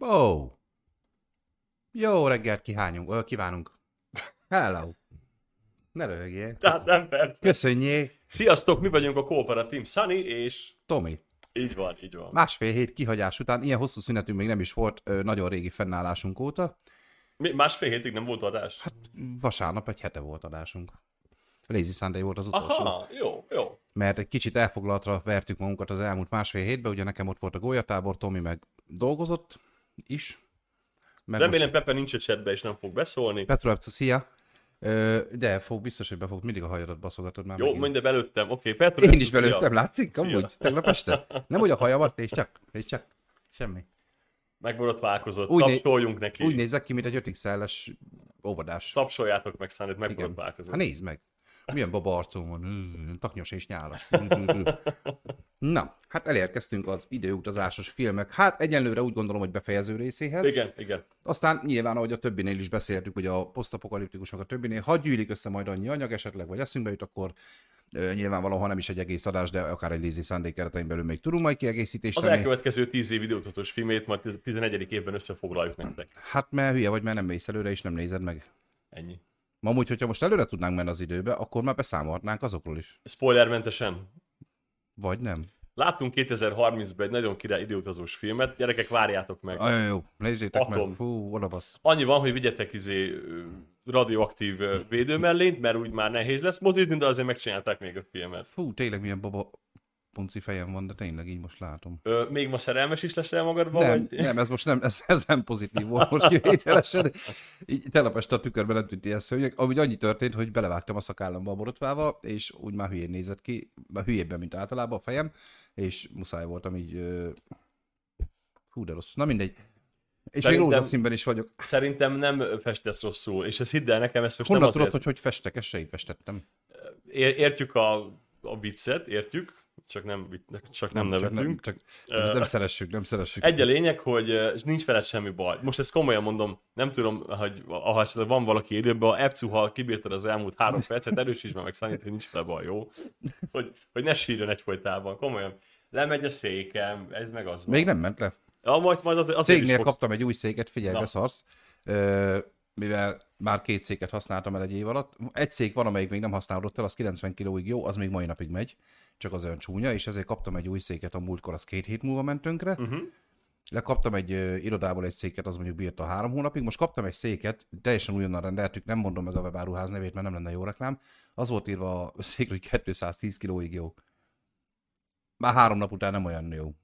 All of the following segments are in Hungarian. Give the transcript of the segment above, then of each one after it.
Ó! Jó reggelt kihányunk, ö, kívánunk. Hello! Ne röhögjél. Tehát nem persze. Köszönjé, Sziasztok, mi vagyunk a Kooperatív Sunny, és Tomi. így van, így van. Másfél hét kihagyás után, ilyen hosszú szünetünk még nem is volt ö, nagyon régi fennállásunk óta. Mi, másfél hétig nem volt adás? Hát vasárnap egy hete volt adásunk. Lazy Sunday volt az utolsó. Aha, jó, jó. Mert egy kicsit elfoglaltra vertük magunkat az elmúlt másfél hétben, ugye nekem ott volt a golyatábor, Tomi meg dolgozott is. Meg Remélem Pepe nincs a chatbe, és nem fog beszólni. Petro Epca, szia! De fog, biztos, hogy be fog, mindig a hajadat baszogatod már Jó, megint. mindjárt belőttem. Oké, okay, Petro. Én is szia. belőttem, látszik? Szia. Amúgy, tegnap este? Nem, hogy a hajamat, és csak, és csak, semmi. Megborotválkozott. Úgy né- Tapsoljunk neki. Úgy nézek ki, mint egy 5 XL-es óvodás. Tapsoljátok meg Igen. megborotválkozott. Hát nézd meg. Milyen baba arcom van, taknyos és nyálas. Na, hát elérkeztünk az időutazásos filmek. Hát egyenlőre úgy gondolom, hogy befejező részéhez. Igen, igen. Aztán nyilván, ahogy a többinél is beszéltük, hogy a posztapokaliptikusok a többinél, ha gyűlik össze majd annyi anyag esetleg, vagy eszünkbe jut, akkor nyilvánvalóan, ha nem is egy egész adás, de akár egy Lazy Sunday keretein belül még tudunk majd kiegészítést Az tenni. elkövetkező 10 év időutatós filmét majd 11. évben összefoglaljuk nektek. Hát mert hülye vagy, mert nem mész előre, és nem nézed meg. Ennyi. Ma amúgy, hogyha most előre tudnánk menni az időbe, akkor már beszámolhatnánk azokról is. Spoilermentesen. Vagy nem. Láttunk 2030-ban egy nagyon király időutazós filmet. Gyerekek, várjátok meg. Nagyon jó, nézzétek Atom. meg. Fú, oda basz. Annyi van, hogy vigyetek izé radioaktív védőmellényt, mert úgy már nehéz lesz mozizni, de azért megcsinálták még a filmet. Fú, tényleg milyen baba punci fejem van, de tényleg így most látom. Ö, még ma szerelmes is leszel magadban? Nem, vagy? nem, ez most nem, ez, ez nem pozitív volt most kivételesen. Így tegnap este a tükörben nem tűnt ilyen szőnyeg. Amúgy annyi történt, hogy belevágtam a szakállamba a borotvával, és úgy már hülyén nézett ki, már hülyébben, mint általában a fejem, és muszáj voltam így... ö, Hú, de rossz. Na mindegy. És Szerintem- még rózsaszínben is vagyok. Szerintem nem festesz rosszul, és ezt hidd el nekem, ezt most Honnan nem tudod, azért... hogy hogy festek? Ezt se így festettem. Ér- értjük a, a viccet, értjük, csak nem, csak nem, csak nevetünk. csak, nem szeressük, nem szeressük. Egy a lényeg, hogy ö, nincs veled semmi baj. Most ezt komolyan mondom, nem tudom, hogy ha esetleg van valaki élőben, a Epcu, ha kibírtad az elmúlt három percet, erősítsd meg meg Szanit, hogy nincs vele baj, jó? Hogy, hogy ne sírjon egyfolytában, komolyan. Lemegy a székem, ez meg az van. Még nem ment le. Ja, majd, majd az, Cégnél fogsz- kaptam egy új széket, figyelj, beszarsz. Mivel már két széket használtam el egy év alatt. Egy szék van, amelyik még nem használódott el, az 90 kilóig jó, az még mai napig megy, csak az olyan csúnya, és ezért kaptam egy új széket a múltkor, az két hét múlva ment tönkre. Uh-huh. Lekaptam egy ö, irodából egy széket, az mondjuk bírta három hónapig. Most kaptam egy széket, teljesen újonnan rendeltük, nem mondom meg a webáruház nevét, mert nem lenne jó reklám. Az volt írva a székről, hogy 210 kilóig jó. Már három nap után nem olyan jó.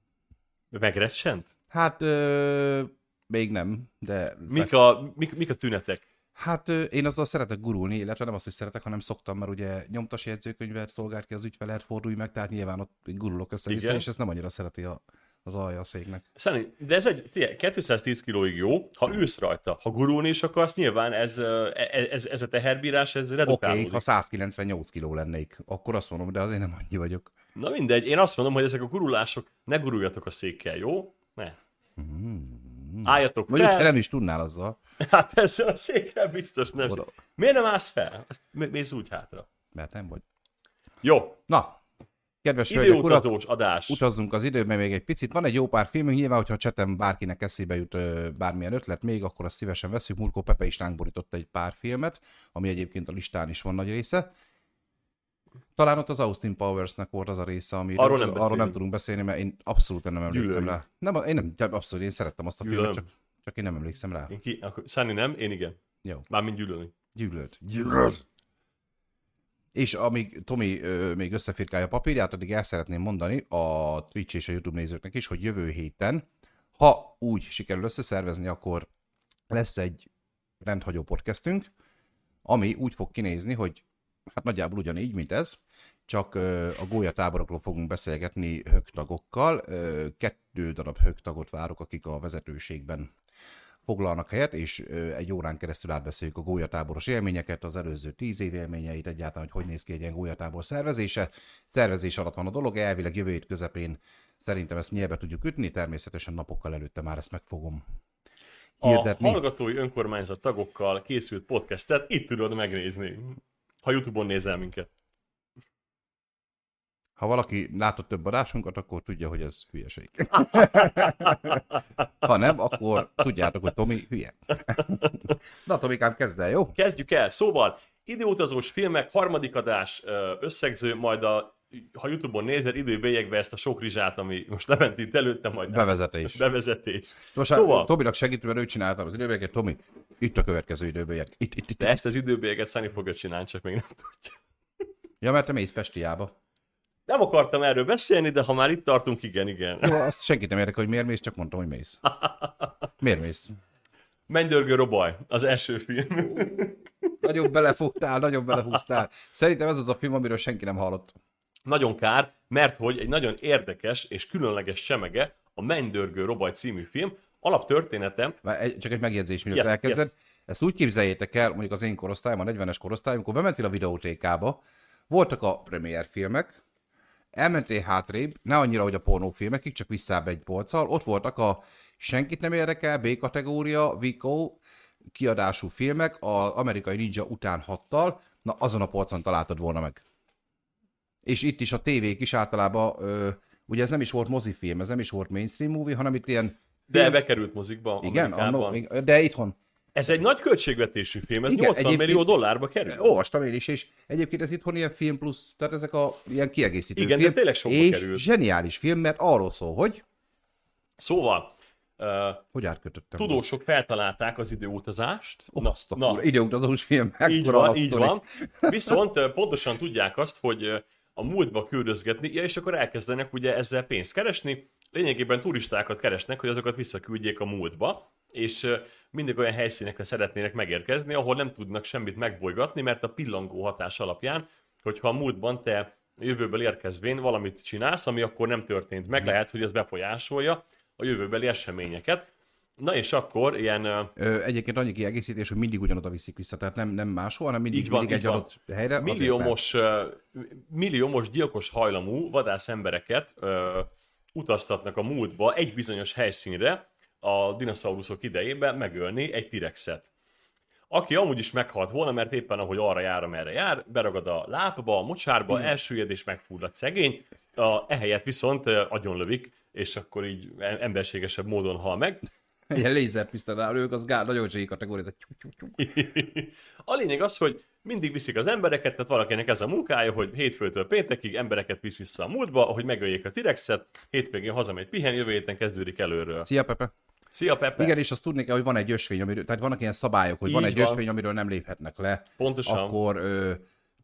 Megrecsent? Hát ö, még nem, de... Mik a, mik, mik a tünetek? Hát én azzal szeretek gurulni, illetve nem azt, hogy szeretek, hanem szoktam, mert ugye nyomtas jegyzőkönyvet szolgált ki az ügyfelet, fordulj meg, tehát nyilván ott gurulok Igen. és ezt nem annyira szereti a, az alja a széknek. Szeni, de ez egy, figyelj, 210 kilóig jó, ha ülsz rajta, ha gurulni is akarsz, nyilván ez, ö, e- ez, ez a teherbírás, ez Oké, redukálódik. okay, ha 198 kiló lennék, akkor azt mondom, de azért nem annyi vagyok. Na mindegy, én azt mondom, hogy ezek a gurulások, ne guruljatok a székkel, jó? Ne. Álljatok Mondjuk, fel, nem is tudnál azzal, hát ezzel a székkel biztos nem. Oda. Miért nem állsz fel? Azt mé- mész úgy hátra. mert nem vagy. Jó, Na, kedves hölgyek, urak, adás. utazzunk az időben még egy picit. Van egy jó pár filmünk, nyilván, hogyha a csetem bárkinek eszébe jut ö, bármilyen ötlet még, akkor azt szívesen veszünk. Múltkor Pepe is ránk borított egy pár filmet, ami egyébként a listán is van nagy része. Talán ott az Austin Powersnek volt az a része, ami Arról nem arról nem tudunk beszélni, mert én abszolút nem emlékszem rá. Nem, én nem, abszolút, én szerettem azt a filmet, Gyűlölöm. csak, csak én nem emlékszem rá. Én ki, akkor, Szani nem, én igen. Jó, Mármint gyűlölni. gyűlölt. Gyűlölt. És amíg Tomi ö, még összefirkálja a papírját, addig el szeretném mondani a Twitch és a YouTube nézőknek is, hogy jövő héten, ha úgy sikerül összeszervezni, akkor lesz egy rendhagyó podcastünk, ami úgy fog kinézni, hogy hát nagyjából ugyanígy, mint ez, csak a gólya táborokról fogunk beszélgetni högtagokkal. Kettő darab högtagot várok, akik a vezetőségben foglalnak helyet, és egy órán keresztül átbeszéljük a gólyatáboros élményeket, az előző tíz év élményeit, egyáltalán, hogy hogy néz ki egy ilyen gólyatábor szervezése. Szervezés alatt van a dolog, elvileg jövő hét közepén szerintem ezt nyelbe tudjuk ütni, természetesen napokkal előtte már ezt meg fogom A hirdetni. hallgatói önkormányzat tagokkal készült podcastet itt tudod megnézni, ha Youtube-on nézel minket. Ha valaki látott több adásunkat, akkor tudja, hogy ez hülyeség. ha nem, akkor tudjátok, hogy Tomi hülye. Na, Tomikám, kezd el, jó? Kezdjük el. Szóval, időutazós filmek, harmadik adás összegző, majd a ha Youtube-on nézed, időbélyegbe ezt a sok rizsát, ami most lement itt előtte, majd Bevezetés. bevezetés. Most Szóval-. Tominak segítve, mert ő csináltam az időbélyeket. Tomi, itt a következő időbélyeg. Itt, itt, itt. De ezt az időbélyeget Szani fogja csinálni, csak még nem tudja. Ja, mert te mész Pestiába. Nem akartam erről beszélni, de ha már itt tartunk, igen, igen. Jó, azt senkit nem érdekel, hogy miért mész, csak mondtam, hogy mész. Miért mész? Mennydörgő Robaj, az első film. Nagyon belefogtál, nagyon belehúztál. Szerintem ez az a film, amiről senki nem hallott. Nagyon kár, mert hogy egy nagyon érdekes és különleges semege, a Mennydörgő Robaj című film, alaptörténete, csak egy megjegyzés, mielőtt Yes, elkezded. yes. Ezt úgy képzeljétek el, mondjuk az én korosztályom, a 40-es korosztályom, amikor bementél a videótékába, voltak a premier filmek, elmentél hátrébb, ne annyira, hogy a pornófilmekig, csak visszább egy polccal, ott voltak a senkit nem érdekel, B-kategória, Vico, kiadású filmek, az amerikai ninja után hattal, na azon a polcon találtad volna meg. És itt is a tévék is általában, ö, ugye ez nem is volt mozifilm, ez nem is volt mainstream movie, hanem itt ilyen de bekerült mozikba igen, még- de itthon. Ez egy nagy költségvetésű film, ez Igen, 80 egyébként- millió dollárba kerül. Olvastam én is, és egyébként ez itthon ilyen film plusz, tehát ezek a ilyen kiegészítő Igen, de film, tényleg sokba és kerül. zseniális film, mert arról szól, hogy Szóval, uh, hogy átkötöttem. tudósok feltalálták az időutazást. Na, na, na, időutazós film. így van, így van. Viszont pontosan tudják azt, hogy a múltba küldözgetni, ja, és akkor elkezdenek ugye ezzel pénzt keresni. Lényegében turistákat keresnek, hogy azokat visszaküldjék a múltba, és mindig olyan helyszínekre szeretnének megérkezni, ahol nem tudnak semmit megbolygatni, mert a pillangó hatás alapján, hogyha a múltban te a jövőből érkezvén valamit csinálsz, ami akkor nem történt meg, lehet, hogy ez befolyásolja a jövőbeli eseményeket. Na és akkor ilyen ö, egyébként annyi kiegészítés, hogy mindig ugyanoda viszik vissza, tehát nem, nem máshol, hanem mindig, Így van, mindig így egy van. adott helyre. azért, mert- milliómos, milliómos gyilkos hajlamú vadász embereket ö, utaztatnak a múltba egy bizonyos helyszínre a dinoszauruszok idejében megölni egy T-rexet. Aki amúgy is meghalt volna, mert éppen ahogy arra jár, amerre jár, beragad a lábba, a mocsárba, elsüllyed és megfullad szegény, a, ehelyett viszont agyonlövik, és akkor így em- emberségesebb módon hal meg. Ilyen lézerpisztolyál, ők az gál, nagyon zsé kategória. A lényeg az, hogy mindig viszik az embereket, tehát valakinek ez a munkája, hogy hétfőtől péntekig embereket visz vissza a múltba, hogy megöljék a T-rexet, hétvégén hazamegy pihen, jövő héten kezdődik előről. Szia, Pepe! Szia Pepe! Igen, és azt tudni kell, hogy van egy ösvény, amiről, tehát vannak ilyen szabályok, hogy van Így egy van. ösvény, amiről nem léphetnek le. Pontosan. Akkor ö,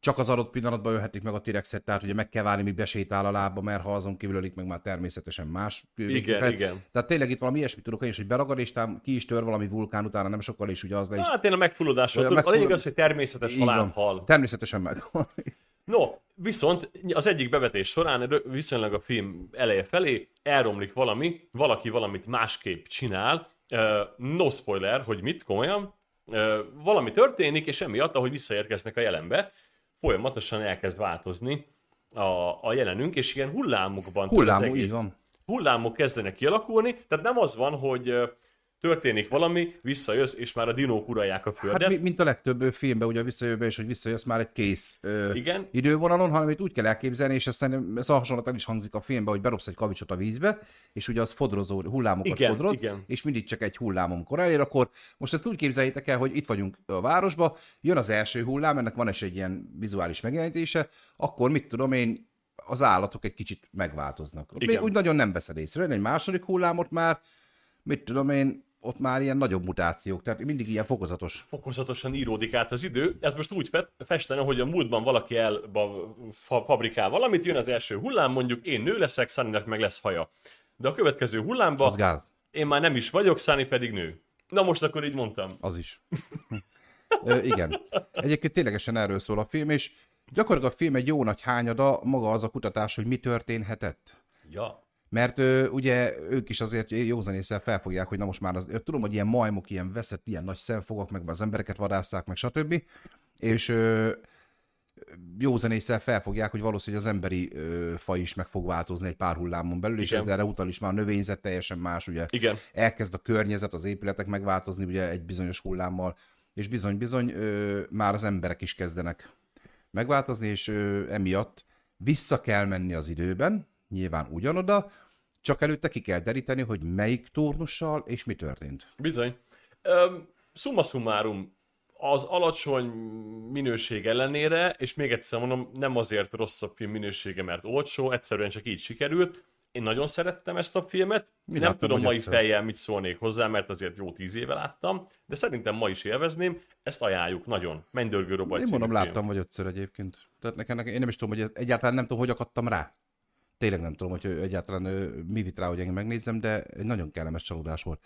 csak az adott pillanatban ölhetik meg a T-rexet, tehát ugye meg kell várni, míg besétál a lábba, mert ha azon kívül ölik meg már természetesen más. Igen, igen. Tehát tényleg itt valami ilyesmit tudok én is, hogy beragad, és tám ki is tör valami vulkán utána, nem sokkal, és ugye az le is. Hát én a megfulladásról A tudok. A lényeg az, hogy természetes van. hal. Természetesen meg. No, viszont az egyik bevetés során viszonylag a film eleje felé elromlik valami, valaki valamit másképp csinál, no spoiler, hogy mit, komolyan, valami történik, és emiatt, ahogy visszaérkeznek a jelenbe, folyamatosan elkezd változni a, a jelenünk, és ilyen hullámokban Hullámú, egész. így van. hullámok kezdenek kialakulni, tehát nem az van, hogy történik valami, visszajössz, és már a dinók uralják a földet. Hát mi- mint a legtöbb filmben, ugye visszajövő, és hogy visszajössz már egy kész ö, Igen. idővonalon, hanem itt úgy kell elképzelni, és ezt ez a hasonlat el is hangzik a filmbe, hogy berobsz egy kavicsot a vízbe, és ugye az fodrozó, hullámokat Igen, fodroz, igen. és mindig csak egy hullám, amikor elér, akkor most ezt úgy képzeljétek el, hogy itt vagyunk a városba, jön az első hullám, ennek van is egy ilyen vizuális megjelenítése, akkor mit tudom én, az állatok egy kicsit megváltoznak. Igen. Még úgy nagyon nem veszed észre. Egy második hullámot már, mit tudom én, ott már ilyen nagyobb mutációk, tehát mindig ilyen fokozatos. fokozatosan íródik át az idő. Ez most úgy fe- festene, hogy a múltban valaki elba fa- fabrikál valamit, jön az első hullám, mondjuk én nő leszek, Sunnynak meg lesz haja. De a következő hullámba Az gáz. én már nem is vagyok, Sunny pedig nő. Na most akkor így mondtam. Az is. Ö, igen. Egyébként ténylegesen erről szól a film, és gyakorlatilag a film egy jó nagy hányada maga az a kutatás, hogy mi történhetett. Ja. Mert ö, ugye ők is azért józanésszel felfogják, hogy na most már az, tudom, hogy ilyen majmok, ilyen veszett, ilyen nagy szemfogak, meg az embereket vadásszák, meg stb. És ö, józanésszel felfogják, hogy valószínűleg az emberi ö, faj is meg fog változni egy pár hullámon belül, és Igen. ez erre utal is már a növényzet teljesen más, ugye Igen. elkezd a környezet, az épületek megváltozni ugye egy bizonyos hullámmal, és bizony-bizony már az emberek is kezdenek megváltozni, és ö, emiatt vissza kell menni az időben, nyilván ugyanoda, csak előtte ki kell deríteni, hogy melyik turnussal és mi történt. Bizony. Um, summa summarum, az alacsony minőség ellenére, és még egyszer mondom, nem azért rosszabb film minősége, mert olcsó, egyszerűen csak így sikerült. Én nagyon szerettem ezt a filmet, Mi nem tudom mai egyszer. fejjel mit szólnék hozzá, mert azért jó tíz éve láttam, de szerintem ma is élvezném, ezt ajánljuk nagyon. Mennydörgő Robaj Én mondom, film. láttam vagy ötször egyébként. Tehát nekem, nekem, én nem is tudom, hogy egyáltalán nem tudom, hogy akadtam rá. Tényleg nem tudom, hogy egyáltalán ö, mi vitt rá, hogy engem megnézzem, de egy nagyon kellemes csalódás volt.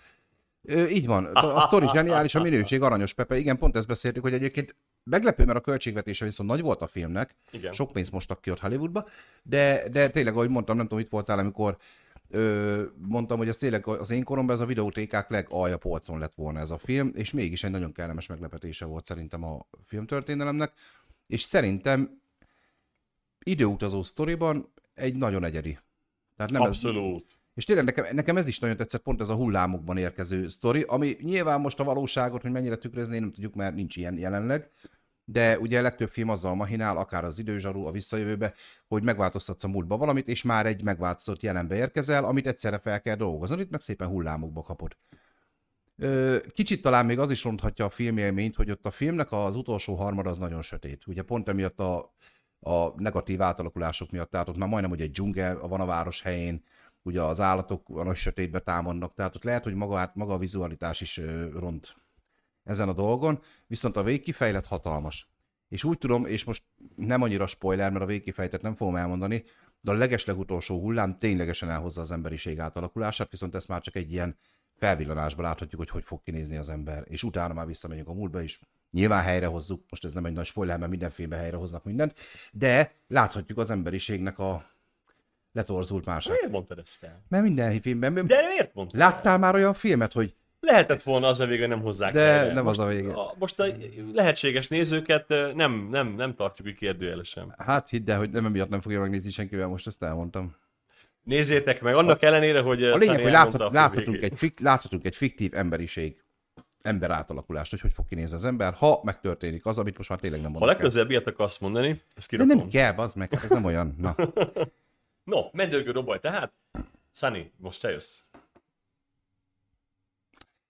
Ö, így van, a, a sztori zseniális, a minőség aranyos Pepe. Igen, pont ezt beszéltük, hogy egyébként meglepő, mert a költségvetése viszont nagy volt a filmnek. Igen. Sok pénzt mostak ki ott Hollywoodba, de, de tényleg, ahogy mondtam, nem tudom, itt voltál, amikor ö, mondtam, hogy ez tényleg az én koromban ez a videótékák legalja polcon lett volna ez a film, és mégis egy nagyon kellemes meglepetése volt szerintem a filmtörténelemnek, és szerintem időutazó sztoriban egy nagyon egyedi. Tehát nem ez, Abszolút. és tényleg nekem, nekem ez is nagyon tetszett, pont ez a hullámokban érkező sztori, ami nyilván most a valóságot, hogy mennyire tükrözni, nem tudjuk, mert nincs ilyen jelenleg, de ugye a legtöbb film azzal mahinál, akár az időzsarú, a visszajövőbe, hogy megváltoztatsz a múltba valamit, és már egy megváltozott jelenbe érkezel, amit egyszerre fel kell dolgozni, itt meg szépen hullámokba kapod. Kicsit talán még az is ronthatja a filmélményt, hogy ott a filmnek az utolsó harmad az nagyon sötét. Ugye pont emiatt a, a negatív átalakulások miatt, tehát ott már majdnem, hogy egy dzsungel van a város helyén, ugye az állatok a nagy sötétbe támadnak, tehát ott lehet, hogy maga, maga a vizualitás is ront ezen a dolgon, viszont a végkifejlet hatalmas. És úgy tudom, és most nem annyira spoiler, mert a végkifejtet nem fogom elmondani, de a legeslegutolsó hullám ténylegesen elhozza az emberiség átalakulását, viszont ezt már csak egy ilyen felvillanásban láthatjuk, hogy hogy fog kinézni az ember, és utána már visszamegyünk a múltba is. Nyilván helyrehozzuk, most ez nem egy nagy spoiler, mert minden filmben helyrehoznak mindent, de láthatjuk az emberiségnek a letorzult mását. Miért mondtad ezt el? Mert minden filmben. De miért mondtad? Láttál már olyan filmet, hogy Lehetett volna az a vége, nem hozzák De helyre. nem most, az a vége. A, most a lehetséges nézőket nem, nem, nem tartjuk így kérdőjelesen. hát hidd el, hogy nem emiatt nem fogja megnézni senkivel, most ezt elmondtam. Nézzétek meg, annak ellenére, hogy A lényeg, hogy láthat, láthatunk, egy, fik, láthatunk egy fiktív emberiség ember átalakulást, hogy hogy fog kinézni az ember, ha megtörténik az, amit most már tényleg nem Ha mondok el. legközelebb ilyet akarsz mondani, ezt De kirakom. nem kell, az meg, hát ez nem olyan. Na. No, mendőgő robaj, tehát Sunny, most te jössz.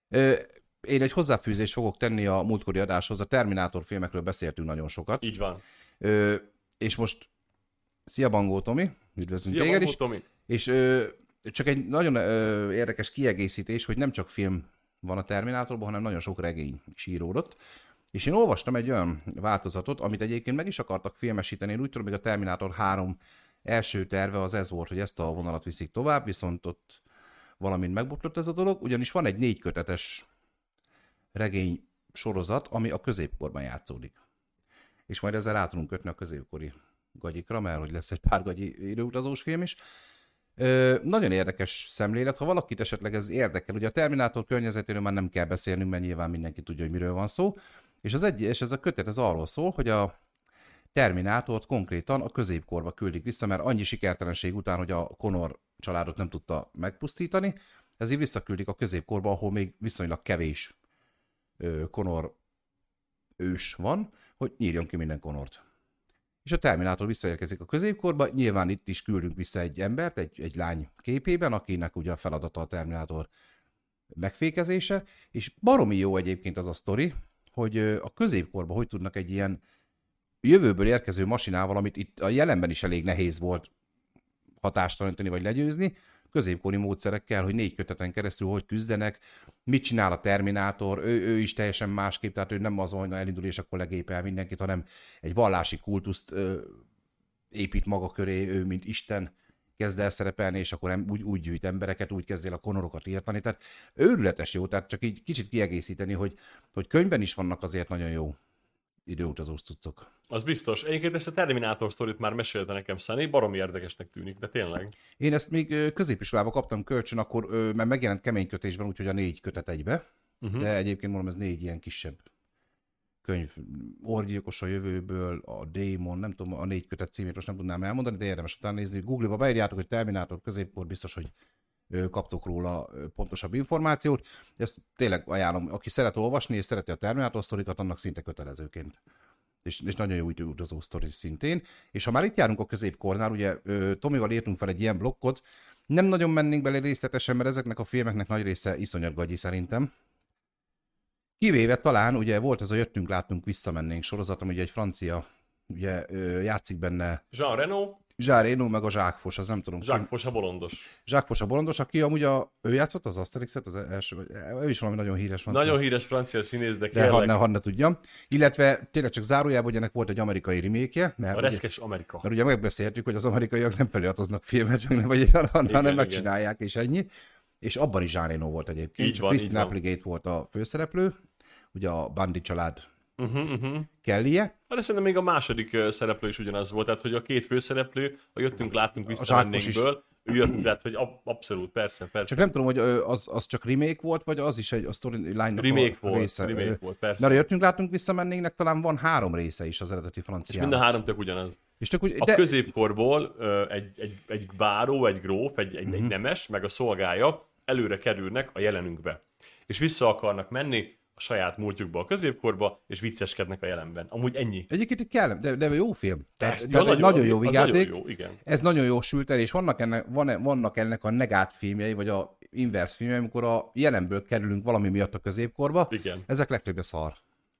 Ö, Én egy hozzáfűzést fogok tenni a múltkori adáshoz. A Terminátor filmekről beszéltünk nagyon sokat. Így van. Ö, és most szia Bangó Tomi, üdvözlünk Szia, téged Bangó is. Tomi. És ö, csak egy nagyon ö, érdekes kiegészítés, hogy nem csak film van a Terminátorban, hanem nagyon sok regény is íródott. És én olvastam egy olyan változatot, amit egyébként meg is akartak filmesíteni. Én úgy tudom, hogy a Terminátor 3 első terve az ez volt, hogy ezt a vonalat viszik tovább, viszont ott valamint megbotlott ez a dolog, ugyanis van egy négy kötetes regény sorozat, ami a középkorban játszódik. És majd ezzel át tudunk kötni a középkori gagyikra, mert hogy lesz egy pár gagyi időutazós film is. Ö, nagyon érdekes szemlélet, ha valakit esetleg ez érdekel, ugye a Terminátor környezetéről már nem kell beszélnünk, mert nyilván mindenki tudja, hogy miről van szó, és, az egy, és ez a kötet ez arról szól, hogy a Terminátort konkrétan a középkorba küldik vissza, mert annyi sikertelenség után, hogy a Connor családot nem tudta megpusztítani, ezért visszaküldik a középkorba, ahol még viszonylag kevés Connor ős van, hogy nyírjon ki minden Connort. És a Terminátor visszaérkezik a középkorba, nyilván itt is küldünk vissza egy embert, egy, egy lány képében, akinek ugye a feladata a Terminátor megfékezése, és baromi jó egyébként az a sztori, hogy a középkorban hogy tudnak egy ilyen jövőből érkező masinával, amit itt a jelenben is elég nehéz volt hatástalanítani vagy legyőzni, középkori módszerekkel, hogy négy köteten keresztül hogy küzdenek, mit csinál a Terminátor, ő, ő is teljesen másképp, tehát ő nem az, hogy elindul és akkor legépel mindenkit, hanem egy vallási kultuszt ö, épít maga köré, ő mint Isten kezd el szerepelni, és akkor úgy, úgy gyűjt embereket, úgy kezd el a konorokat írtani, tehát őrületes jó, tehát csak így kicsit kiegészíteni, hogy, hogy könyvben is vannak azért nagyon jó időutazós cuccok. Az biztos. Egyébként ezt a Terminátor sztorit már mesélte nekem Sunny, baromi érdekesnek tűnik, de tényleg. Én ezt még ö, középiskolában kaptam kölcsön, akkor mert megjelent kemény kötésben, úgyhogy a négy kötet egybe, uh-huh. de egyébként mondom, ez négy ilyen kisebb könyv. Orgyilkos a jövőből, a Démon, nem tudom, a négy kötet címét most nem tudnám elmondani, de érdemes utána nézni. Google-ba beírjátok, hogy Terminátor középkor, biztos, hogy kaptok róla pontosabb információt. Ezt tényleg ajánlom, aki szeret olvasni és szereti a Terminátor sztorikat, annak szinte kötelezőként és, és nagyon jó időutazó sztori szintén. És ha már itt járunk a középkornál, ugye Tomival írtunk fel egy ilyen blokkot, nem nagyon mennénk bele részletesen, mert ezeknek a filmeknek nagy része iszonyat gagyi szerintem. Kivéve talán, ugye volt ez a Jöttünk, láttunk, visszamennénk sorozat, ami ugye egy francia, ugye játszik benne Jean Reno, Reno, meg a Zsákfos, az nem tudom. Jacques Fos a bolondos. Zsákfos a bolondos, aki amúgy a, ő játszott az Asterixet, az első, vagy ő is valami nagyon híres francia. Nagyon híres francia színész, de de ha ne, kérlek, ha ne tudjam. Illetve tényleg csak zárójában, hogy ennek volt egy amerikai remékje, mert, a ugye, reszkes Amerika. mert ugye megbeszéltük, hogy az amerikaiak nem feliratoznak filmet, csak nem, vagy, hanem igen. megcsinálják, és ennyi. És abban is Reno volt egyébként. Így van, Christine. Applegate volt a főszereplő, ugye a Bandi család Uh-huh, uh-huh. Kellie. De szerintem még a második szereplő is ugyanaz volt, tehát hogy a két főszereplő, a jöttünk, láttunk, Zsákos visszamennénkből, ő jött, tehát hogy ab, abszolút, persze, persze. Csak nem tudom, hogy az, az csak remake volt, vagy az is egy a storyline-nak Remake a volt, része. remake volt, persze. Mert a jöttünk, látunk, visszamennénknek talán van három része is az eredeti És franciában. mind a három tök ugyanaz. És csak úgy, A de, középkorból ö, egy, egy, egy báró, egy gróf, egy, egy, Mhm. egy nemes, meg a szolgája előre kerülnek a jelenünkbe. És vissza akarnak menni a saját múltjukba a középkorba, és vicceskednek a jelenben. Amúgy ennyi. Egyébként itt kell, de, de jó film. Tehát, Persze, tehát egy nagyon, jó vigyáték. Nagyon jó, igen. Ez nagyon jó sült el, és vannak ennek, van, vannak ennek a negát filmjei, vagy a inverse filmjei, amikor a jelenből kerülünk valami miatt a középkorba. Igen. Ezek legtöbbje szar.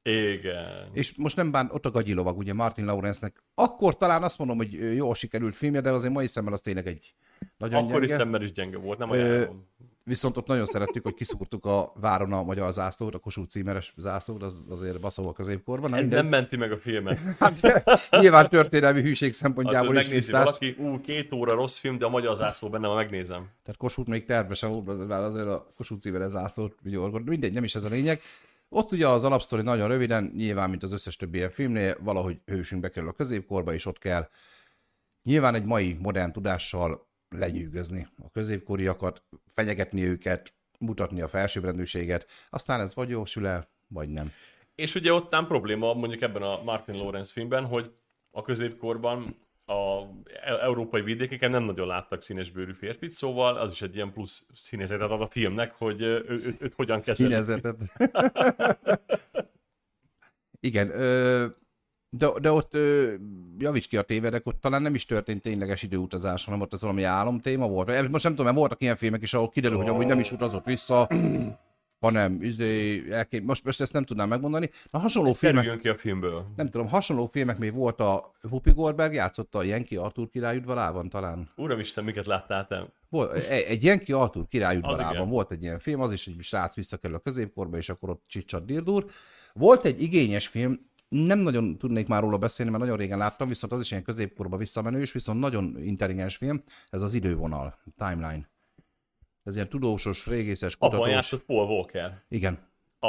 Igen. És most nem bán, ott a gagyilovag, ugye Martin Lawrence-nek. Akkor talán azt mondom, hogy jól sikerült filmje, de azért mai szemmel az tényleg egy nagyon Akkor is gyenge. szemmel is gyenge volt, nem Ö, ajánlom. Viszont ott nagyon szerettük, hogy kiszúrtuk a váron a magyar zászlót, a Kossuth címeres zászlót, az azért baszó a középkorban. Nem Ez mindegy. nem menti meg a filmet. Hát, nyilván történelmi hűség Hát, szempontjából is megnézi visszás. valaki, ú, két óra rossz film, de a magyar zászló benne, megnézem. Tehát Kossuth még tervesen volt, azért a Kossuth címeres zászlót vigyorgott. Mindegy, nem is ez a lényeg. Ott ugye az alapsztori nagyon röviden, nyilván, mint az összes többi ilyen filmnél, valahogy hősünk bekerül a középkorba, és ott kell nyilván egy mai modern tudással lenyűgözni a középkoriakat, fenyegetni őket, mutatni a felsőbbrendűséget, aztán ez vagy jó sül el, vagy nem. És ugye ott nem probléma mondjuk ebben a Martin Lawrence filmben, hogy a középkorban a e- európai vidékeken nem nagyon láttak színesbőrű férfit, szóval az is egy ilyen plusz színezetet ad a filmnek, hogy ő, ő, őt hogyan kezelik. Színezetet. Igen, ö, de, de ott ö, javíts ki a tévedek, ott talán nem is történt tényleges időutazás, hanem ott ez valami álomtéma volt. Most nem tudom, mert voltak ilyen filmek is, ahol kiderül, hogy amúgy nem is utazott vissza, hanem izé, elké... most, most ezt nem tudnám megmondani. Na, hasonló filmek, Kerüljön ki a filmből. nem tudom, hasonló filmek még volt a Whoopi Goldberg játszotta a Yankee Arthur király udvarában talán. Uramisten, miket láttál te? Volt, egy, egy Yankee Arthur király udvarában volt egy ilyen film, az is egy srác visszakerül a középkorba, és akkor ott csicsat dirdur. Volt egy igényes film, nem nagyon tudnék már róla beszélni, mert nagyon régen láttam, viszont az is ilyen középkorba visszamenős, viszont nagyon intelligens film, ez az idővonal, timeline. Ez ilyen tudósos, régészes, Abban kutatós. játszott Paul Walker. Igen. A,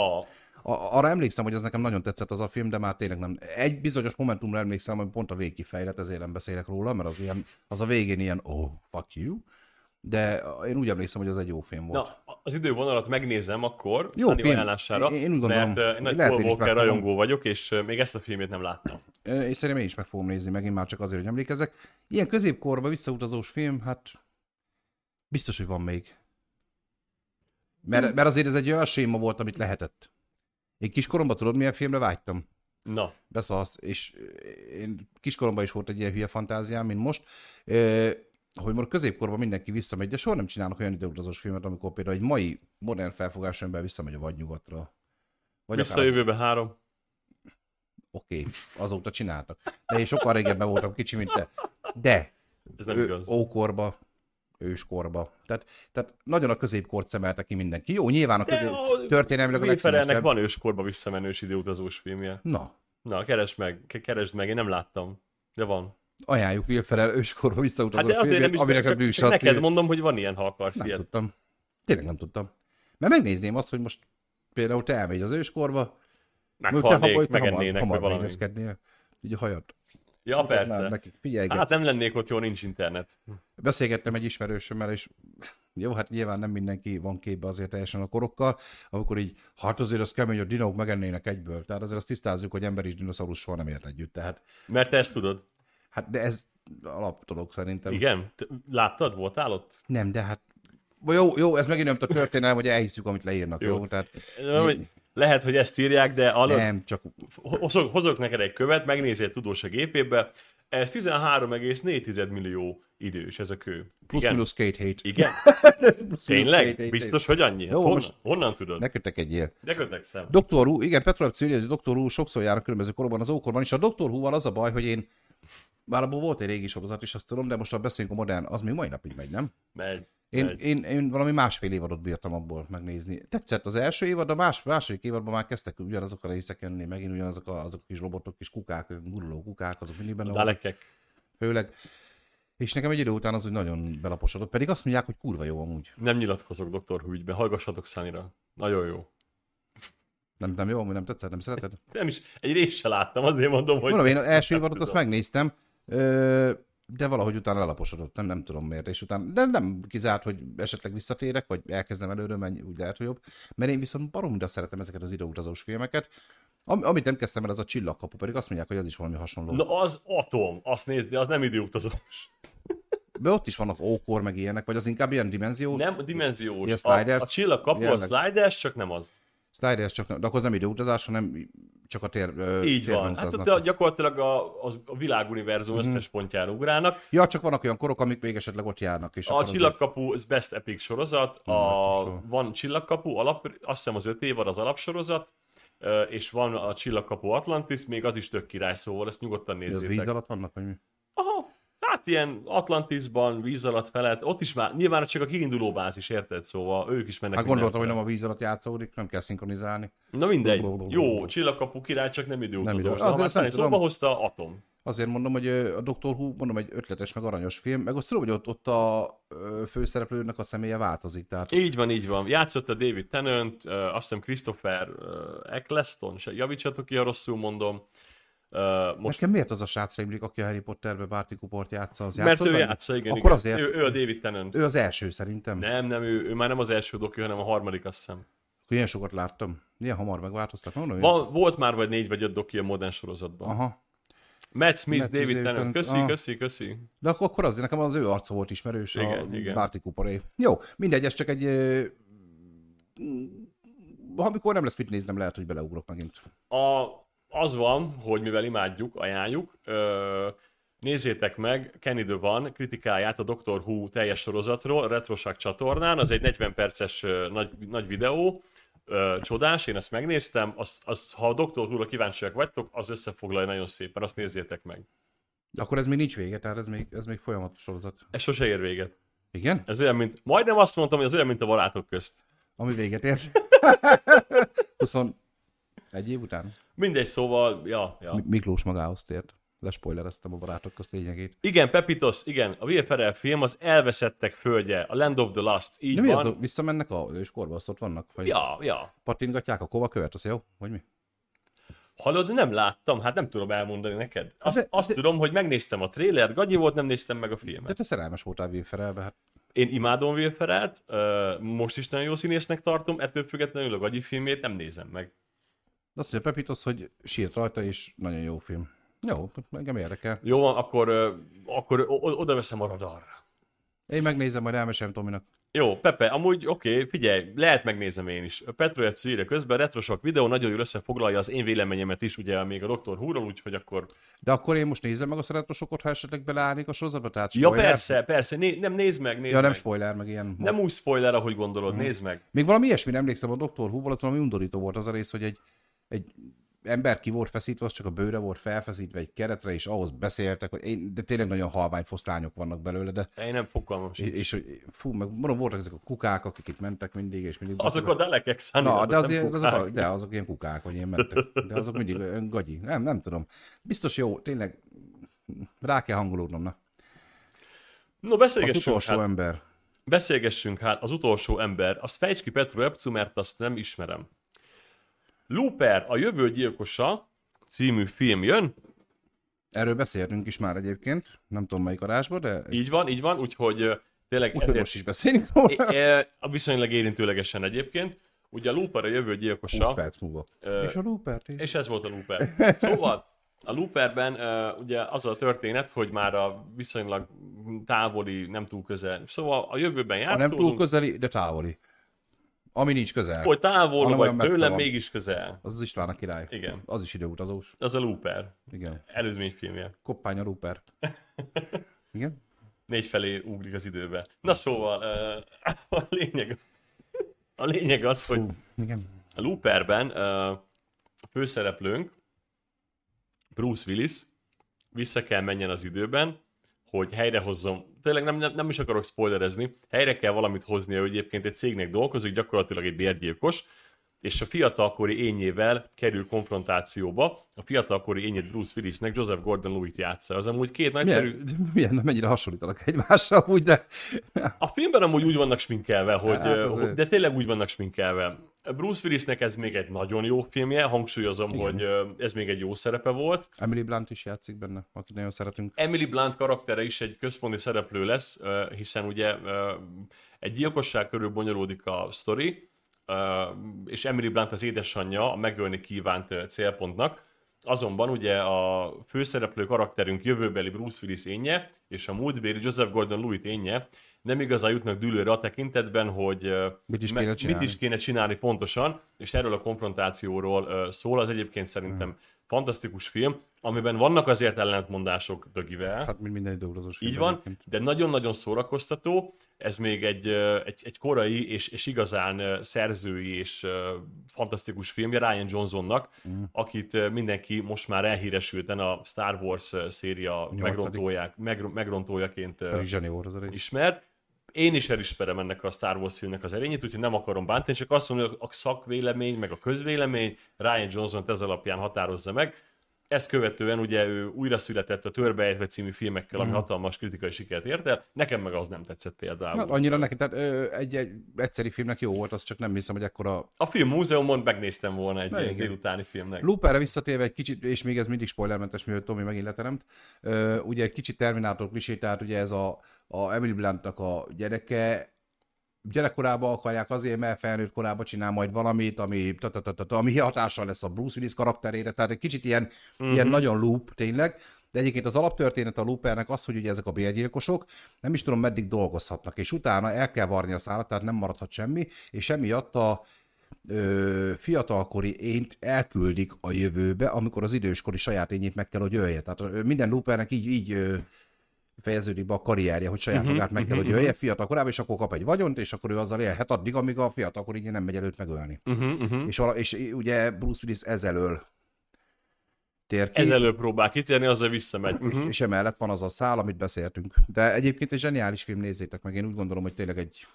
A, arra emlékszem, hogy az nekem nagyon tetszett az a film, de már tényleg nem. Egy bizonyos momentumra emlékszem, hogy pont a vég kifejlett, ezért nem beszélek róla, mert az, ilyen, az a végén ilyen, oh, fuck you. De én úgy emlékszem, hogy az egy jó film volt. na, az idővonalat megnézem akkor, Jó film. ajánlására, Én- én úgy gondolom, mert én nagy Paul Walker rajongó vagyok, és még ezt a filmét nem láttam. És szerintem én is meg fogom nézni megint már csak azért, hogy emlékezek. Ilyen középkorba visszautazós film, hát biztos, hogy van még. Mert, mert azért ez egy olyan séma volt, amit lehetett. Én kiskoromban tudod, milyen filmre vágytam? Na, Beszalsz, és én kiskoromban is volt egy ilyen hülye fantáziám, mint most, hogy most középkorban mindenki visszamegy, de soha nem csinálnak olyan időutazós filmet, amikor például egy mai modern felfogású ember visszamegy a vadnyugatra. Vagy vissza a akár jövőbe három. Oké, okay, azóta csináltak. De én sokkal régebben voltam kicsi, mint te. De Ez nem ő, igaz. ókorba, őskorba. Tehát, tehát nagyon a középkort szemelte ki mindenki. Jó, nyilván a közép... történelmileg a legszínesebb. van őskorba visszamenős időutazós filmje. Na, Na, keresd meg, ke- keresd meg, én nem láttam. De van. Ajánljuk Will Ferrell őskorba Hát azért nem filmjét, aminek a csak, bűs csak neked mondom, hogy van ilyen, ha akarsz Nem ilyet. tudtam. Tényleg nem tudtam. Mert megnézném azt, hogy most például te elmegy az őskorba, Meghalnék, hamar, hamar, megennének, hamar valami. megnézkednél. Így a hajat. Ja, persze. nekik figyelj, Hát nem lennék ott, jó, nincs internet. Beszélgettem egy ismerősömmel, és jó, hát nyilván nem mindenki van képbe azért teljesen a korokkal, amikor így, hát azért az kemény, hogy dinók megennének egyből. Tehát azért azt tisztázzuk, hogy ember és dinoszaurusz soha nem ért együtt. Tehát, Mert te ezt tudod. Hát de ez alaptolog szerintem. Igen? Láttad? Voltál ott? Nem, de hát jó, jó, ez megint nem a történelem, hogy elhiszük, amit leírnak, jó? Jó. Tehát Lehet, hogy ezt írják, de alatt Nem, csak hozok, hozok neked egy követ, megnézél tudós a gépébe, ez 13,4 millió idős ez a kő. plusz Igen? minusz két hét. Igen? Plusz-minusz Tényleg? két hét. Biztos, hogy annyi? Jó, honnan, most- honnan tudod? Ne kötek egy ilyen. De kötekszem. Doktor Who, igen, Petrolep írja, hogy Doktor Who sokszor jár a különböző korokban az ókorban, és a Doktor Who-val az a baj, hogy én bár abból volt egy régi sorozat is, azt tudom, de most ha beszélünk a modern, az még mai napig megy, nem? Megy. Én, megy. én, én valami másfél évadot bírtam abból megnézni. Tetszett az első évad, a más, második évadban már kezdtek ugyanazok a részek jönni, megint ugyanazok a, azok a kis robotok, kis kukák, guruló kukák, azok mindig benne dalekek. főleg. És nekem egy idő után az úgy nagyon belaposodott, pedig azt mondják, hogy kurva jó amúgy. Nem nyilatkozok Dr. Who ügyben, hallgassatok Szanira. Nagyon jó. Nem, nem jó, amúgy nem tetszett, nem szereted? Nem is, egy részt se láttam, azért mondom, hogy... Mondom, én az első évadot azt megnéztem, ö, de valahogy utána lelaposodott, nem, nem tudom miért, és utána, de nem kizárt, hogy esetleg visszatérek, vagy elkezdem előről, menj, úgy lehet, hogy jobb. Mert én viszont baromira szeretem ezeket az időutazós filmeket. Am, amit nem kezdtem el, az a csillagkapu, pedig azt mondják, hogy az is valami hasonló. Na az atom, azt nézd, de az nem időutazós. De ott is vannak ókor, meg ilyenek, vagy az inkább ilyen dimenziós. Nem dimenziós. Ilyen a, a csillagkapu a sliders, csak nem az. Sliders csak nem, de akkor az nem időutazás, hanem csak a tér, Így térben van. Hát utaznak. ott a, gyakorlatilag a, a, a világuniverzum Mhm. összes pontján ugrálnak. Ja, csak vannak olyan korok, amik még esetleg ott járnak. És A Csillagkapu, ez Best Epic sorozat, a, soha. van Csillagkapu, alap, azt hiszem az öt évad az alapsorozat, és van a Csillagkapu Atlantis, még az is tök király, szóval ezt nyugodtan az nézzétek. víz alatt vannak, vagy mi? Aha, hát ilyen Atlantisban, víz alatt felett, ott is már, nyilván csak a kiinduló bázis, érted? Szóval ők is mennek Hát gondoltam, hogy nem a víz alatt játszódik, nem kell szinkronizálni. Na mindegy. Jó, Csillagkapu király, csak nem Nem időutazós. nem Szani szóba tudom. hozta, Atom. Azért mondom, hogy a Doctor Who, mondom, egy ötletes, meg aranyos film, meg azt tudom, hogy ott, ott a főszereplőnek a személye változik, tehát Így van, így van. Játszott a David Tennant, azt hiszem Christopher Eccleston, se javítsatok ki, ha rosszul mondom. Uh, most... nekem miért az a srác rémlik, aki a Harry Potterbe Barty Coopert játsza, az mert játszott ő játsza, igen, Akkor igen. azért, Ő, ő, a David Tennant. ő az első szerintem. Nem, nem, ő, ő, már nem az első doki, hanem a harmadik, azt hiszem. Akkor ilyen sokat láttam. Ilyen hamar megváltoztak, mondom? Van, volt már vagy négy vagy öt doki a modern sorozatban. Aha. Matt Smith, Matt David David Tennant, köszi, ah. köszi, köszi. De akkor, azért nekem az ő arca volt ismerős, Igen, a igen. Barty Cooperé. Jó, mindegy, ez csak egy... Amikor nem lesz mit néznem, lehet, hogy beleugrok megint. A, az van, hogy mivel imádjuk, ajánljuk, ö, nézzétek meg Kenny van kritikáját a Doctor Who teljes sorozatról, Retrosak csatornán, az egy 40 perces ö, nagy, nagy videó, ö, csodás, én ezt megnéztem, az, az, ha a Doctor Who-ra kíváncsiak vagytok, az összefoglalja nagyon szépen, azt nézzétek meg. De akkor ez még nincs vége, tehát ez még, ez még folyamatos sorozat. Ez sose ér véget. Igen? Ez olyan, mint, majdnem azt mondtam, hogy az olyan, mint a barátok közt. Ami véget ért. 21 év után? Mindegy, szóval, ja, ja. Mi- Miklós magához tért. Lespoilereztem a barátok közt lényegét. Igen, Pepitos, igen, a Will Ferrell film az Elveszettek földje, a Land of the Lost, így De mi van. az, visszamennek a őskorba, azt ott vannak? Vagy Ja, ja. Pattingatják a kovakövet, az jó? Vagy mi? Hallod, nem láttam, hát nem tudom elmondani neked. Azt, De- azt de- tudom, hogy megnéztem a trailert, Gagyi volt, nem néztem meg a De filmet. te szerelmes voltál Will Ferrellbe, hát Én imádom Will Ferrellt, most is nagyon jó színésznek tartom, ettől függetlenül a Gagyi filmét nem nézem meg. Azt mondja Pepitos, hogy sírt rajta, és nagyon jó film. Jó, engem érdekel. Jó van, akkor, akkor oda veszem a radarra. Én megnézem, majd elmesem Tominak. Jó, Pepe, amúgy oké, okay, figyelj, lehet megnézem én is. Petrojet írja közben, retrosok videó nagyon jól összefoglalja az én véleményemet is, ugye még a Dr. Who-ról, úgyhogy akkor... De akkor én most nézem meg a szeretrosokot, ha esetleg beleállnék a sorozatba, tehát Ja, spoiler? persze, persze, né- nem, nézd meg, nézd Ja, nem meg. spoiler, meg ilyen. Nem úgy spoiler, ahogy gondolod, Mhm. nézd meg. Még valami ilyesmire emlékszem a Dr. Who-ból, az valami undorító volt az a rész, hogy egy, egy ember ki volt feszítve, az csak a bőre volt felfeszítve egy keretre, és ahhoz beszéltek, hogy én, de tényleg nagyon halvány foszlányok vannak belőle, de Én nem fogalmam és, és hogy fú, meg mondom, voltak ezek a kukák, akik itt mentek mindig, és mindig... Azok a delekek, Szani, Na, de, az ilyen, azok, a, de azok ilyen kukák, hogy ilyen mentek. De azok mindig olyan gagyi. Nem, nem tudom. Biztos jó, tényleg rá kell hangolódnom. Na. No, Az beszélgessünk utolsó hát, ember. beszélgessünk hát, az utolsó ember, az fejts ki Petro Epcu, mert azt nem ismerem. Looper, a jövő gyilkosa című film jön, Erről beszéltünk is már egyébként, nem tudom melyik adásban, de így van, így van, úgyhogy ö, tényleg úgyhogy ezért most is beszélünk róla. Viszonylag érintőlegesen egyébként. Ugye a Looper a jövő 20 gyilkosa, perc múlva. Ö, és a Looper és ez volt a Looper. Szóval a Looperben uh, ugye az a történet, hogy már a viszonylag távoli, nem túl közel, szóval a jövőben A nem túl közeli, de távoli. Ami nincs közel. Hogy távol Hanem vagy tőlem, mégis közel. Az az István a király. Igen. Az is időutazós. Az a Looper. Igen. Előzményfilmje. Koppány a Rupert. Igen? Négy felé ugrik az időbe. Na szóval, uh, a lényeg, a lényeg az, hogy Fú, igen. a Looperben uh, főszereplőnk, Bruce Willis, vissza kell menjen az időben, hogy helyrehozzon, tényleg nem, nem, nem is akarok spoilerezni, helyre kell valamit hoznia, hogy egyébként egy cégnek dolgozik, gyakorlatilag egy bérgyilkos, és a fiatalkori ényével kerül konfrontációba. A fiatalkori ényét Bruce Willisnek Joseph Gordon-Lewitt játsza. Az amúgy két nagyszerű... Milyen, milyen, mennyire hasonlítanak egymásra, úgy, de A filmben amúgy úgy vannak sminkelve, hogy, Hát, de tényleg úgy vannak sminkelve. Bruce Willisnek ez még egy nagyon jó filmje, hangsúlyozom, Igen. hogy ez még egy jó szerepe volt. Emily Blunt is játszik benne, akit nagyon szeretünk. Emily Blunt karaktere is egy központi szereplő lesz, hiszen ugye egy gyilkosság körül bonyolódik a sztori, és Emily Blunt az édesanyja a megölni kívánt célpontnak. Azonban ugye a főszereplő karakterünk jövőbeli Bruce Willis énje, és a múltbéli Joseph Gordon-Lewitt énje nem igazán jutnak dűlőre a tekintetben, hogy Mit is kéne mit is kéne csinálni pontosan, és erről a konfrontációról szól. Az egyébként szerintem fantasztikus film, amiben vannak azért ellentmondások dögivel. Hát, mint minden időutazós Így van, egyébként. de nagyon-nagyon szórakoztató. Ez még egy, egy, egy korai és, és igazán szerzői és fantasztikus filmje Ryan Johnsonnak, mm. akit mindenki most már elhíresülten a Star Wars széria megrontóják, meg, megrontójaként ö, Én is elismerem ennek a Star Wars filmnek az erényét, úgyhogy nem akarom bántani, csak azt mondom, hogy a szakvélemény, meg a közvélemény Ryan Johnson ez alapján határozza meg. Ezt követően ugye ő újra született a Törbeejtve című filmekkel, ami hatalmas kritikai sikert ért el. Nekem meg az nem tetszett például. Hát annyira neki, tehát ö, egy, egy egyszeri filmnek jó volt, az csak nem hiszem, hogy ekkora... A film múzeumon megnéztem volna egy Na ilyen délutáni filmnek. Looperre visszatérve egy kicsit, és még ez mindig spoilermentes, mivel Tomi megint leteremt, ö, ugye egy kicsit Terminátor klisé, tehát ugye ez a, a Emily Bluntnak a gyereke, gyerekkorában akarják azért, mert felnőtt korában csinál majd valamit, ami, ami hatással lesz a Bruce Willis karakterére, tehát egy kicsit ilyen, mm-hmm. ilyen nagyon loop tényleg, de egyébként az alaptörténet a Loopernek az, hogy ugye ezek a bérgyilkosok nem is tudom meddig dolgozhatnak, és utána el kell varni a szállat, tehát nem maradhat semmi, és emiatt a ö, fiatalkori ént elküldik a jövőbe, amikor az időskori saját ényét meg kell, hogy ölje. Tehát minden Loopernek így, így ö, fejeződik be a karrierje, hogy saját magát meg kell, hogy ölje fiatal korában, és akkor kap egy vagyont, és akkor ő azzal élhet addig, amíg a fiatalkori nem megy előtt megölni. Uh-huh, uh-huh. És, vala, és ugye Bruce Willis ezelől tér ki, Ez elő próbál kitérni, azzal visszamegy. uh-huh. Uh-huh. és emellett van az a szál, amit beszéltünk. De egyébként egy zseniális film, nézzétek meg, én úgy gondolom, hogy tényleg egy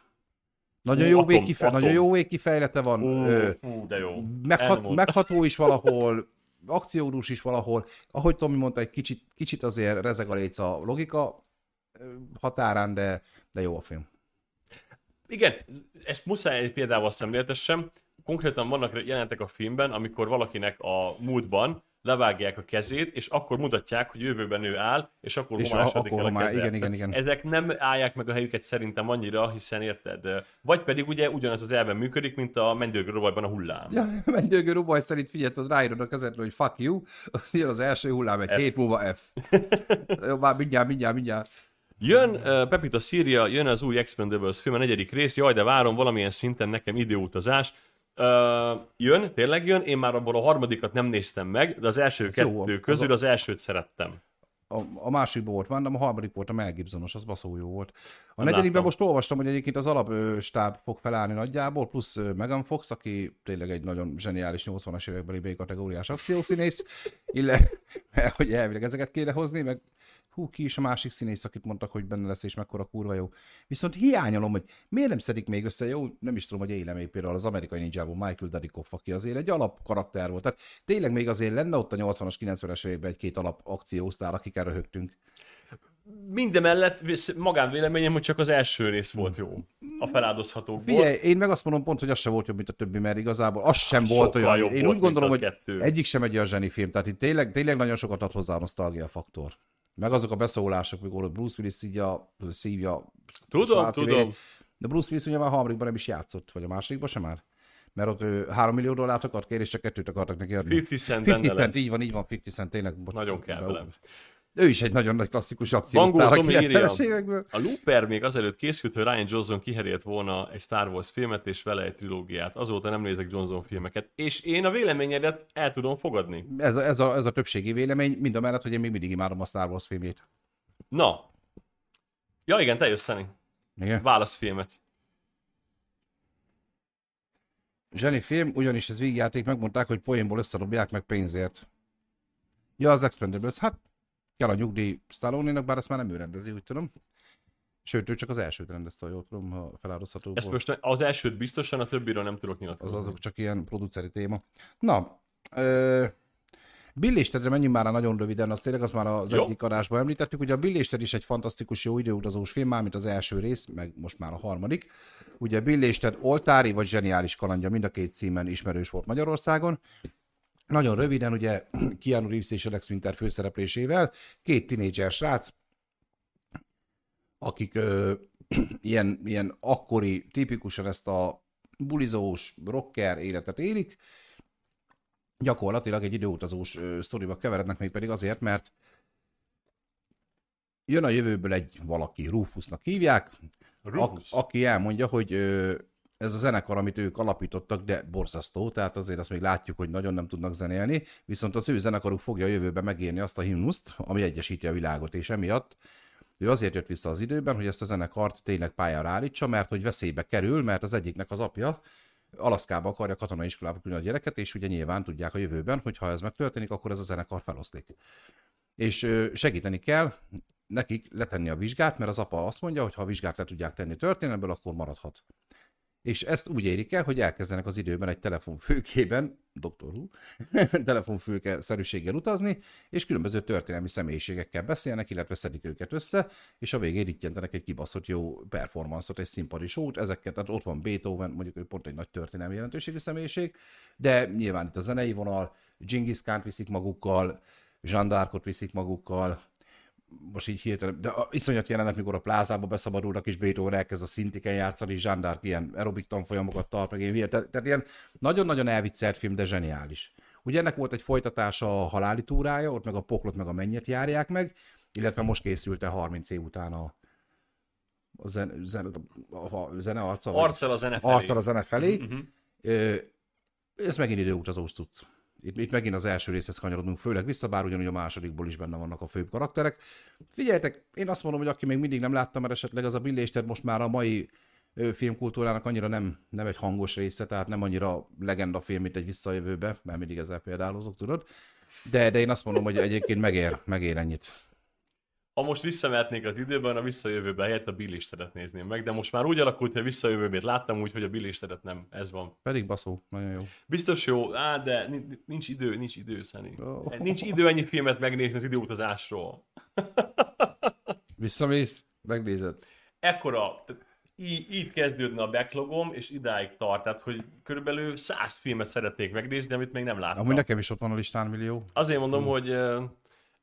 nagyon Ú, jó, atom, végkife- atom. nagyon jó végkifejlete van, Ú, ú, de jó. meghat, megható is valahol, akciódús is valahol. Ahogy Tomi mondta, egy kicsit, kicsit azért rezeg a léc a logika határán, de, de jó a film. Igen, ezt muszáj egy példával szemléltessem. Konkrétan vannak jelentek a filmben, amikor valakinek a múltban levágják a kezét, és akkor mutatják, hogy jövőben ő áll, és akkor És akkor el a homá- keze. igen, igen, igen. Ezek nem állják meg a helyüket szerintem annyira, hiszen érted? Vagy pedig ugye ugyanaz az elven működik, mint a mendőgő rovajban a hullám. Ja, mennydőgő Rubaj szerint figyelj, hogy ráírod a kezedre, hogy fuck you, az jön az első hullám, egy F. hét múlva F. Jó, már mindjárt, mindjárt, mindjárt. Jön uh, Pepita Szíria, jön az új Expendables film, a negyedik rész, jaj, de várom, valamilyen szinten nekem időutazás. Uh, jön, tényleg jön, én már abból a harmadikat nem néztem meg, de az első Ez jó, kettő az közül a- az elsőt szerettem. A, a másikban volt Van, de a harmadik volt a Mel Gibsonos, az baszó jó volt. A negyedikben most olvastam, hogy egyébként az alapstáb fog felállni nagyjából, plusz Megan Fox, aki tényleg egy nagyon zseniális 80-as évekbeli B-kategóriás akciószínész, illetve, hogy elvileg ezeket kéne hozni, meg hú, ki is a másik színész, akit mondtak, hogy benne lesz, és mekkora kurva jó. Viszont hiányolom, hogy miért nem szedik még össze, jó, nem is tudom, hogy élem még például az amerikai ninjából Michael Dudikoff, aki azért egy alap karakter volt. Tehát tényleg még azért lenne ott a 80-as, 90-es években egy-két alap akciósztár, akikkel röhögtünk. Mindemellett magánvéleményem, hogy csak az első rész volt jó. A feláldozhatókból. Figyelj, én meg azt mondom pont, hogy az sem volt jobb, mint a többi, mert igazából az sem volt Sokkal olyan. jobb Én volt, úgy gondolom, hogy kettő. egyik sem egy olyan zseni film, tehát itt tényleg, tényleg nagyon sokat ad hozzá a nosztalgia faktor. Meg azok a beszólások, mikor Bruce Willis szívja, szívja Tudom, svájci tudom. vérét. De Bruce Willis ugye már a harmadikban nem is játszott, vagy a másodikban sem már? Mert ott ő 3 millió dollárt akart kérni, és csak kettőt akartak neki adni. 50 Cent 50 benne Cent, így van, így van, 50 Cent, tényleg. Bocs, Nagyon kell velem. Ő is egy nagyon nagy klasszikus akciósztár a írja. 90-es évekből. A Looper még azelőtt készült, hogy Ryan Johnson kiherélt volna egy Star Wars filmet és vele egy trilógiát. Azóta nem nézek Johnson filmeket. És én a véleményedet el tudom fogadni. Ez a, ez, a, ez a többségi vélemény, mind a mellett, hogy én még mindig imádom a Star Wars filmjét. Na. Ja igen, te jössz, Szeni. Igen. Válasz filmet. Zseni film, ugyanis ez végjáték, megmondták, hogy poénból összedobják meg pénzért. Ja, az Expendables, hát kell a nyugdíj Stallone-nak, bár ezt már nem ő rendezi, úgy tudom. Sőt, ő csak az elsőt rendezte, jól tudom, ha feláldozható Ezt volt. most az elsőt biztosan, a többiről nem tudok Az nyilatkozni. azok csak ilyen produceri téma. Na, ö, Bill és Tedre menjünk már rá nagyon röviden, azt tényleg azt már az Jó. egyik adásban említettük, ugye a Bill és Ted is egy fantasztikus jó időutazós film, már mint az első rész, meg most már a harmadik. Ugye Bill és Ted oltári vagy zseniális kalandja, mind a két címen ismerős volt Magyarországon. Nagyon röviden, ugye Keanu Reeves és Alex Winter főszereplésével, két tinédzser srác, akik ö, ilyen, ilyen akkori, tipikusan ezt a bulizós, rocker életet élik, gyakorlatilag egy időutazós ö, sztoriba keverednek még pedig azért, mert jön a jövőből egy valaki, Rufusnak hívják, Rufus. a, aki elmondja, hogy ö, ez a zenekar, amit ők alapítottak, de borzasztó, tehát azért azt még látjuk, hogy nagyon nem tudnak zenélni, viszont az ő zenekaruk fogja a jövőben megírni azt a himnuszt, ami egyesíti a világot, és emiatt ő azért jött vissza az időben, hogy ezt a zenekart tényleg pályára állítsa, mert hogy veszélybe kerül, mert az egyiknek az apja Alaszkába akarja katonai iskolába küldeni a gyereket, és ugye nyilván tudják a jövőben, hogy ha ez megtörténik, akkor ez a zenekar feloszlik. És segíteni kell nekik letenni a vizsgát, mert az apa azt mondja, hogy ha a vizsgát le tudják tenni történelmből, akkor maradhat. És ezt úgy érik el, hogy elkezdenek az időben egy telefonfülkében, Dr. Who, telefonfülke szerűséggel utazni, és különböző történelmi személyiségekkel beszélnek, illetve szedik őket össze, és a végén rittyentenek egy kibaszott jó performanszot, egy színpadi sót, ezeket, tehát ott van Beethoven, mondjuk ő pont egy nagy történelmi jelentőségű személyiség, de nyilván itt a zenei vonal, Genghis Khan viszik magukkal, Jean d'Arcot viszik magukkal, most így hirtelen, de iszonyat jelenet, mikor a plázába beszabadulnak, és Beethoven elkezd a szintiken játszani, Jean d'Arc ilyen aerobik tanfolyamokat tart, meg ilyen, tehát, tehát ilyen nagyon-nagyon elviccelt film, de zseniális. Ugye ennek volt egy folytatása a haláli túrája, ott meg a poklot, meg a mennyet járják meg, illetve most készült el 30 év után a, a, zene, zene, a, a zene arca, Arccal a zene felé. arccal a zene felé. Mhm. Ö, Ez megint időutazós cucc. Itt, itt megint az első részhez kanyarodunk főleg vissza, bár ugyanúgy a másodikból is benne vannak a főbb karakterek. Figyeljetek, én azt mondom, hogy aki még mindig nem látta, mert esetleg az a Bill most már a mai filmkultúrának annyira nem, nem egy hangos része, tehát nem annyira legenda film, mint egy visszajövőbe, mert mindig ezzel példálozok, tudod. De, de én azt mondom, hogy egyébként megér, megér ennyit. Ha most visszamehetnék az időben, a visszajövőben helyett a Billistedet nézném meg, de most már úgy alakult, hogy a visszajövőbét láttam úgy, hogy a Billistedet nem. Ez van. Pedig baszó, nagyon jó. Biztos jó, á, de ni- nincs idő, nincs idő, Szeni. Oh. Nincs idő ennyi filmet megnézni az időutazásról. Visszamész, megnézed. Ekkora, így, így kezdődne a backlogom, és idáig tart, tehát hogy körülbelül száz filmet szeretnék megnézni, amit még nem láttam. Amúgy nekem is ott van a listán millió. Azért mondom, hogy ö,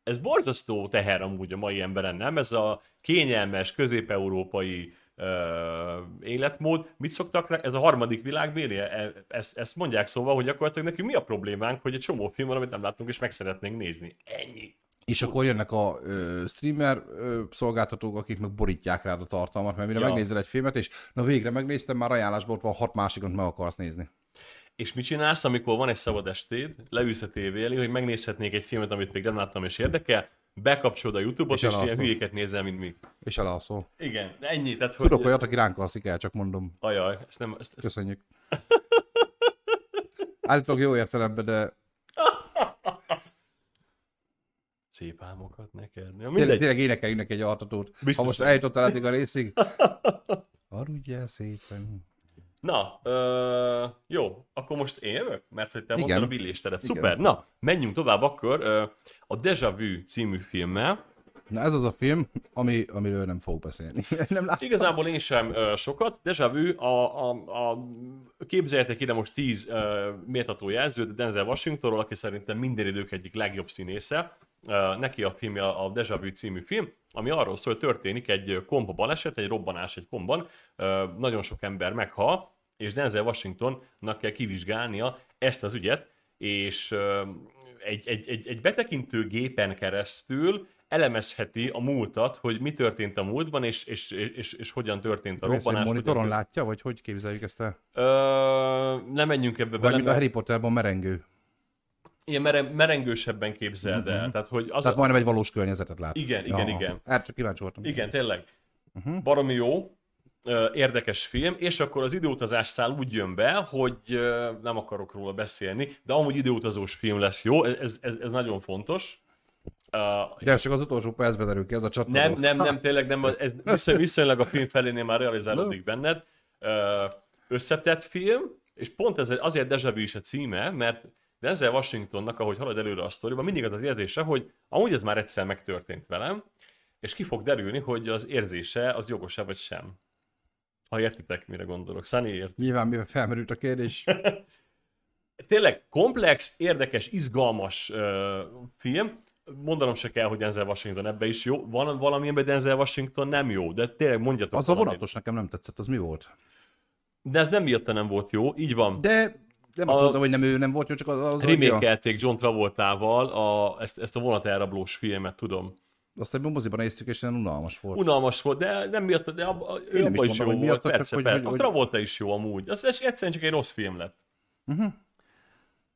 ez borzasztó teher amúgy a mai emberen, nem? Ez a kényelmes, közép-európai ö, életmód. Mit szoktak, ez a harmadik világbéli? E- Ezt, ezt mondják szóval, hogy gyakorlatilag nekünk mi a problémánk, hogy egy csomó film van, amit nem látunk, és meg szeretnénk nézni. Ennyi. És akkor jönnek a ö, streamer ö, szolgáltatók, akik meg borítják rád a tartalmat, mert mire Ja. megnézel egy filmet, és na végre megnéztem, már ajánlásból ott van hat másikot meg akarsz nézni. És mit csinálsz, amikor van egy szabad estéd, leülsz a tévé elé, hogy megnézhetnék egy filmet, amit még nem láttam és érdekel, bekapcsolod a YouTube-ot, és, És ilyen hülyéket nézel, mint mi. És elalszol. Igen, ennyi. Tehát, hogy... Tudok olyat, aki ránk alszik el, csak mondom. Ajaj, ezt nem... Ezt, ezt... Köszönjük. Állítólag jó értelemben, de Szép álmokat neked. Ja, mindegy. tényleg énekeljünk neki egy altatót. Biztos Ha most eljutottál eddig a részig, aludjál szépen. Na, ö, jó, akkor most én jövök? Mert hogy te Igen. mondtad a billéstedet. Igen. Szuper, na, menjünk tovább akkor ö, a Deja Vu című filmmel. Na ez az a film, ami, amiről nem fogok beszélni. nem láttam. Igazából én sem ö, sokat. Deja Vu, a, a, a, képzeljetek ide most 10 ö, méltató jelzőt Denzel Washingtonról, aki szerintem minden idők egyik legjobb színésze. Neki a filmje a Deja Vu című film, ami arról szól, hogy történik egy komba baleset, egy robbanás egy komban, nagyon sok ember meghal, és Denzel Washingtonnak kell kivizsgálnia ezt az ügyet, és egy, egy, egy, egy betekintő gépen keresztül elemezheti a múltat, hogy mi történt a múltban, és, és, és, és hogyan történt a robbanás. monitoron hogyan látja, vagy hogy képzeljük ezt el? Ö, nem menjünk ebbe Vagy bele, mint a Harry Potterban merengő. Ilyen mere, merengősebben képzeld el. Tehát, hogy az Tehát a, majdnem egy valós környezetet lát. Igen, igen, igen. Hát csak kíváncsi voltam. igen, tényleg. Uh-huh. Baromi jó, érdekes film, és akkor az időutazás szál úgy jön be, hogy nem akarok róla beszélni, de amúgy időutazós film lesz jó, ez, ez, ez nagyon fontos. Uh, ez csak az utolsó percben derül ki, ez a csatlakozó. nem, nem, nem, tényleg nem, ez viszony, viszonylag a film felénél már realizálódik benned. Összetett film, és pont ez azért Deja Vu is a címe, mert Denzel Washingtonnak, ahogy halad előre a sztoriban, mindig az az érzése, hogy amúgy ez már egyszer megtörtént velem, és ki fog derülni, hogy az érzése az jogos-e vagy sem. Ha értitek, mire gondolok. Sunny ért. Nyilván mivel felmerült a kérdés. Tényleg komplex, érdekes, izgalmas uh, film. Mondanom se kell, hogy Denzel Washington ebbe is jó. Van valami, amiben Denzel Washington nem jó, de tényleg mondjatok Az a valamit. vonatos nekem nem tetszett, az mi volt? De ez nem miatta nem volt jó, így van. De nem azt A- mondtam, hogy nem ő nem volt jó, csak az, az Remékelték John Travoltával a, ezt, ezt a vonat elrablós filmet, tudom. Azt egy moziban néztük, és ilyen unalmas volt. Unalmas volt, de nem miatt, de abba, ő nem is abba is, mondom, jó volt, miatta, csak persze, hogy- persze. hogy- A Travolta is jó amúgy. Az ez egyszerűen csak egy rossz film lett. Uh-huh.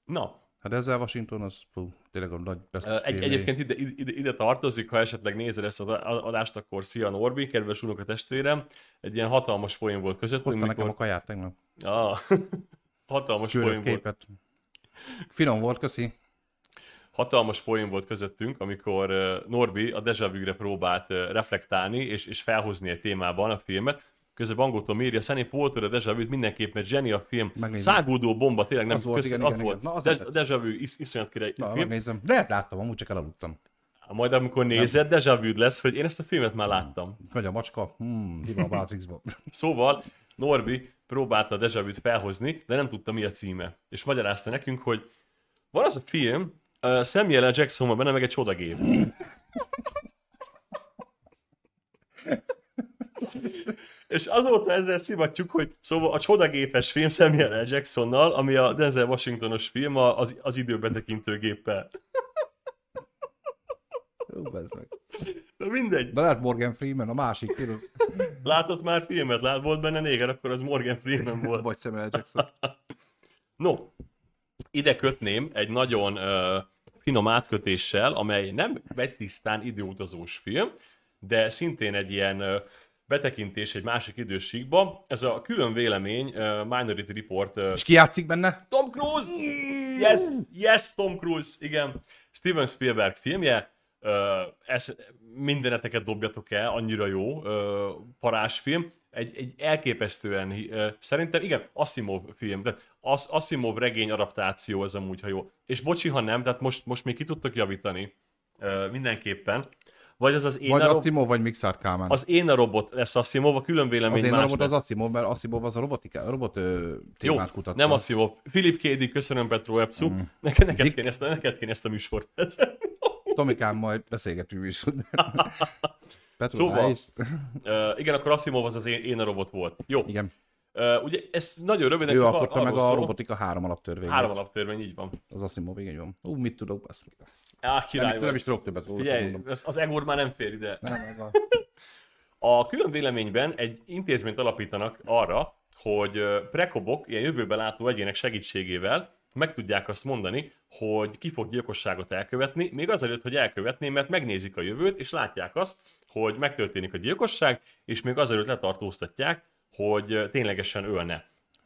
Na, Hát ezzel Washington, az fú, tényleg a nagy best Egy, egyébként ide, ide, ide tartozik, ha esetleg nézed ezt az adást, akkor szia Norbi, kedves unoka testvérem. Egy ilyen hatalmas poén volt közöttünk, Hozta nekem a mikor... kaját tegnap. Ah, hatalmas poén volt. képet. Finom volt, köszi. hatalmas poén volt közöttünk, amikor Norbi a Deja Vu-re próbált reflektálni és, és felhozni egy témában a filmet. Közben Bangótól írja, Sunny Poulter a Deja Vu-t mindenképp, mert zseni a film. Megnézem. Szágódó bomba, tényleg nem Az volt, igen, igen, volt. igen. Na, az De. Deja Vu is, iszonyat király Na, film. megnézem. Lehet láttam, amúgy csak elaludtam. Majd amikor nézed, Deja Vu lesz, hogy én ezt a filmet már láttam. Vagy a macska. Hmm, a Matrixba. Szóval Norbi próbálta a Deja Vu-t felhozni, de nem tudta mi a címe. És magyarázta nekünk, hogy van az a film, uh, Samuel L. Jackson van benne, meg egy csodagép. És azóta ezzel szivatjuk, hogy szóval a csodagépes film Samuel L. Jacksonnal, ami a Denzel Washingtonos film az, az időbetekintő géppel. Jó, ez meg. De mindegy. De lehet Morgan Freeman, a másik. tudod. Látott már filmet? Lát, volt benne néger, akkor az Morgan Freeman volt. Vagy Samuel. Jackson. No, ide kötném egy nagyon uh, finom átkötéssel, amely nem egy tisztán időutazós film, de szintén egy ilyen uh, betekintés egy másik időségba. Ez a külön vélemény uh, Minority Report uh, És ki játszik benne? Tom Cruise! Yes, yes, Tom Cruise, igen. Steven Spielberg filmje, ez, mindeneteket dobjatok el, annyira jó, uh, parásfilm. Egy, egy elképesztően, szerintem, igen, Asimov film, tehát As, Asimov regény adaptáció ez amúgy, ha jó. És bocsi, ha nem, tehát most, most még ki tudtok javítani mindenképpen. Vagy az az én Vagy a rob- Asimov, vagy Mixart Kálmán. az én a robot lesz Asimov, a külön az vélemény én a robot az Asimov, mert Asimov az a robotika, robot ö, Jó, témát kutatta. nem Asimov. Philip Kédi, köszönöm Petro Epsu. Mm. Neked, neked, Dick. kéne ezt, neked kéne ezt a műsort. Tomikám, majd beszélgetünk is. Petro, Szóval- uh, igen, akkor Asimov az az én, én a robot volt. Jó. Igen. Uh, ugye ez nagyon röviden Ő alkotta meg a robotika három alaptörvényt. Három alaptörvény, így van. Az Asimov, igen, van. Ú, mit tudok, azt Á, nem, király is, vagy. nem is tudok többet róla, Figyelj, az, az Egor már nem fér ide. Nem, a- külön véleményben egy intézményt alapítanak arra, hogy prekobok, ilyen jövőbe látó egyének segítségével meg tudják azt mondani, hogy ki fog gyilkosságot elkövetni, még azelőtt, hogy elkövetné, mert megnézik a jövőt, és látják azt, hogy megtörténik a gyilkosság, és még azelőtt letartóztatják, hogy ténylegesen ölne.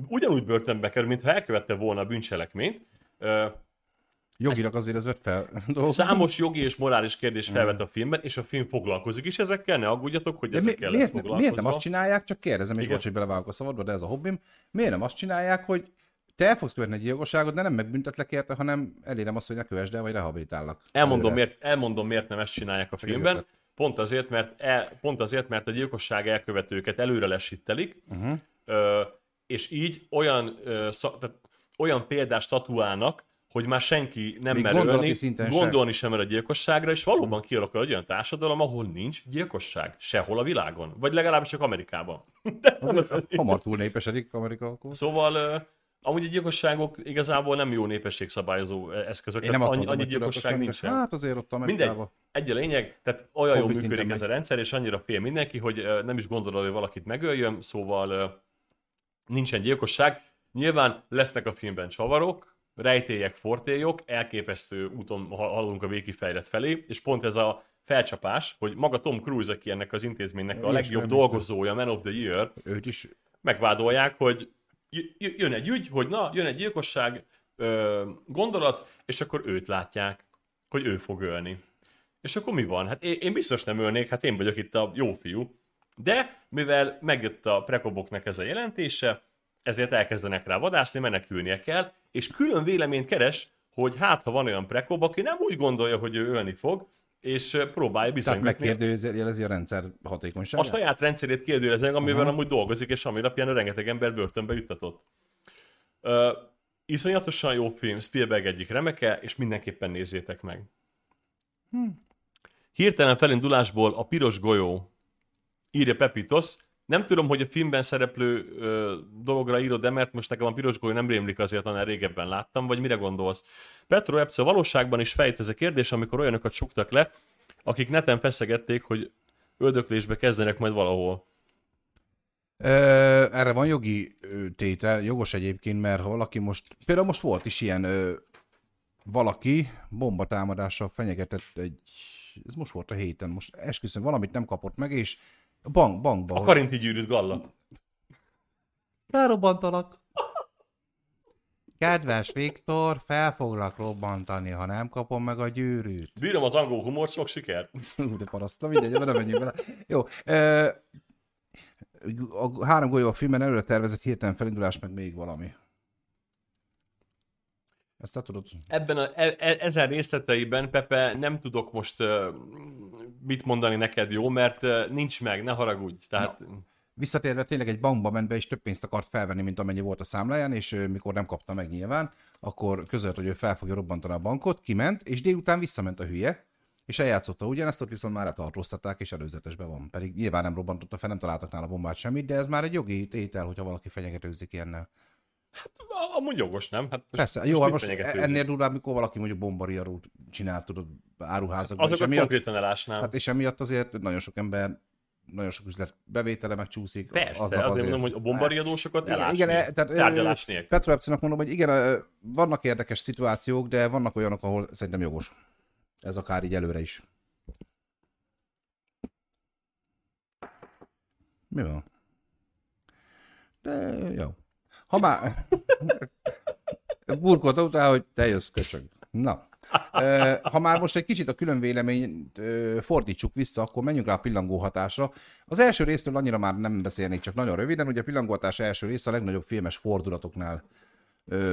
Ugyanúgy börtönbe kerül, mintha elkövette volna a bűncselekményt. Jogilag azért ez vett fel. Számos jogi és morális kérdés felvet a filmben, és a film foglalkozik is ezekkel, ne aggódjatok, hogy De mi, ezekkel lesz miért, foglalkozva. miért nem azt csinálják, csak kérdezem, és Igen. bocs, hogy belevágok a szabadba, de ez a hobbim, miért nem azt csinálják, hogy te el fogsz követni egy gyilkosságot, de nem megbüntetlek érte, hanem elérem azt, hogy ne kövesd el, vagy rehabilitállak. Elmondom Előre. miért, elmondom, miért nem ezt csinálják a filmben. Pont azért, mert, el, pont azért, mert a gyilkosság elkövetőket előre lesítelik, Mhm. uh-huh. ö, és így olyan, ö, szak, tehát olyan példás statuálnak, hogy már senki nem Még mer ölni, gondolni sem mer a gyilkosságra, és valóban kialakul egy olyan társadalom, ahol nincs gyilkosság sehol a világon. Vagy legalábbis csak Amerikában. De nem az, Hamar túl népesedik Amerika akkor. Szóval Amúgy a gyilkosságok igazából nem jó népességszabályozó eszközök. Én nem annyi, mondom, annyi gyilkosság nincsen. Hát azért ott Mindegy, Amerikában. egy a lényeg, tehát olyan jól Hobbi működik ez a rendszer, és annyira fél mindenki, hogy ö, nem is gondolod, hogy valakit megöljön, szóval ö, nincsen gyilkosság. Nyilván lesznek a filmben csavarok, rejtélyek, fortélyok, elképesztő úton ha- haladunk a végkifejlet felé, és pont ez a felcsapás, hogy maga Tom Cruise, aki ennek az intézménynek a Ilyesmi legjobb dolgozója, Man of the Year, Őt is megvádolják, hogy jön egy ügy, hogy na, jön egy gyilkosság ö, gondolat, és akkor őt látják, hogy ő fog ölni. És akkor mi van? Hát én, én biztos nem ölnék, hát én vagyok itt a jó fiú. De mivel megjött a prekoboknak ez a jelentése, ezért elkezdenek rá vadászni, menekülnie kell, és külön véleményt keres, hogy hát ha van olyan prekob, aki nem úgy gondolja, hogy ő ölni fog, és próbálja tehát bizonygatni megkérdőjelezi a rendszer a hatékonyságát. saját rendszerét kérdőjeleznek, amivel Aha. amúgy dolgozik, és ami alapján rengeteg ember börtönbe juttatott. Ö, iszonyatosan jó film, Spielberg egyik remeke, és mindenképpen nézzétek meg. Hirtelen felindulásból a piros golyó, írja Pepitos. Nem tudom, hogy a filmben szereplő ö, dologra írod, de mert most nekem a piros golyó nem rémlik azért, annál régebben láttam, vagy mire gondolsz? Petro Epce valóságban is fejt ez a kérdés, amikor olyanokat csuktak le, akik neten feszegették, hogy öldöklésbe kezdenek majd valahol. Ö, erre van jogi tétel, jogos egyébként, mert ha valaki most, például most volt is ilyen, ö, valaki bombatámadással fenyegetett egy, ez most volt a héten, most esküszöm, valamit nem kapott meg, és a bank, bankba. A karinti gyűrűt Galla. Felrobbantalak. Kedves Viktor, fel foglak robbantani, ha nem kapom meg a gyűrűt. Bírom az angol humort, sok sikert. De paraszta, mindegy, nem menjünk bele. Jó. ö, A három golyó a filmen előre tervezett hirtelen felindulás, meg még valami. Ezt te tudod? Ebben a, e, e, ezen részleteiben, Pepe, nem tudok most uh, mit mondani neked, jó, mert uh, nincs meg, ne haragudj. Tehát Visszatérve tényleg egy bankba ment be, és több pénzt akart felvenni, mint amennyi volt a számláján, és ö, mikor nem kapta meg nyilván, akkor közölt, hogy ő fel fogja robbantani a bankot, kiment, és délután visszament a hülye, és eljátszotta ugyanezt, ott viszont már letartóztatták, és előzetesben van. Pedig nyilván nem robbantotta fel, nem találtak nála bombát semmit, de ez már egy jogi tétel, hogyha valaki fenyegetőzik ilyennel. A- amúgy jogos, nem? Hát most, Persze, jó, hát most fenyegetőzik? ennél durvább, mikor valaki mondjuk bombariarút csinál, tudod, áruházakban, és Azokat emiatt, konkrétan elásnám. hát és emiatt azért nagyon sok ember, nagyon sok üzlet bevétele megcsúszik. Persze, aznap azért, mondom, hogy a bombariadósokat Igen, elásni. igen, e- tehát, tárgyalás nélkül. Petro mondom, hogy igen, vannak érdekes szituációk, de vannak olyanok, ahol szerintem jogos. Ez akár így előre is. Mi van? De jó. Ha már... Burkolta utána, hogy te jössz, köcsög. Na. Ha már most egy kicsit a külön véleményt fordítsuk vissza, akkor menjünk rá a pillangó hatásra. Az első részről annyira már nem beszélnék, csak nagyon röviden. Ugye a pillangó első része a legnagyobb filmes fordulatoknál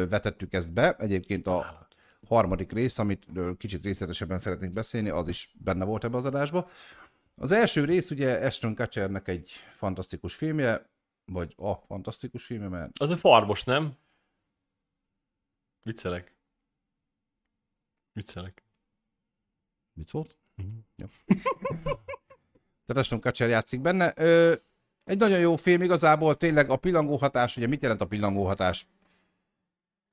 vetettük ezt be. Egyébként a harmadik rész, amit kicsit részletesebben szeretnénk beszélni, az is benne volt ebbe az adásba. Az első rész ugye Ashton Kutchernek egy fantasztikus filmje, vagy a fantasztikus filmje, mert Az a farbos, nem? Viccelek. Viccelek. mit szólt? Mhm. Jó. Tehát Ashton Kutcher játszik benne. Ö, egy nagyon jó film, igazából tényleg a pillangó hatás, ugye mit jelent a pillangó hatás?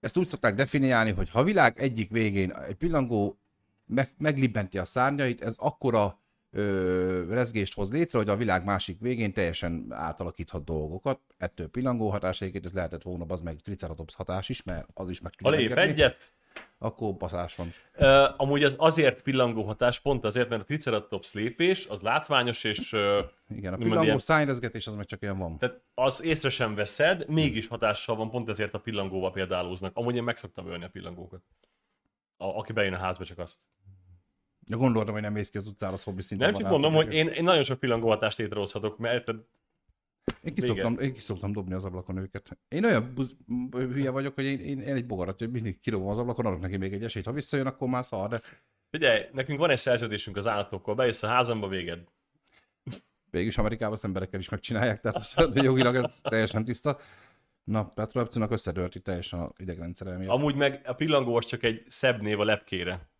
Ezt úgy szokták definiálni, hogy ha a világ egyik végén egy pillangó meg, meglibbenti a szárnyait, ez akkora ö, rezgést hoz létre, hogy a világ másik végén teljesen átalakíthat dolgokat. Ettől pillangó hatás, egyébként ez lehetett volna az meg triceratops hatás is, mert az is meg A tudja lép engedni. egyet. Akkor baszás van. Uh, amúgy az azért pillangó hatás, pont azért, mert a Triceratops lépés az látványos, és uh, Igen, a pillangó ilyen- szárnyrezgetés az meg csak ilyen van. tehát az észre sem veszed, mégis hatással van, pont ezért a pillangóval példálóznak. Amúgy én meg szoktam ölni a pillangókat. A, aki bejön a házba, csak azt. Ja, gondoltam, hogy nem mész ki az utcára, az hobbi szinten Nem csak mondom, hogy én, én nagyon sok pillangó hatást létrehozhatok, mert Én ki, szoktam, én ki szoktam dobni az ablakon őket. Én olyan buz, hülye vagyok, hogy én, én, én egy bogarat, hogy mindig kidobom az ablakon, adok neki még egy esélyt. Ha visszajön, akkor már szar, de figyelj, nekünk van egy szerződésünk az állatokkal, bejössz a házamba, véged. végülis Amerikában az emberekkel is megcsinálják, tehát hogy jogilag ez teljesen tiszta. Na, Petro Epcinak összedőlt itt teljesen a idegrendszere miatt. Amúgy meg a pillangó az csak egy szebb név a lepkére.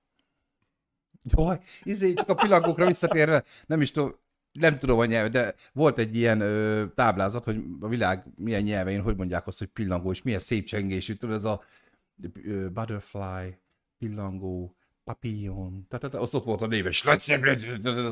Jaj, izé, csak a pillangókra visszatérve, nem is tudom, nem tudom a nyelv, de volt egy ilyen ö, táblázat, hogy a világ milyen nyelvein, hogy mondják azt, hogy pillangó, és milyen szép csengésű, tudod, ez a ö, butterfly, pillangó, papillon, tehát az ott volt a néves.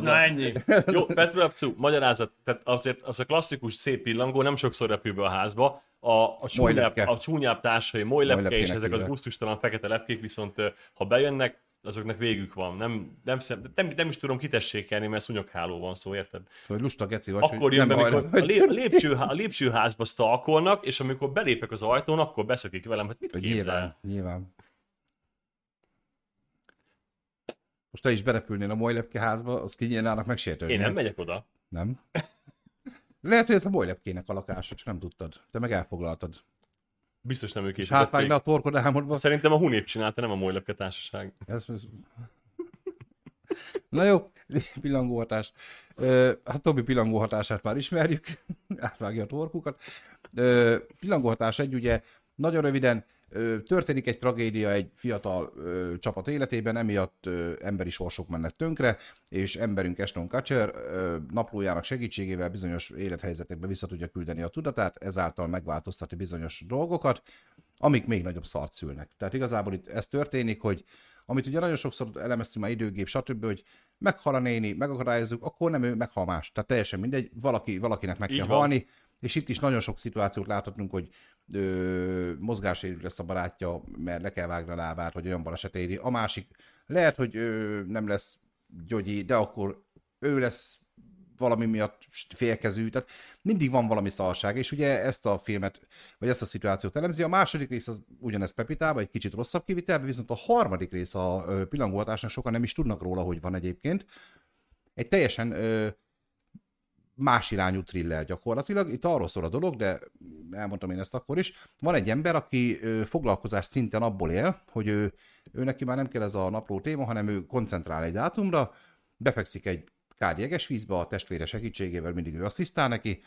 Na ennyi. Jó, Petrapcu, magyarázat, tehát azért az a klasszikus szép pillangó nem sokszor repül be a házba, a, a, csúnyább, a csúnyább társai, molylepke és Molylepkének ezek az gusztustalan fekete lepkék viszont ha bejönnek, azoknak végük van. Nem, nem, nem, nem is tudom kitessékelni, mert szúnyogháló van szó, érted? Hogy lusta geci vagy, Akkor jön be, amikor a, lé, a, lépcsőhá, a lépcsőházba stalkolnak, és amikor belépek az ajtón, akkor beszökik velem, hogy mit képzel? nyilván, nyilván. Most te is berepülnél a Molylepke házba, az kinyílnának megsértődni. Én nem megyek oda. Nem? Lehet, hogy ez a Molylepkének a lakása, csak nem tudtad. Te meg elfoglaltad. Biztos nem ők És hátvágna a torkod álmodba. Szerintem a Hunép csinálta, nem a Molylepke társaság. Ez, ez... Na jó, pillangóhatás. Hát Tobi pillangóhatását már ismerjük, átvágja a torkukat. Pillangóhatás egy, ugye nagyon röviden történik egy tragédia egy fiatal csapat életében, emiatt emberi sorsok mennek tönkre, és emberünk Ashton Kutcher naplójának segítségével bizonyos élethelyzetekbe vissza tudja küldeni a tudatát, ezáltal megváltoztatni bizonyos dolgokat, amik még nagyobb szart szülnek. Tehát igazából itt ez történik, hogy amit ugye nagyon sokszor elemeztünk már időgép, stb., hogy meghal a néni, megakadályozzuk, akkor nem ő, meghal más. Tehát teljesen mindegy, valaki, valakinek meg Így kell van. halni, és itt is nagyon sok szituációt láthatunk, hogy ö, mozgásérű lesz a barátja, mert le kell vágni a lábát, vagy olyan baleset éri. A másik lehet, hogy ö, nem lesz gyogyi, de akkor ő lesz valami miatt félkezű, tehát mindig van valami szarság, és ugye ezt a filmet, vagy ezt a szituációt elemzi. A második rész az ugyanez Pepitában, egy kicsit rosszabb kivitelben, viszont a harmadik rész a ö, pillangóhatásnak sokan nem is tudnak róla, hogy van egyébként. Egy teljesen ö, más irányú thriller gyakorlatilag. Itt arról szól a dolog, de elmondtam én ezt akkor is. Van egy ember, aki foglalkozás szinten abból él, hogy ő, ő neki már nem kell ez a napló téma, hanem ő koncentrál egy dátumra, befekszik egy kár jeges vízbe, a testvére segítségével mindig ő asszisztál neki,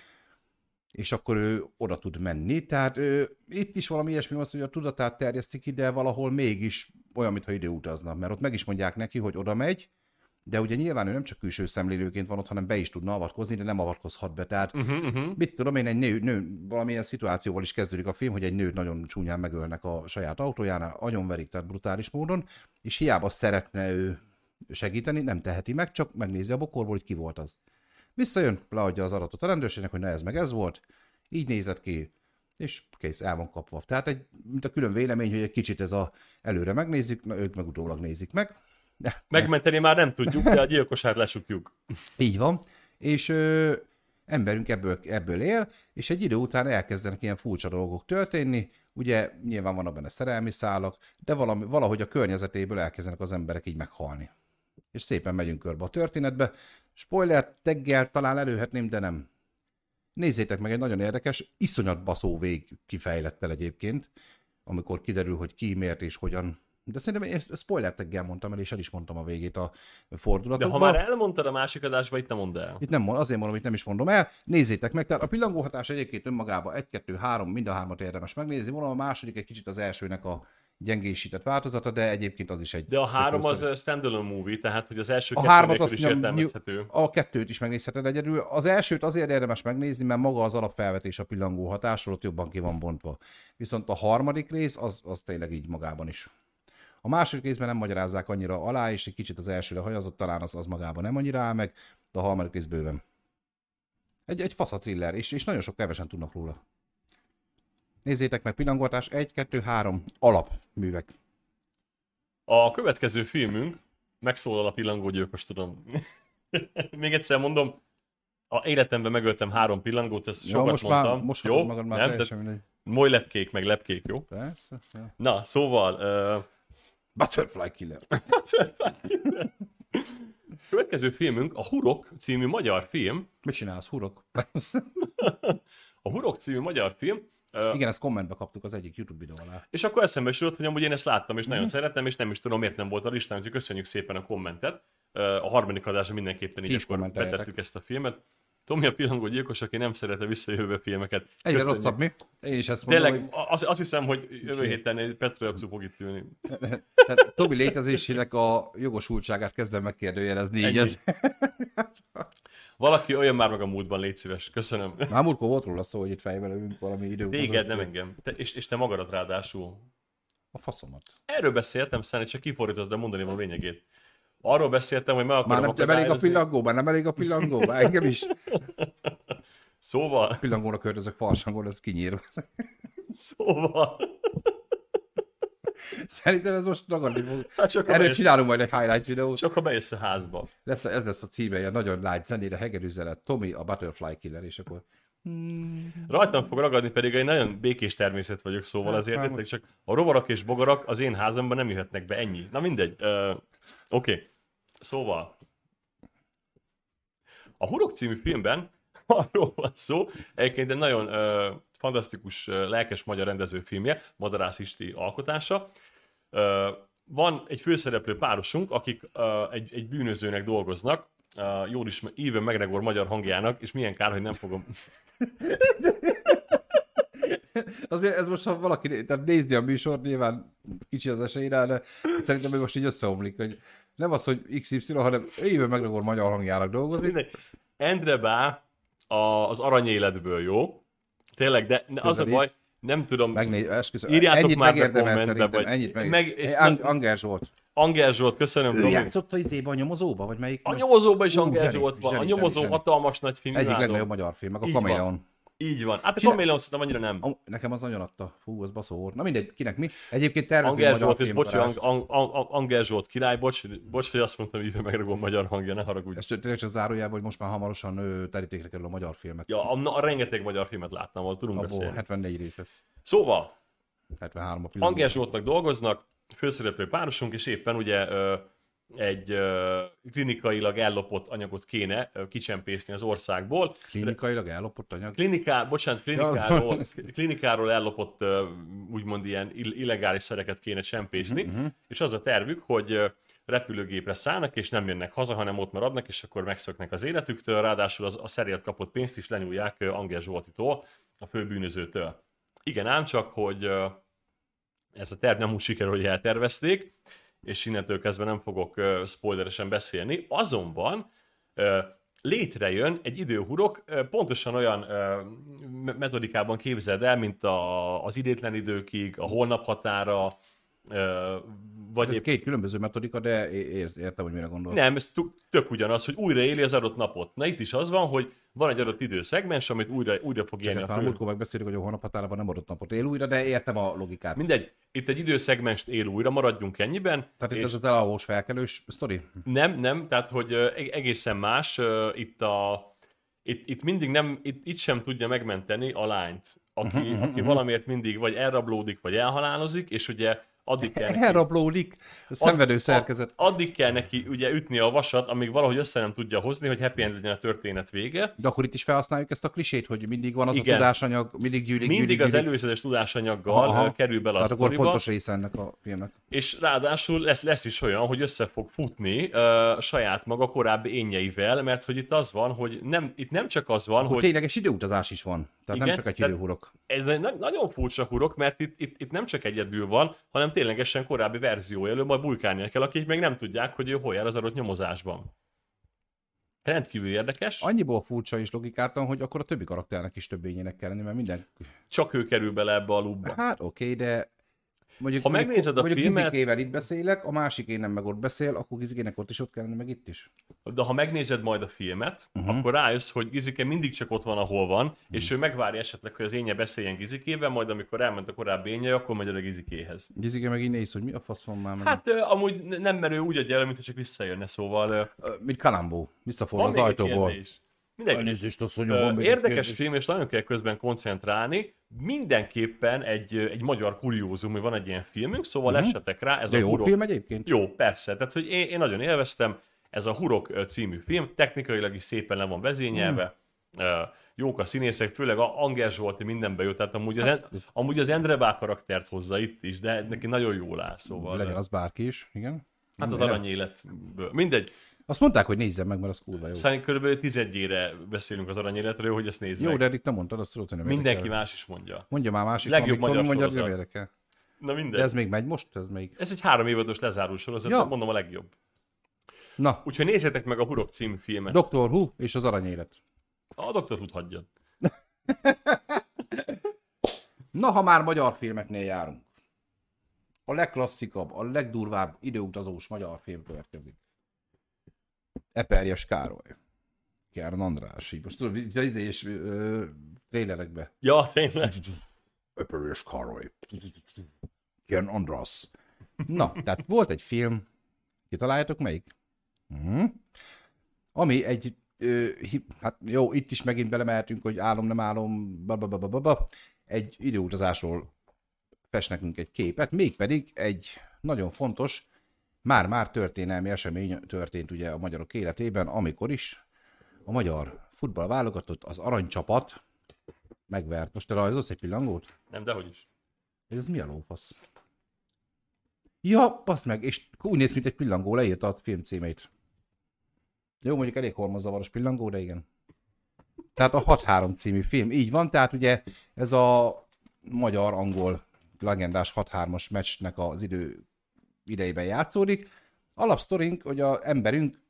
és akkor ő oda tud menni. Tehát ő, itt is valami ilyesmi van, hogy a tudatát terjesztik ki, de valahol mégis olyan, mintha időutazna. Mert ott meg is mondják neki, hogy oda megy, de ugye nyilván ő nem csak külső szemlélőként van ott, hanem be is tudna avatkozni, de nem avatkozhat be. Tehát Uh-huh, uh-huh. mit tudom én, egy nő, nő, valamilyen szituációval is kezdődik a film, hogy egy nőt nagyon csúnyán megölnek a saját autójánál, agyonverik, tehát brutális módon, és hiába szeretne ő segíteni, nem teheti meg, csak megnézi a bokorból, hogy ki volt az. Visszajön, leadja az adatot a rendőrségnek, hogy na ez meg ez volt, így nézett ki, és kész, el van kapva. Tehát egy, mint a külön vélemény, hogy egy kicsit ez a előre megnézik, na ők meg utólag nézik meg. Megmenteni már nem tudjuk, de a gyilkosát lesukjuk. így van. És ö, emberünk ebből, ebből él, és egy idő után elkezdenek ilyen furcsa dolgok történni. Ugye nyilván vannak benne szerelmi szálak, de valami, valahogy a környezetéből elkezdenek az emberek így meghalni. És szépen megyünk körbe a történetbe. Spoiler teggel talán előhetném, de nem. Nézzétek meg, egy nagyon érdekes, iszonyat baszó vég kifejlettel egyébként, amikor kiderül, hogy ki, miért és hogyan. De szerintem én spoiler teggel mondtam el, és el is mondtam a végét a De fordulatokban. ha már elmondtad a másik adásba, itt nem mondd el. Itt nem mond, azért mondom, hogy nem is mondom el. Nézzétek meg, tehát a pillangóhatás egyébként önmagában 1, 2, 3, mind a hármat érdemes megnézni. Mondom, a második egy kicsit az elsőnek a gyengésített változata, de egyébként az is egy... De a három az standalone movie, tehát hogy az első a hármat nélkül azt is értelmezhető. a kettőt is megnézheted egyedül. Az elsőt azért érdemes megnézni, mert maga az alapfelvetés a pillangó hatásról ott jobban ki van bontva. Viszont a harmadik rész az, az tényleg így magában is. A második részben nem magyarázzák annyira alá, és egy kicsit az elsőre hajazott, talán az, az magában nem annyira áll meg, de a harmadik rész bőven. Egy, egy fasz a thriller, és, és nagyon sok kevesen tudnak róla. Nézzétek meg, pillangóhatás 1, 2, 3 alapművek. A következő filmünk, megszólal a pillangógyilkos, tudom. Még egyszer mondom, a életemben megöltem három pillangót, ezt sokat most mondtam. már, most jó? magad már nem? teljesen De mindegy. moly lepkék, meg lepkék, jó? Persze. Ja. Na, szóval, uh, Butterfly Killer. következő filmünk a Hurok című magyar film. Mit csinálsz, hurok? A Hurok című magyar film. Uh, Igen, ezt kommentbe kaptuk az egyik YouTube videó alá. és akkor eszembe is jutott, hogy amúgy én ezt láttam, és Mhm. nagyon szeretem, és nem is tudom, miért nem volt a listán, úgyhogy köszönjük szépen a kommentet. Uh, a harmadik adásra mindenképpen így akkor betettük ezt a filmet. Tomi a pillangó gyilkos, aki nem szerette visszajövő filmeket. Egyre Köszönjük. rosszabb mi? Én is ezt mondom, Tényleg, azt, azt hiszem, hogy jövő héten Petra Abcu fog itt ülni. hogy tehát Tobi létezésének a jogosultságát kezdem megkérdőjelezni. Így Ennyi. ez. Valaki olyan már meg a múltban, légy szíves. Köszönöm. Már múltkor volt róla szó, hogy itt fejbe lövünk valami idő. Téged, nem engem. Te, és, és te magadat ráadásul. A faszomat. Erről beszéltem, szerintem csak kifordítod, de mondani a lényegét. Arról beszéltem, hogy meg akarom Már nem, nem elég a akadályozni- pillangó, már nem elég a pillangó, már engem is. Szóval, Pillangónak költözök farsangon, ez kinyír. szóval, Szerintem ez most ragadni fog. hát csak Erről bejössz, csinálunk majd egy highlight videót. csak ha bejössz a házba. Lesz, ez lesz a címe, ilyen nagyon lágy zenére, hegedűzelet, Tommy a Butterfly Killer, és akkor Rajtam fog ragadni, pedig egy nagyon békés természet vagyok, szóval Hát, azért értek, csak a rovarak és bogarak az én házamban nem jöhetnek be, ennyi. Na mindegy. Uh, Oké. Okay. Szóval. A Hurok című filmben arról van szó, egyébként egy nagyon uh, fantasztikus, lelkes magyar rendező filmje, Madarász Isti alkotása. Van egy főszereplő párosunk, akik egy, egy bűnözőnek dolgoznak, jól is Even McGregor magyar hangjának, és milyen kár, hogy nem fogom Azért ez most, ha valaki tehát nézni a műsort, nyilván kicsi az esély rá, de szerintem még most így összeomlik, hogy nem az, hogy XY, hanem éve megrakor magyar hangjának dolgozni. Endre Bá a, az aranyéletből, jó? Tényleg, de ne- az a Közelít. baj, nem tudom, Megné, esküszöm, Írjátok ennyit már be kommentbe, vagy- ennyit meg. meg- és Ang- Anger Zsolt. Anger Zsolt, köszönöm, Ő játszott a izébe a nyomozóba, vagy melyik? A nyomozóban is Anger Zsolt van, a nyomozó zseni, zseni. hatalmas nagy film, Egyik legnagyobb magyar film, meg a. Kameleon. Így van. Hát a Kameleon szerintem annyira nem. Am- Nekem az nagyon adta. Fú, az baszó volt. Na mindegy, kinek mi? Egyébként tervezünk Anger Zsolt, és bocs. Ang- Ang- Ang- Anger Zsolt király, bocs, bocs, hogy azt mondtam, hogy megragom magyar hangja, ne haragudj. Ez tényleg csak zárójában, hogy most már hamarosan ő, terítékre kerül a magyar filmek. Ja, a, a, rengeteg magyar filmet láttam, ahol tudunk Abból beszélni. 74 rész lesz. Szóval, 73 a. Anger Zsoltnak dolgoznak, főszereplő párosunk, és éppen ugye egy klinikailag ellopott anyagot kéne kicsempészni az országból. Klinikailag ellopott anyag. Kliniká, bocsánat, klinikáról, klinikáról ellopott úgymond ilyen ill- illegális szereket kéne csempészni, uh-huh. és az a tervük, hogy repülőgépre szállnak, és nem jönnek haza, hanem ott maradnak, és akkor megszöknek az életüktől, ráadásul az, a szerért kapott pénzt is lenyúlják ö, Anger Zsoltitól, a főbűnözőtől. Igen, ám csak, hogy ez a terv nem úgy sikerül, hogy eltervezték, és innentől kezdve nem fogok spoileresen beszélni, azonban létrejön egy időhurok, pontosan olyan uh, metodikában képzeld el, mint a, az idétlen időkig, a holnap határa, vagy Ez épp két különböző metodika, de é- érz, értem, hogy mire gondol. nem, ez tök- ugyanaz, hogy újra éli az adott napot. Na itt is az van, hogy van egy adott időszegmens, amit újra, újra fog Csak élni ezt a múltkor hogy a hónap határában nem adott napot él újra, de értem a logikát. Mindegy, itt egy időszegmest él újra, maradjunk ennyiben. Tehát itt az az elalvós felkelős sztori? Nem, nem, tehát hogy eg- egészen más. Itt a itt, itt mindig nem, itt, itt sem tudja megmenteni a lányt, aki, uh-huh, aki valamiért mindig vagy elrablódik, vagy elhalálozik, és ugye addig kell neki, Elrablódik. Szenvedő szerkezet. addig kell neki ugye ütni a vasat, amíg valahogy össze nem tudja hozni, hogy happy end legyen a történet vége. De akkor itt is felhasználjuk ezt a klisét, hogy mindig van az Igen. a tudásanyag, mindig gyűlik, Mindig gyűlik, az előzetes tudásanyaggal Aha. kerül bele a Tehát akkor sztoriba. fontos része ennek a filmnek. És ráadásul lesz, lesz is olyan, hogy össze fog futni uh, saját maga korábbi énjeivel, mert hogy itt az van, hogy nem, itt nem csak az van, Hogy hogy tényleges időutazás is van. Tehát nem Igen, csak egy időhurok. ez egy nagyon furcsa hurok, mert itt, itt, itt nem csak egyedül van, hanem ténylegesen korábbi verziója elő, majd bujkálnia kell, akik még nem tudják, hogy ő hol jár az adott nyomozásban. Rendkívül érdekes, Annyiból furcsa és logikátlan, hogy akkor a többi karakternek is több ényének kell lenni, mert minden... csak ő kerül bele ebbe a lúbba. Hát oké, okay, de mondjuk, Ha megnézed a mondjuk filmet- Gizikével itt beszélek, a másik én nem meg ott beszél, akkor Gizikének ott is ott kellene, meg itt is. De ha megnézed majd a filmet, Mhm. uh-huh. akkor rájössz, hogy Gizike mindig csak ott van, ahol van, uh-huh. és ő megvárja esetleg, hogy az énje beszéljen Gizikével, majd amikor elment a korábbi énje, akkor megy a Gizikéhez. Giziké meg így néz, hogy mi a fasz van már meg. Hát amúgy ne- nem merő úgy adja el, mintha csak visszajönne, szóval... Mint Kalambó, visszafordul az ajtóból. Mindegy, Elnézést, asszonyom, van Érdekes kérdés. film, és nagyon kell közben koncentrálni. Mindenképpen egy, egy magyar kuriózum, hogy van egy ilyen filmünk, szóval uh-huh. essetek rá. Ez Mhm. De a jó Hurok. film egyébként? Jó, persze. Tehát, hogy én, én nagyon élveztem. Ez a Hurok című film, technikailag is szépen le van vezényelve. Hmm. Uh. Jók a színészek, főleg a Anger Zsolti mindenbe jó, tehát amúgy az, Hát, amúgy az Endre Bá karaktert hozza itt is, de neki nagyon jól áll, szóval. Legyen az bárki is, igen. Hát az aranyéletből. Mindegy. Azt mondták, hogy nézzem meg, mert az kurva jó. Szerintem körülbelül tizedjére beszélünk az aranyéletről, hogy ezt nézd Jó, meg. de eddig te mondtad, azt tudod, hogy nem Mindenki érdekel. más is mondja. Mondja már más is, Legjobb amit Tomi magyar mondja, nem sorozat. érdekel. Na mindegy. De ez még megy most? Ez még... Ez egy három évados lezárult sorozat, Ja. mondom a legjobb. Na, Úgyhogy nézzétek meg a Hurok című filmet. Doctor Who és az aranyélet. a doktor Hood hagyja. Na, ha már magyar filmeknél járunk. A legklasszikabb, a legdurvább időutazós magyar film következik. Eperjes Károly. Kern András. Így most tudod, izé és ö, trélerekbe. Ja, tényleg. Eperjes Károly. Kern András. Na, tehát volt egy film, kitaláljátok melyik? Mhm. Ami egy, ö, hát jó, itt is megint belemehetünk, hogy álom, nem álom, bababababa. Egy időutazásról fest nekünk egy képet, mégpedig egy nagyon fontos, már-már történelmi esemény történt ugye a magyarok életében, amikor is a magyar futballválogatott, az aranycsapat megvert. Most te rajzolsz egy pillangót? Nem, dehogy is. Ez mi a lófasz? Ja, basz meg, és úgy néz, mint egy pillangó, leírta a film címét. Jó, mondjuk elég hormonzavaros pillangó, de igen. Tehát a 6-3 című film. Így van, tehát ugye ez a magyar-angol legendás 6-3-as meccsnek az idő idejében játszódik. Alapsztorink, hogy a emberünk,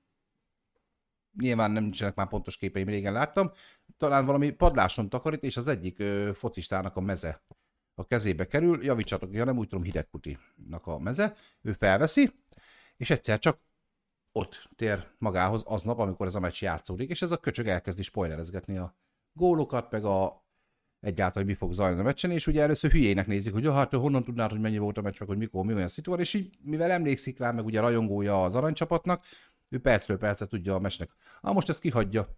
nyilván nem nincsenek már pontos képeim, régen láttam, talán valami padláson takarít, és az egyik ö, focistának a meze a kezébe kerül, javítsatok, ja nem úgy tudom, hidegkutinak a meze, ő felveszi, és egyszer csak ott tér magához aznap, amikor ez a meccs játszódik, és ez a köcsög elkezdi spoilerezgetni a gólokat, meg a egyáltalán mi fog zajlani a meccsen, és ugye először hülyének nézik, hogy ja, hát honnan tudnád, hogy mennyi volt a meccs, meg hogy mikor, mi olyan szituál, és így, mivel emlékszik rá, meg ugye rajongója az aranycsapatnak, ő percről percet tudja a meccsnek. Ah, most ezt kihagyja.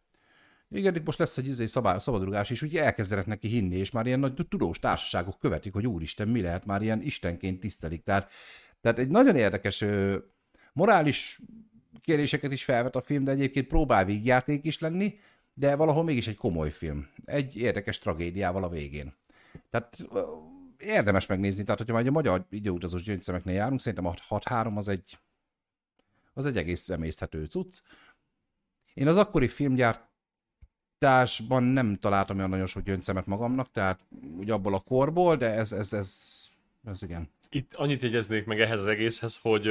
Igen, itt most lesz egy izé szabály, szabadrugás, és ugye elkezdenek neki hinni, és már ilyen nagy tudós társaságok követik, hogy úristen, mi lehet, már ilyen istenként tisztelik. Tehát, tehát egy nagyon érdekes ö, morális kérdéseket is felvet a film, de egyébként próbál vígjáték is lenni, de valahol mégis egy komoly film. Egy érdekes tragédiával a végén. Tehát érdemes megnézni, tehát hogyha egy a magyar időutazós gyöngyszemeknél járunk, szerintem a 6-3 az egy, az egy egész emészthető cucc. Én az akkori filmgyártásban nem találtam olyan nagyon sok gyöngyszemet magamnak, tehát úgy abból a korból, de ez, ez, ez, ez igen. Itt annyit jegyeznék meg ehhez az egészhez, hogy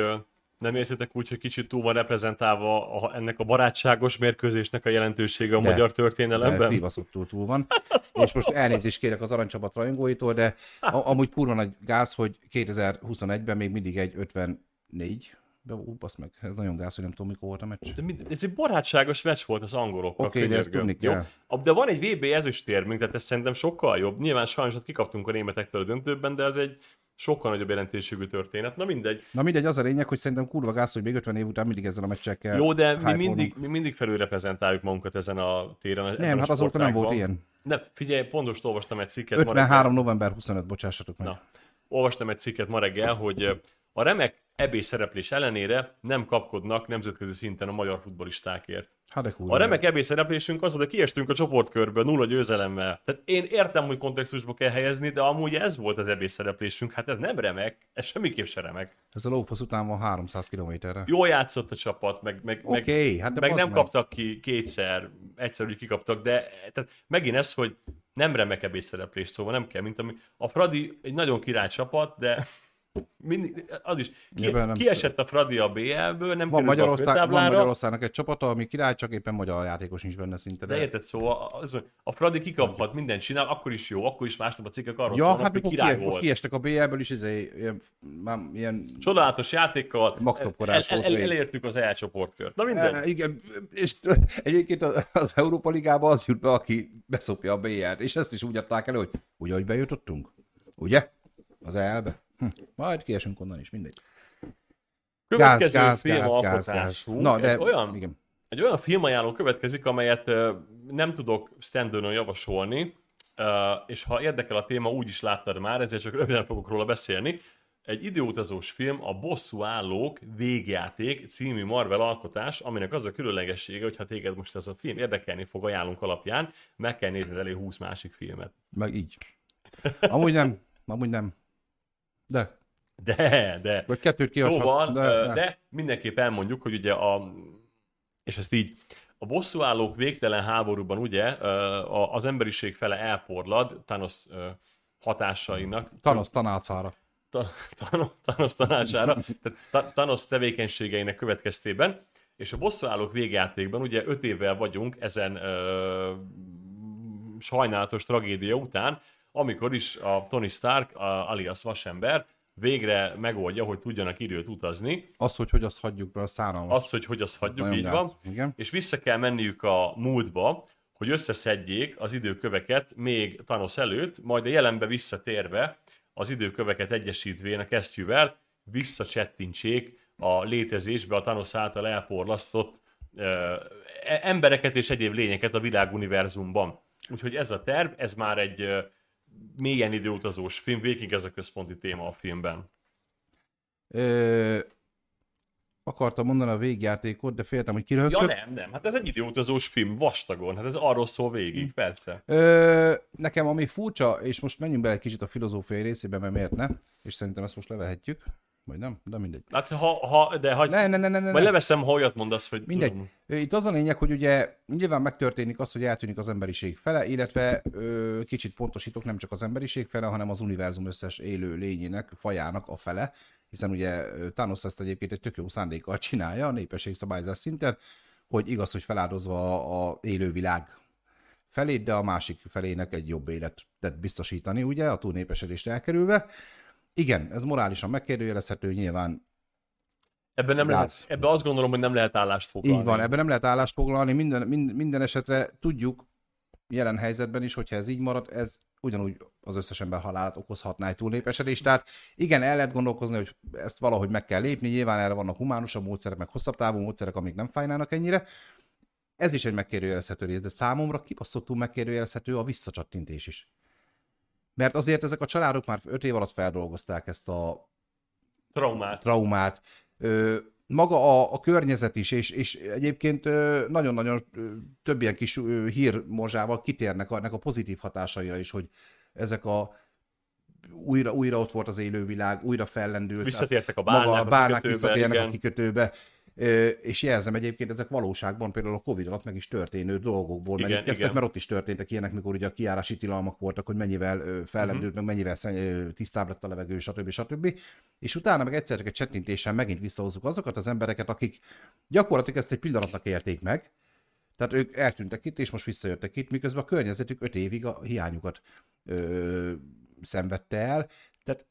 nem érzitek úgy, hogy kicsit túl van reprezentálva a, ennek a barátságos mérkőzésnek a jelentősége a De. magyar De történelemben? Pivaszottul túl van. És most elnézést kérek az aranycsapat rajongóitól, de a, amúgy kurva nagy gáz, hogy 2021-ben még mindig egy 54 de ú, basz meg, ez nagyon gáz, hogy nem tudom, mikor volt a meccs. De mind, ez egy barátságos meccs volt az angolokkal. Oké, de ezt tudni Jó? kell. De van egy VB ezüstérmünk, tehát ez szerintem sokkal jobb. Nyilván sajnos ott kikaptunk a németektől a döntőben, de ez egy sokkal nagyobb jelentőségű történet. Na mindegy. Na mindegy, az a lényeg, hogy szerintem kurva gáz, hogy még 50 év után mindig ezzel a meccsel kell Jó, de mi mindig, mi mindig felülreprezentáljuk magunkat ezen a téren. ebben Nem, a hát azóta nem volt ilyen. Nem, figyelj, pont most olvastam egy cikket. ma 53. reggel. november 25, bocsássatok meg. Na, olvastam egy cikket ma reggel, hogy a remek ebés szereplés ellenére nem kapkodnak nemzetközi szinten a magyar futbolistákért. Hát de. A remek ebés szereplésünk az, hogy kiestünk a csoportkörből nulla győzelemmel. Tehát én értem, hogy kontextusba kell helyezni, de amúgy ez volt az ebés szereplésünk. Hát ez nem remek, ez semmiképp se remek. Ez a lófasz után van 300 kilométerre. Jól játszott a csapat, meg, meg, meg, Oké, hát meg nem meg. kaptak ki kétszer, egyszer úgy kikaptak, de tehát megint ez, hogy nem remek ebés szereplés, szóval nem kell, mint ami... A Fradi egy nagyon király csapat, de mindig, az is, ki, nem kiesett a Fradi a BL-ből, nem Van, Magyarország, van Magyarországnak egy csapata, ami király, csak éppen magyar játékos nincs benne szinte. De érted, szóval az, a Fradi kikaphat, mindent csinál, akkor is jó, akkor is másnap a cikkek arról Ja, szólnak, hát hogy király kie, volt. kiestek a BL-ből is, izé, ilyen, ilyen Csodálatos játékkal Max el, el, el, elértük az elcsoportkört. Na mindegy. E, igen, és egyébként az Európa Ligában az jut be, aki beszopja a BL-t, és ezt is úgy adták elő, hogy ugye, hogy bejutottunk? Ugye? Az elbe? Hm. Majd kiesünk onnan is, mindegy. Következő gáz, gáz, filmalkotásunk Na, de egy olyan, igen. egy olyan filmajánló következik, amelyet nem tudok standalone javasolni, és ha érdekel a téma, úgy is láttad már, ezért csak röviden fogok róla beszélni. Egy időutazós film, a Bosszú Állók végjáték című Marvel alkotás, aminek az a különlegessége, hogy ha téged most ez a film érdekelni fog ajánlunk alapján, meg kell nézned elé 20 másik filmet. Meg így. Amúgy nem, amúgy nem. De, De, de. vagy kettőt kiadhat. Szóval, de, de, de. de mindenképp elmondjuk, hogy ugye a, és ezt így, a bosszúállók végtelen háborúban ugye az emberiség fele elporlad Thanos hatásainak, Thanos tanácára. Ta- Thanos- tanácsára, tehát Thanos tevékenységeinek következtében, és a bosszúállók végjátékban ugye öt évvel vagyunk ezen ö, sajnálatos tragédia után, amikor is a Tony Stark, a, alias Vasember, végre megoldja, hogy tudjanak időt utazni. Az, hogy hogy azt hagyjuk be, a szánalmas. Az, hogy hogy azt hagyjuk, Nagyon így gáz. van. Igen. És vissza kell menniük a múltba, hogy összeszedjék az időköveket még Thanos előtt, majd a jelenbe visszatérve az időköveket egyesítvén a kesztyűvel visszacsettintsék a létezésbe a Thanos által elporlasztott ö, e- embereket és egyéb lényeket a világuniverzumban. Úgyhogy ez a terv, ez már egy mélyen időutazós film, végig ez a központi téma a filmben. Ö, akartam mondani a végjátékot, de féltem, hogy kiröhögtök. Ja nem, nem, hát ez egy időutazós film, vastagon, hát ez arról szól végig, persze. Ö, nekem ami furcsa, és most menjünk bele egy kicsit a filozófiai részébe, mert miért ne? És szerintem ezt most levehetjük. Vagy nem? De mindegy. Hát ha, ha de hagy, Ne, ne, ne, ne, ne. Majd leveszem, ha olyat mondasz, hogy Mindegy. tudom. Itt az a lényeg, hogy ugye nyilván megtörténik az, hogy eltűnik az emberiség fele, illetve ö, kicsit pontosítok, nem csak az emberiség fele, hanem az univerzum összes élő lényének, fajának a fele, hiszen ugye Thanos ezt egyébként egy tök jó szándékkal csinálja a népesség szabályzás szinten, hogy igaz, hogy feláldozva a, a élővilág felét, de a másik felének egy jobb életet biztosítani, ugye, a túlnépesedést elkerülve. Igen, ez morálisan megkérdőjelezhető, nyilván Ebben, nem lehet, ebben azt gondolom, hogy nem lehet állást foglalni. Így van, ebben nem lehet állást foglalni, minden, minden, minden esetre tudjuk jelen helyzetben is, hogyha ez így marad, ez ugyanúgy az összes ember halálát okozhatná egy túlnépesedés. Tehát igen, el lehet gondolkozni, hogy ezt valahogy meg kell lépni, nyilván erre vannak humánusabb módszerek, meg hosszabb távú módszerek, amik nem fájnának ennyire. Ez is egy megkérdőjelezhető rész, de számomra kibaszottul megkérdőjelezhető a visszacsattintés is. Mert azért ezek a családok már öt év alatt feldolgozták ezt a Traumát. traumát, ö, maga a, a környezet is, és, és egyébként nagyon-nagyon több ilyen kis hírmorzsával kitérnek ennek a pozitív hatásaira is, hogy ezek a újra, újra ott volt az élővilág, újra fellendült. Visszatértek a maga bálnák a a bálnák kikötőbe, visszatérnek igen. a kikötőbe. És jelzem egyébként, ezek valóságban például a Covid alatt meg is történő dolgokból Igen, merítkeztek, igen. mert ott is történtek ilyenek, mikor ugye a kiárási tilalmak voltak, hogy mennyivel fellendült, Mhm. meg mennyivel tisztább lett a levegő, stb. stb. És utána meg egyszer csak egy csettintéssel megint visszahozzuk azokat az embereket, akik gyakorlatilag ezt egy pillanatnak élték meg, tehát ők eltűntek itt, és most visszajöttek itt, miközben a környezetük öt évig a hiányukat ö, szenvedte el. Tehát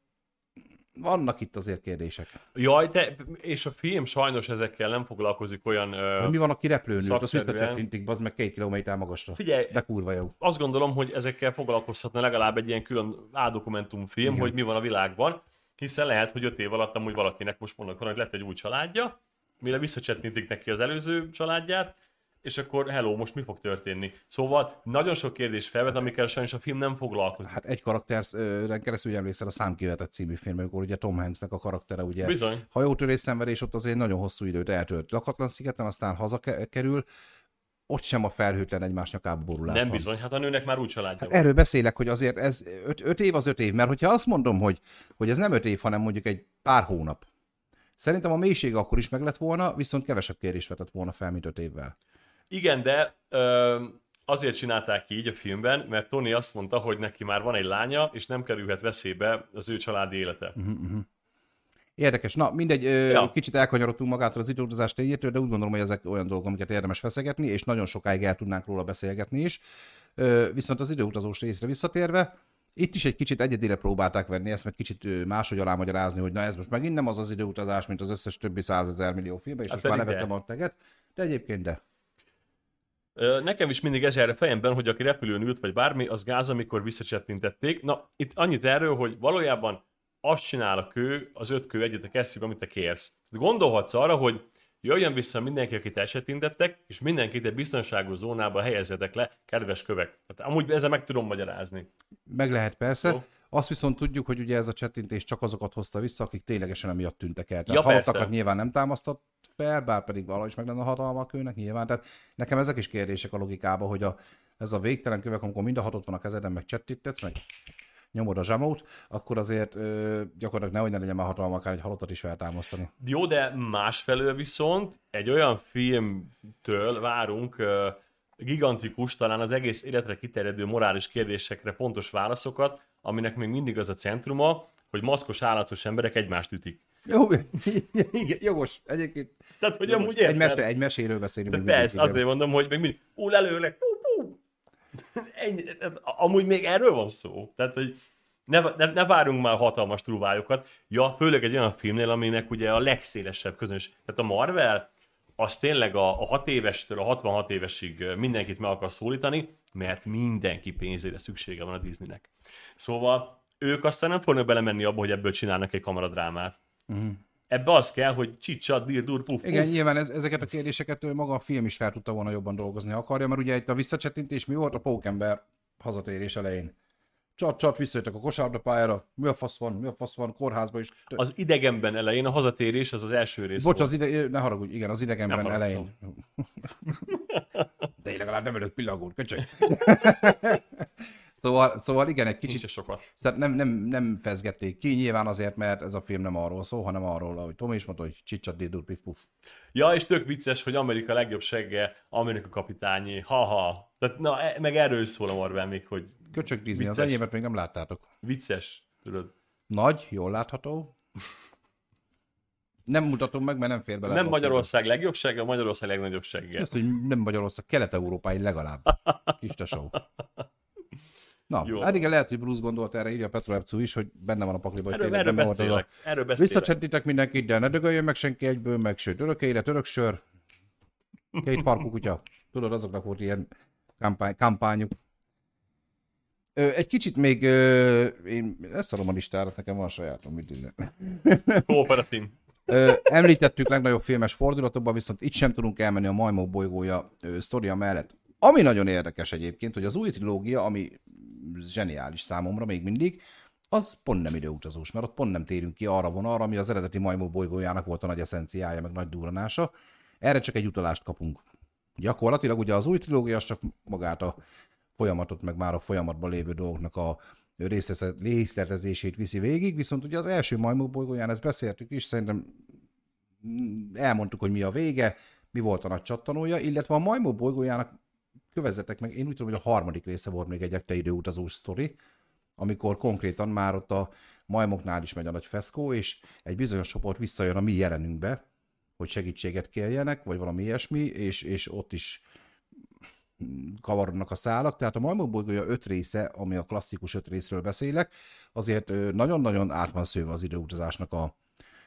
vannak itt azért kérdések. Jaj, de, és a film sajnos ezekkel nem foglalkozik olyan... Hogy mi van, aki repülőn ült, azt visszacsettintik, az meg két kilométer magasra. Figyelj, De kurva jó. azt gondolom, hogy ezekkel foglalkozhatna legalább egy ilyen külön áldokumentumfilm, Igen. hogy mi van a világban, hiszen lehet, hogy öt év alatt amúgy valakinek most mondok, hogy lett egy új családja, mire visszacsettintik neki az előző családját, és akkor hello, most mi fog történni? Szóval nagyon sok kérdés felvet, amikkel sajnos a film nem foglalkozik. Hát egy karakteren keresztül emlékszel a Számkivetett című film, amikor ugye Tom Hanksnek a karaktere ugye Bizony. hajótörés szenvedés, ott azért nagyon hosszú időt eltölt lakatlan szigeten, aztán hazakerül, ott sem a felhőtlen egymás nyakába borulás Nem van. bizony, hát a nőnek már új családja Hát van. erről beszélek, hogy azért ez öt, öt év az öt év, mert hogyha azt mondom, hogy, hogy ez nem öt év, hanem mondjuk egy pár hónap, szerintem a mélység akkor is meg lett volna, viszont kevesebb kérdés vetett volna fel, mint öt évvel. Igen, de ö, azért csinálták így a filmben, mert Tony azt mondta, hogy neki már van egy lánya, és nem kerülhet veszélybe az ő családi élete. Mhm. Érdekes. Na, mindegy, ja. Kicsit elkanyarodtunk magától az időutazás tényétől, de úgy gondolom, hogy ezek olyan dolgok, amiket érdemes feszegetni, és nagyon sokáig el tudnánk róla beszélgetni is. Viszont az időutazós részre visszatérve, itt is egy kicsit egyedire próbálták venni ezt, mert kicsit máshogy alámagyarázni, hogy na ez most megint nem az az időutazás, mint az összes többi százezer millió filmben, és Hát most már neveztem a teget, de egyébként de. Nekem is mindig ez jár a fejemben, hogy aki repülőn ült, vagy bármi, az gáz, amikor visszacsettintették. Na, itt annyit erről, hogy valójában azt csinál a kő, az öt kő egyet a kesztyűbe, amit te kérsz. Gondolhatsz arra, hogy jöjjön vissza mindenki, akit elsettintettek, és mindenkit egy biztonságos zónába helyezzetek le, kedves kövek. Tehát amúgy ezzel meg tudom magyarázni. Meg lehet persze. Jó. Azt viszont tudjuk, hogy ugye ez a csettintés csak azokat hozta vissza, akik ténylegesen emiatt tűntek el. Tehát Ja, persze. halottakat nyilván nem támasztott fel, bár pedig valahogy is meg lenne a hatalma a kőnek nyilván. Tehát nekem ezek is kérdések a logikába, hogy a, ez a végtelen kövek, amikor mind a hatot van a kezeden, meg csettintetsz, meg nyomod a zsamót, akkor azért ö, gyakorlatilag nehogy ne legyen már hatalma akár egy halottat is feltámasztani. Jó, de másfelől viszont egy olyan filmtől várunk ö, gigantikus, talán az egész életre kiterjedő morális kérdésekre pontos válaszokat, aminek még mindig az a centruma, hogy maszkos állatos emberek egymást ütik. Jó, igen, jogos. Egyébként Tehát, hogy jogos. amúgy egy, mese, egy meséről beszélünk. De mindig, persze, igen. azért mondom, hogy még mindig, ú, lelőlek, pú, pú. Ennyi, tehát amúgy még erről van szó. Tehát, hogy ne, ne, ne várjunk már hatalmas trúvályokat. Ja, főleg egy olyan filmnél, aminek ugye a legszélesebb közöns. Tehát a Marvel, az tényleg a, a 6 évestől a 66 évesig mindenkit meg akar szólítani, mert mindenki pénzére szüksége van a Disneynek. Szóval ők aztán nem fognak belemenni abba, hogy ebből csinálnak egy kamaradrámát. Uh-huh. Ebbe az kell, hogy csicsad, dir, dur, puf, Mhm. Igen, puf. nyilván ez, ezeket a kérdéseket ő maga a film is fel tudta volna jobban dolgozni, akarja, mert ugye itt a visszacsettintés mi volt a pókember hazatérés elején. Csat, csat, visszajöttek a kosárlabdapályára, mi a fasz van, mi a fasz van, kórházba is. Az idegenben elején a hazatérés az az első rész Bocs, volt. az ide, ne haragudj, igen, az idegenben elején. De én legalább nem ölök pillangót, köcsög. szóval, szóval igen, egy kicsit sokat. Szóval nem, nem, nem fezgették ki, nyilván azért, mert ez a film nem arról szól, hanem arról, ahogy Tomi is mondta, hogy csicsad, didur, pif, puf. Ja, és tök vicces, hogy Amerika legjobb segge, Amerika kapitányi, haha. Tehát, na, e- meg erről szól a Marvel még, hogy Köcsög Disney, az enyémet még nem láttátok. vicces, tudod. Nagy, jól látható. Nem mutatom meg, mert nem fér bele. Nem a Magyarország legjobb segge, Magyarország legnagyobb segge. Ezt, hogy nem Magyarország, kelet-európai legalább. Kis tesó. Na, Jó. hát igen, lehet, hogy Bruce gondolt erre, írja Petro Epcu is, hogy benne van a pakliba, hogy Erről, erről beszélek. Erről beszélek. Visszacsentitek mindenkit, de ne dögöljön meg senki egyből, meg sőt, örök élet, örök sör. Két farkú kutya. Tudod, azoknak volt ilyen kampány, kampányuk. Ö, egy kicsit még, ö, én leszarom a listára, nekem van sajátom, mit ide. Kooperatív. Ö, említettük legnagyobb filmes fordulatokban, viszont itt sem tudunk elmenni a Majmó bolygója ö, sztoria mellett. Ami nagyon érdekes egyébként, hogy az új trilógia, ami zseniális számomra még mindig, az pont nem időutazós, mert ott pont nem térünk ki arra vonalra, ami az eredeti Majmó bolygójának volt a nagy eszenciája, meg nagy duranása. Erre csak egy utalást kapunk. Gyakorlatilag ugye az új trilógia az csak magát a folyamatot, meg már a folyamatban lévő dolgoknak a részlete- részletezését viszi végig, viszont ugye az első majmok bolygóján ezt beszéltük is, szerintem elmondtuk, hogy mi a vége, mi volt a nagy csattanója, illetve a majmok bolygójának kövezzetek meg, én úgy tudom, hogy a harmadik része volt még egy ekte időutazós sztori, amikor konkrétan már ott a majmoknál is megy a nagy feszkó, és egy bizonyos csoport visszajön a mi jelenünkbe, hogy segítséget kérjenek, vagy valami ilyesmi, és, és ott is kavarodnak a szálak, tehát a Majmok bolygója öt része, ami a klasszikus öt részről beszélek, azért nagyon-nagyon át van szőve az időutazásnak a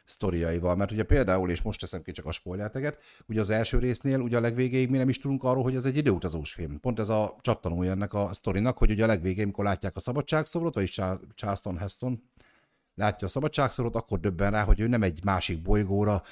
sztoriaival, mert ugye például, és most teszem ki csak a spoilerteket, ugye az első résznél ugye a legvégéig mi nem is tudunk arról, hogy ez egy időutazós film. Pont ez a csattanója ennek a sztorinak, hogy ugye a legvégén, amikor látják a szabadságszobrot, vagyis Char- Charleston Heston látja a szabadságszobrot, akkor döbben rá, hogy ő nem egy másik bolygóra,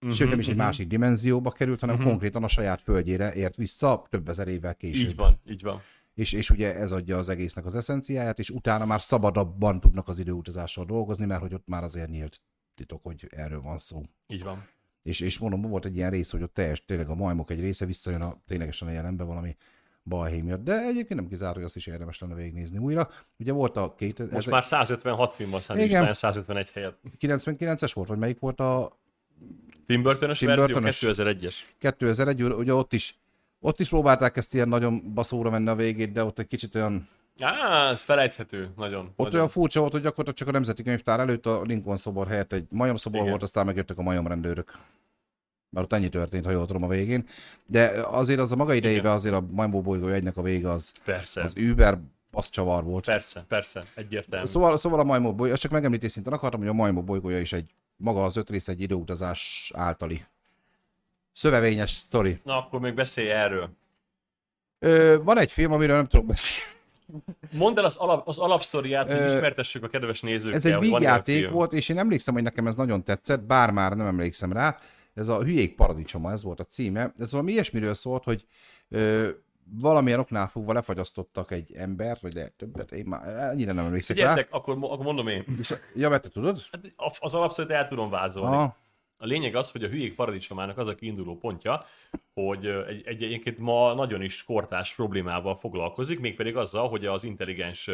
uh-huh, sőt nem is egy másik dimenzióba került, hanem uh-huh. konkrétan a saját földjére ért vissza több ezer évvel később. Így van, így van. És, és ugye ez adja az egésznek az eszenciáját, és utána már szabadabban tudnak az időutazással dolgozni, mert hogy ott már azért nyílt titok, hogy erről van szó. Így van. És, és mondom, volt egy ilyen rész, hogy ott teljes, tényleg a majmok egy része visszajön a ténylegesen a jelenbe valami balhé miatt. De egyébként nem kizárt, hogy azt is érdemes lenne végignézni újra. Ugye volt a két, Most ez már 156 film van Igen. szerintem, 151 helyet. 99-es volt, vagy melyik volt a Tim Burton-ös Tim Burton-ös. 2001-es. 2001, ugye ott is ott is próbálták ezt ilyen nagyon baszóra menni a végét, de ott egy kicsit olyan Á, ez felejthető, nagyon. Ott nagyon. olyan furcsa volt, hogy gyakorlatilag csak a Nemzeti Könyvtár előtt a Lincoln szobor helyett egy majom szobor Igen. volt, aztán megjöttek a majomrendőrök. Már ott ennyi történt, ha jól tudom a végén. De azért az a maga idejében azért a majmó bolygó egynek a vége az, Persze, az Uber az csavar volt. persze, persze, egyértelmű. Szóval, szóval a majmó bolygó, csak megemlítés szinten akartam, hogy a majmó bolygója is egy, maga az öt rész egy időutazás általi szövevényes sztori. Na, akkor még beszélj erről. Ö, van egy film, amiről nem tudok beszélni. Mondd el az, alap, az alapsztoriát, hogy ismertessük a kedves nézőkkel. Ez egy vígjáték volt, és én emlékszem, hogy nekem ez nagyon tetszett, bár már nem emlékszem rá. Ez a Hülyék paradicsoma, ez volt a címe. Ez valami ilyesmiről szólt, hogy ö, valamilyen oknál fogva lefagyasztottak egy embert, vagy lehet többet, én már ennyire nem emlékszem rá. Akkor, akkor mondom én. És, ja, mert te tudod? Hát az alapsztorit el tudom vázolni. Aha. A lényeg az, hogy a hülyék paradicsomának az a kiinduló pontja, hogy egy, egy egyébként ma nagyon is kortás problémával foglalkozik, mégpedig azzal, hogy az intelligens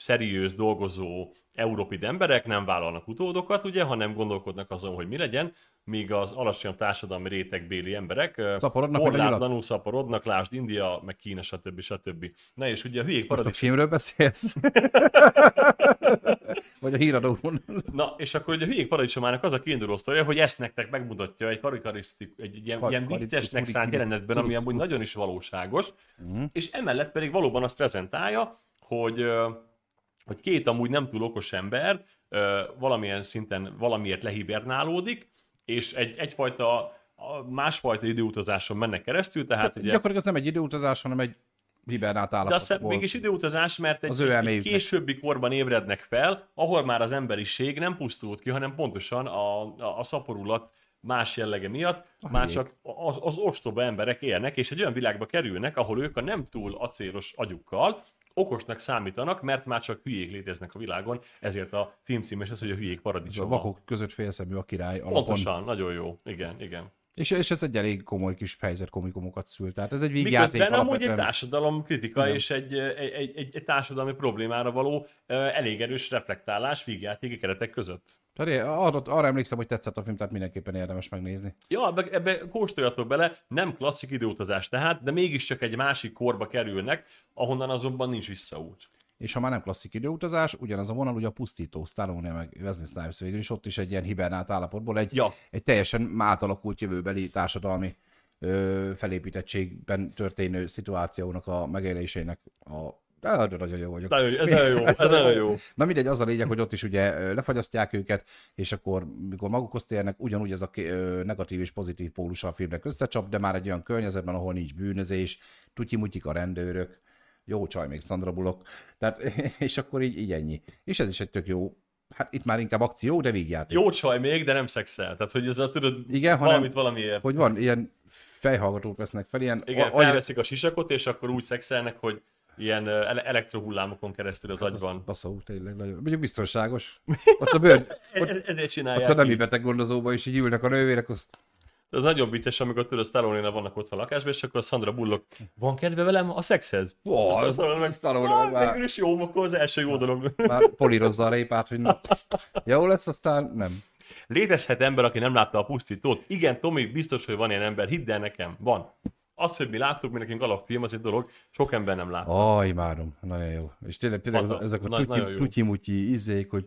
ö, szeriős, dolgozó, európid emberek nem vállalnak utódokat, ugye, hanem gondolkodnak azon, hogy mi legyen, míg az alacsonyabb társadalmi rétegbéli emberek Szaporodnak, korlátlanul szaporodnak, lásd India, meg Kína, stb. stb. Na és ugye a hülyék Most a paradicsom filmről beszélsz? Vagy a híradóról? Na, és akkor ugye a hülyék paradicsomának az a kiinduló sztoria, hogy ezt nektek megmutatja egy karikarisztik, egy, egy ilyen, Kar- ilyen viccesnek szánt jelenetben, ami amúgy nagyon is valóságos, Mhm. és emellett pedig valóban azt prezentálja, hogy, hogy két amúgy nem túl okos ember ö, valamilyen szinten valamiért lehibernálódik, és egy, egyfajta másfajta időutazáson mennek keresztül, tehát Hát, ugye... gyakorlatilag ez nem egy időutazás, hanem egy hibernált De azt állapot hiszem, mégis időutazás, mert egy, Az ő egy, későbbi korban ébrednek fel, ahol már az emberiség nem pusztult ki, hanem pontosan a, a, a szaporulat más jellege miatt, A már hülyék. csak az, az ostoba emberek élnek, és egy olyan világba kerülnek, ahol ők a nem túl acélos agyukkal okosnak számítanak, mert már csak hülyék léteznek a világon, ezért a film is az, hogy a hülyék Ez a vakok között félszemű a király alapon. Pontosan, nagyon jó. Igen, igen. És, és ez egy elég komoly kis helyzet komikumokat szült. Tehát ez egy vígjáték Miközben amúgy egy társadalom kritika Igen. és egy, egy, egy, egy, társadalmi problémára való elég erős reflektálás vígjátéki keretek között. Tehát arra, arra emlékszem, hogy tetszett a film, tehát mindenképpen érdemes megnézni. Ja, ebbe, ebbe kóstoljatok bele, nem klasszik időutazás tehát, de mégiscsak egy másik korba kerülnek, ahonnan azonban nincs visszaút. És ha már nem klasszik időutazás, ugyanaz a vonal, ugye a pusztító, Stallone meg Wesley Snipes végül is ott is egy ilyen hibernált állapotból egy, Ja. egy teljesen átalakult jövőbeli társadalmi ö, felépítettségben történő szituációnak a megélésének a de, nagyon jó vagyok. Nagyon, ez nagyon jó, ez nagyon jó. Na mindegy, az a lényeg, hogy ott is ugye lefagyasztják őket, és akkor, mikor magukhoz térnek, ugyanúgy ez a negatív és pozitív pólusa a filmnek összecsap, de már egy olyan környezetben, ahol nincs bűnözés, tutyimutyik a rendőrök, jó csaj még Sandra Bullock, tehát, és akkor így, így ennyi. És ez is egy tök jó, hát itt már inkább akció, de vígjáték. Jó csaj még, de nem szexel. Tehát, hogy ez a, tudod, Igen, hanem- valamit valamiért. Hogy van, ilyen fejhallgatót vesznek fel, ilyen Igen, a- agyra- felveszik a sisakot, és akkor úgy szexelnek, hogy ilyen elektrohullámokon keresztül az agyban. Baszó, tényleg nagyon. Mondjuk biztonságos. Ott a bőr, ott, E- Ezért ott csinálják. a nemi így. beteg gondozóba is így ülnek a nővérek, az Ez nagyon vicces, amikor tudod, stallone vannak otthon a lakásban, és akkor a Sandra Bullock, van kedve velem a szexhez? Ó, Az meg, Stallone "Ah, már- is jó, akkor az első jó dolog. már polírozza a répát, hogy na, jó lesz, aztán nem. Létezhet ember, aki nem látta a pusztítót? Igen, Tomi, biztos, hogy van ilyen ember, hidd el nekem, van. Az, hogy mi láttuk, mi nekünk alapfilm, az egy dolog, sok ember nem lát. Aj, imádom, nagyon jó. És tényleg, tényleg Haza- ezek a na- tutyi- tutyi-mutyi izék, hogy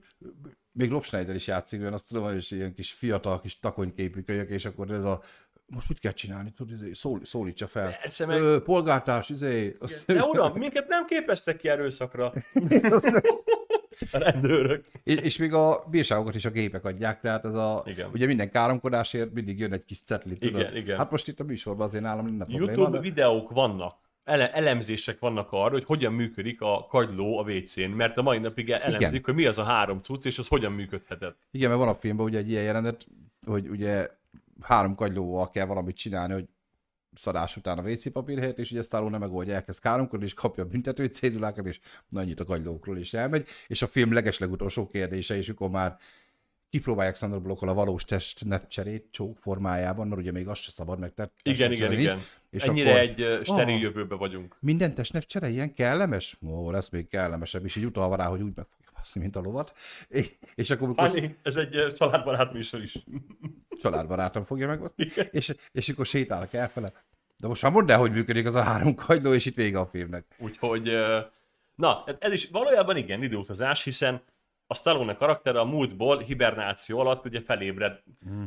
még Rob Schneider is játszik, olyan azt tudom, hogy is ilyen kis fiatal, kis takonyképű kölyök, és akkor ez a most mit kell csinálni, tudod, izé, szól, szólítsa fel. Persze, meg- Ö, polgártárs, izé. Azt, De uram, minket nem képeztek ki erőszakra. A rendőrök. és, és, még a bírságokat is a gépek adják, tehát ez a, Igen. ugye minden káromkodásért mindig jön egy kis cetli, tudod. Igen, igen. Hát most itt a műsorban azért nálam lenne probléma. YouTube de- videók vannak, ele- elemzések vannak arra, hogy hogyan működik a kagyló a WC-n, mert a mai napig elemzik, Igen. hogy mi az a három cucc, és az hogyan működhetett. Igen, mert van a filmben ugye egy ilyen jelenet, hogy ugye három kagylóval kell valamit csinálni, hogy szarás után a WC papír helyett, és ugye Stallone nem megoldja, elkezd káromkodni, és kapja a büntető cédulákat, és na, annyit a kagylókról is elmegy, és a film legeslegutolsó kérdése, és akkor már kipróbálják Sandra Bullock a valós test nevcserét csók formájában, mert ugye még az se szabad meg. Tehát Igen, igen, igen. És Ennyire akkor, egy ö, steril Ah. jövőbe vagyunk. minden testnevcsere ilyen kellemes? Ó, lesz még kellemesebb, és így utalva rá, hogy úgy meg fogja baszni, mint a lovat. És akkor amikor Fanny, ez egy ö, családbarát műsor is. családbarátom fogja megosztani, és, és akkor sétálok elfele. De most már mondd el, hogy működik az a három kagyló, és itt vége a filmnek. Úgyhogy, ö, na, ez is valójában igen, időutazás, hiszen a Stallone karaktere a múltból hibernáció alatt ugye felébred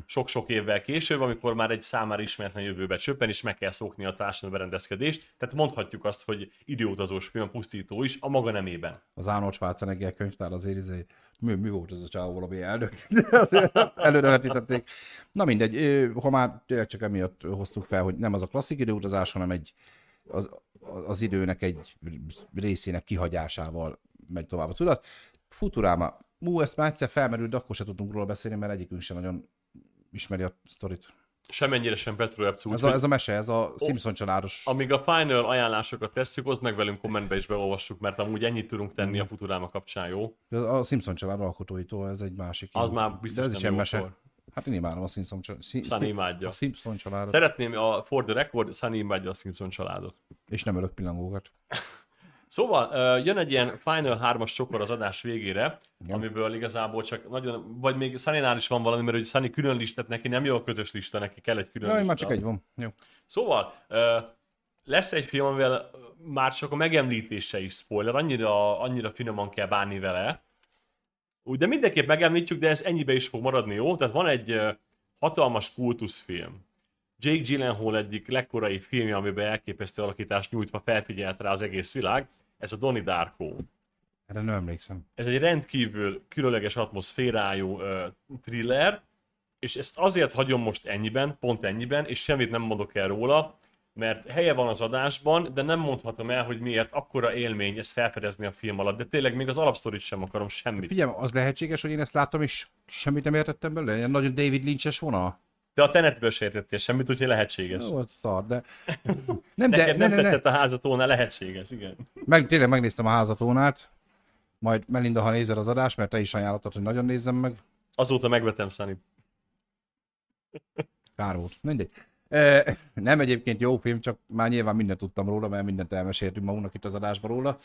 sok-sok évvel később, amikor már egy számára ismeretlen jövőbe csöppen, és meg kell szokni a társadalmi berendezkedést. Tehát mondhatjuk azt, hogy időutazós film, pusztító is a maga nemében. Az Arnold Schwarzenegger könyvtár azért izé, mi, mi volt az a csávó valami elnök? De azért Előrevetítették. Na mindegy, ha már tényleg csak emiatt hoztuk fel, hogy nem az a klasszik időutazás, hanem egy az, az időnek egy részének kihagyásával megy tovább a tudat. Futurama. Ú, ezt már egyszer felmerült, de akkor se tudtunk róla beszélni, mert egyikünk sem nagyon ismeri a sztorit. Semennyire sem Petrolepsz, Ez úgyhogy a, ez a mese, ez a Simpson családos. amíg a final ajánlásokat tesszük, oszd meg velünk kommentbe és beolvassuk, mert amúgy ennyit tudunk tenni a Futurama kapcsán, jó? A Simpson család alkotóitól, ez egy másik. Az jó. már De biztos ez is nem ilyen mese. Hát én imádom a Simpson családot. Sunny imádja. A Simpson családot. Szeretném a For the Record, Sunny imádja a Simpson családot. És nem ölök pillangókat. Szóval jön egy ilyen Final 3-as csokor az adás végére, Igen. amiből igazából csak nagyon, vagy még Sunny-nál is van valami, mert hogy Sunny külön listát neki nem jó a közös lista, neki kell egy külön Jaj, lista. már csak egy van. Jó. Szóval lesz egy film, amivel már csak a megemlítése is spoiler, annyira, annyira finoman kell bánni vele. Úgy, de mindenképp megemlítjük, de ez ennyibe is fog maradni, jó? Tehát van egy hatalmas kultuszfilm. Jake Gyllenhaal egyik legkorai filmje, amiben elképesztő alakítást nyújtva felfigyelt rá az egész világ, ez a Donnie Darko. Erre nem emlékszem. Ez egy rendkívül különleges atmoszférájú uh, thriller, és ezt azért hagyom most ennyiben, pont ennyiben, és semmit nem mondok el róla, mert helye van az adásban, de nem mondhatom el, hogy miért akkora élmény ezt felfedezni a film alatt, de tényleg még az alapsztorit sem akarom semmit. Figyelj, az lehetséges, hogy én ezt láttam, és semmit nem értettem belőle? Ilyen nagyon David Lynch-es vonal? De a tenetből se értettél semmit, úgyhogy lehetséges. Jó, szar, de... Nem, de, Neked ne, nem ne, ne. tetszett a házatónál, lehetséges, igen. Meg, tényleg megnéztem a házatónát, majd Melinda, ha nézel az adást, mert te is ajánlottad, hogy nagyon nézzem meg. Azóta megvetem Sunny. Kár volt. Mindegy. E, nem egyébként jó film, csak már nyilván mindent tudtam róla, mert mindent elmeséltünk magunknak itt az adásban róla.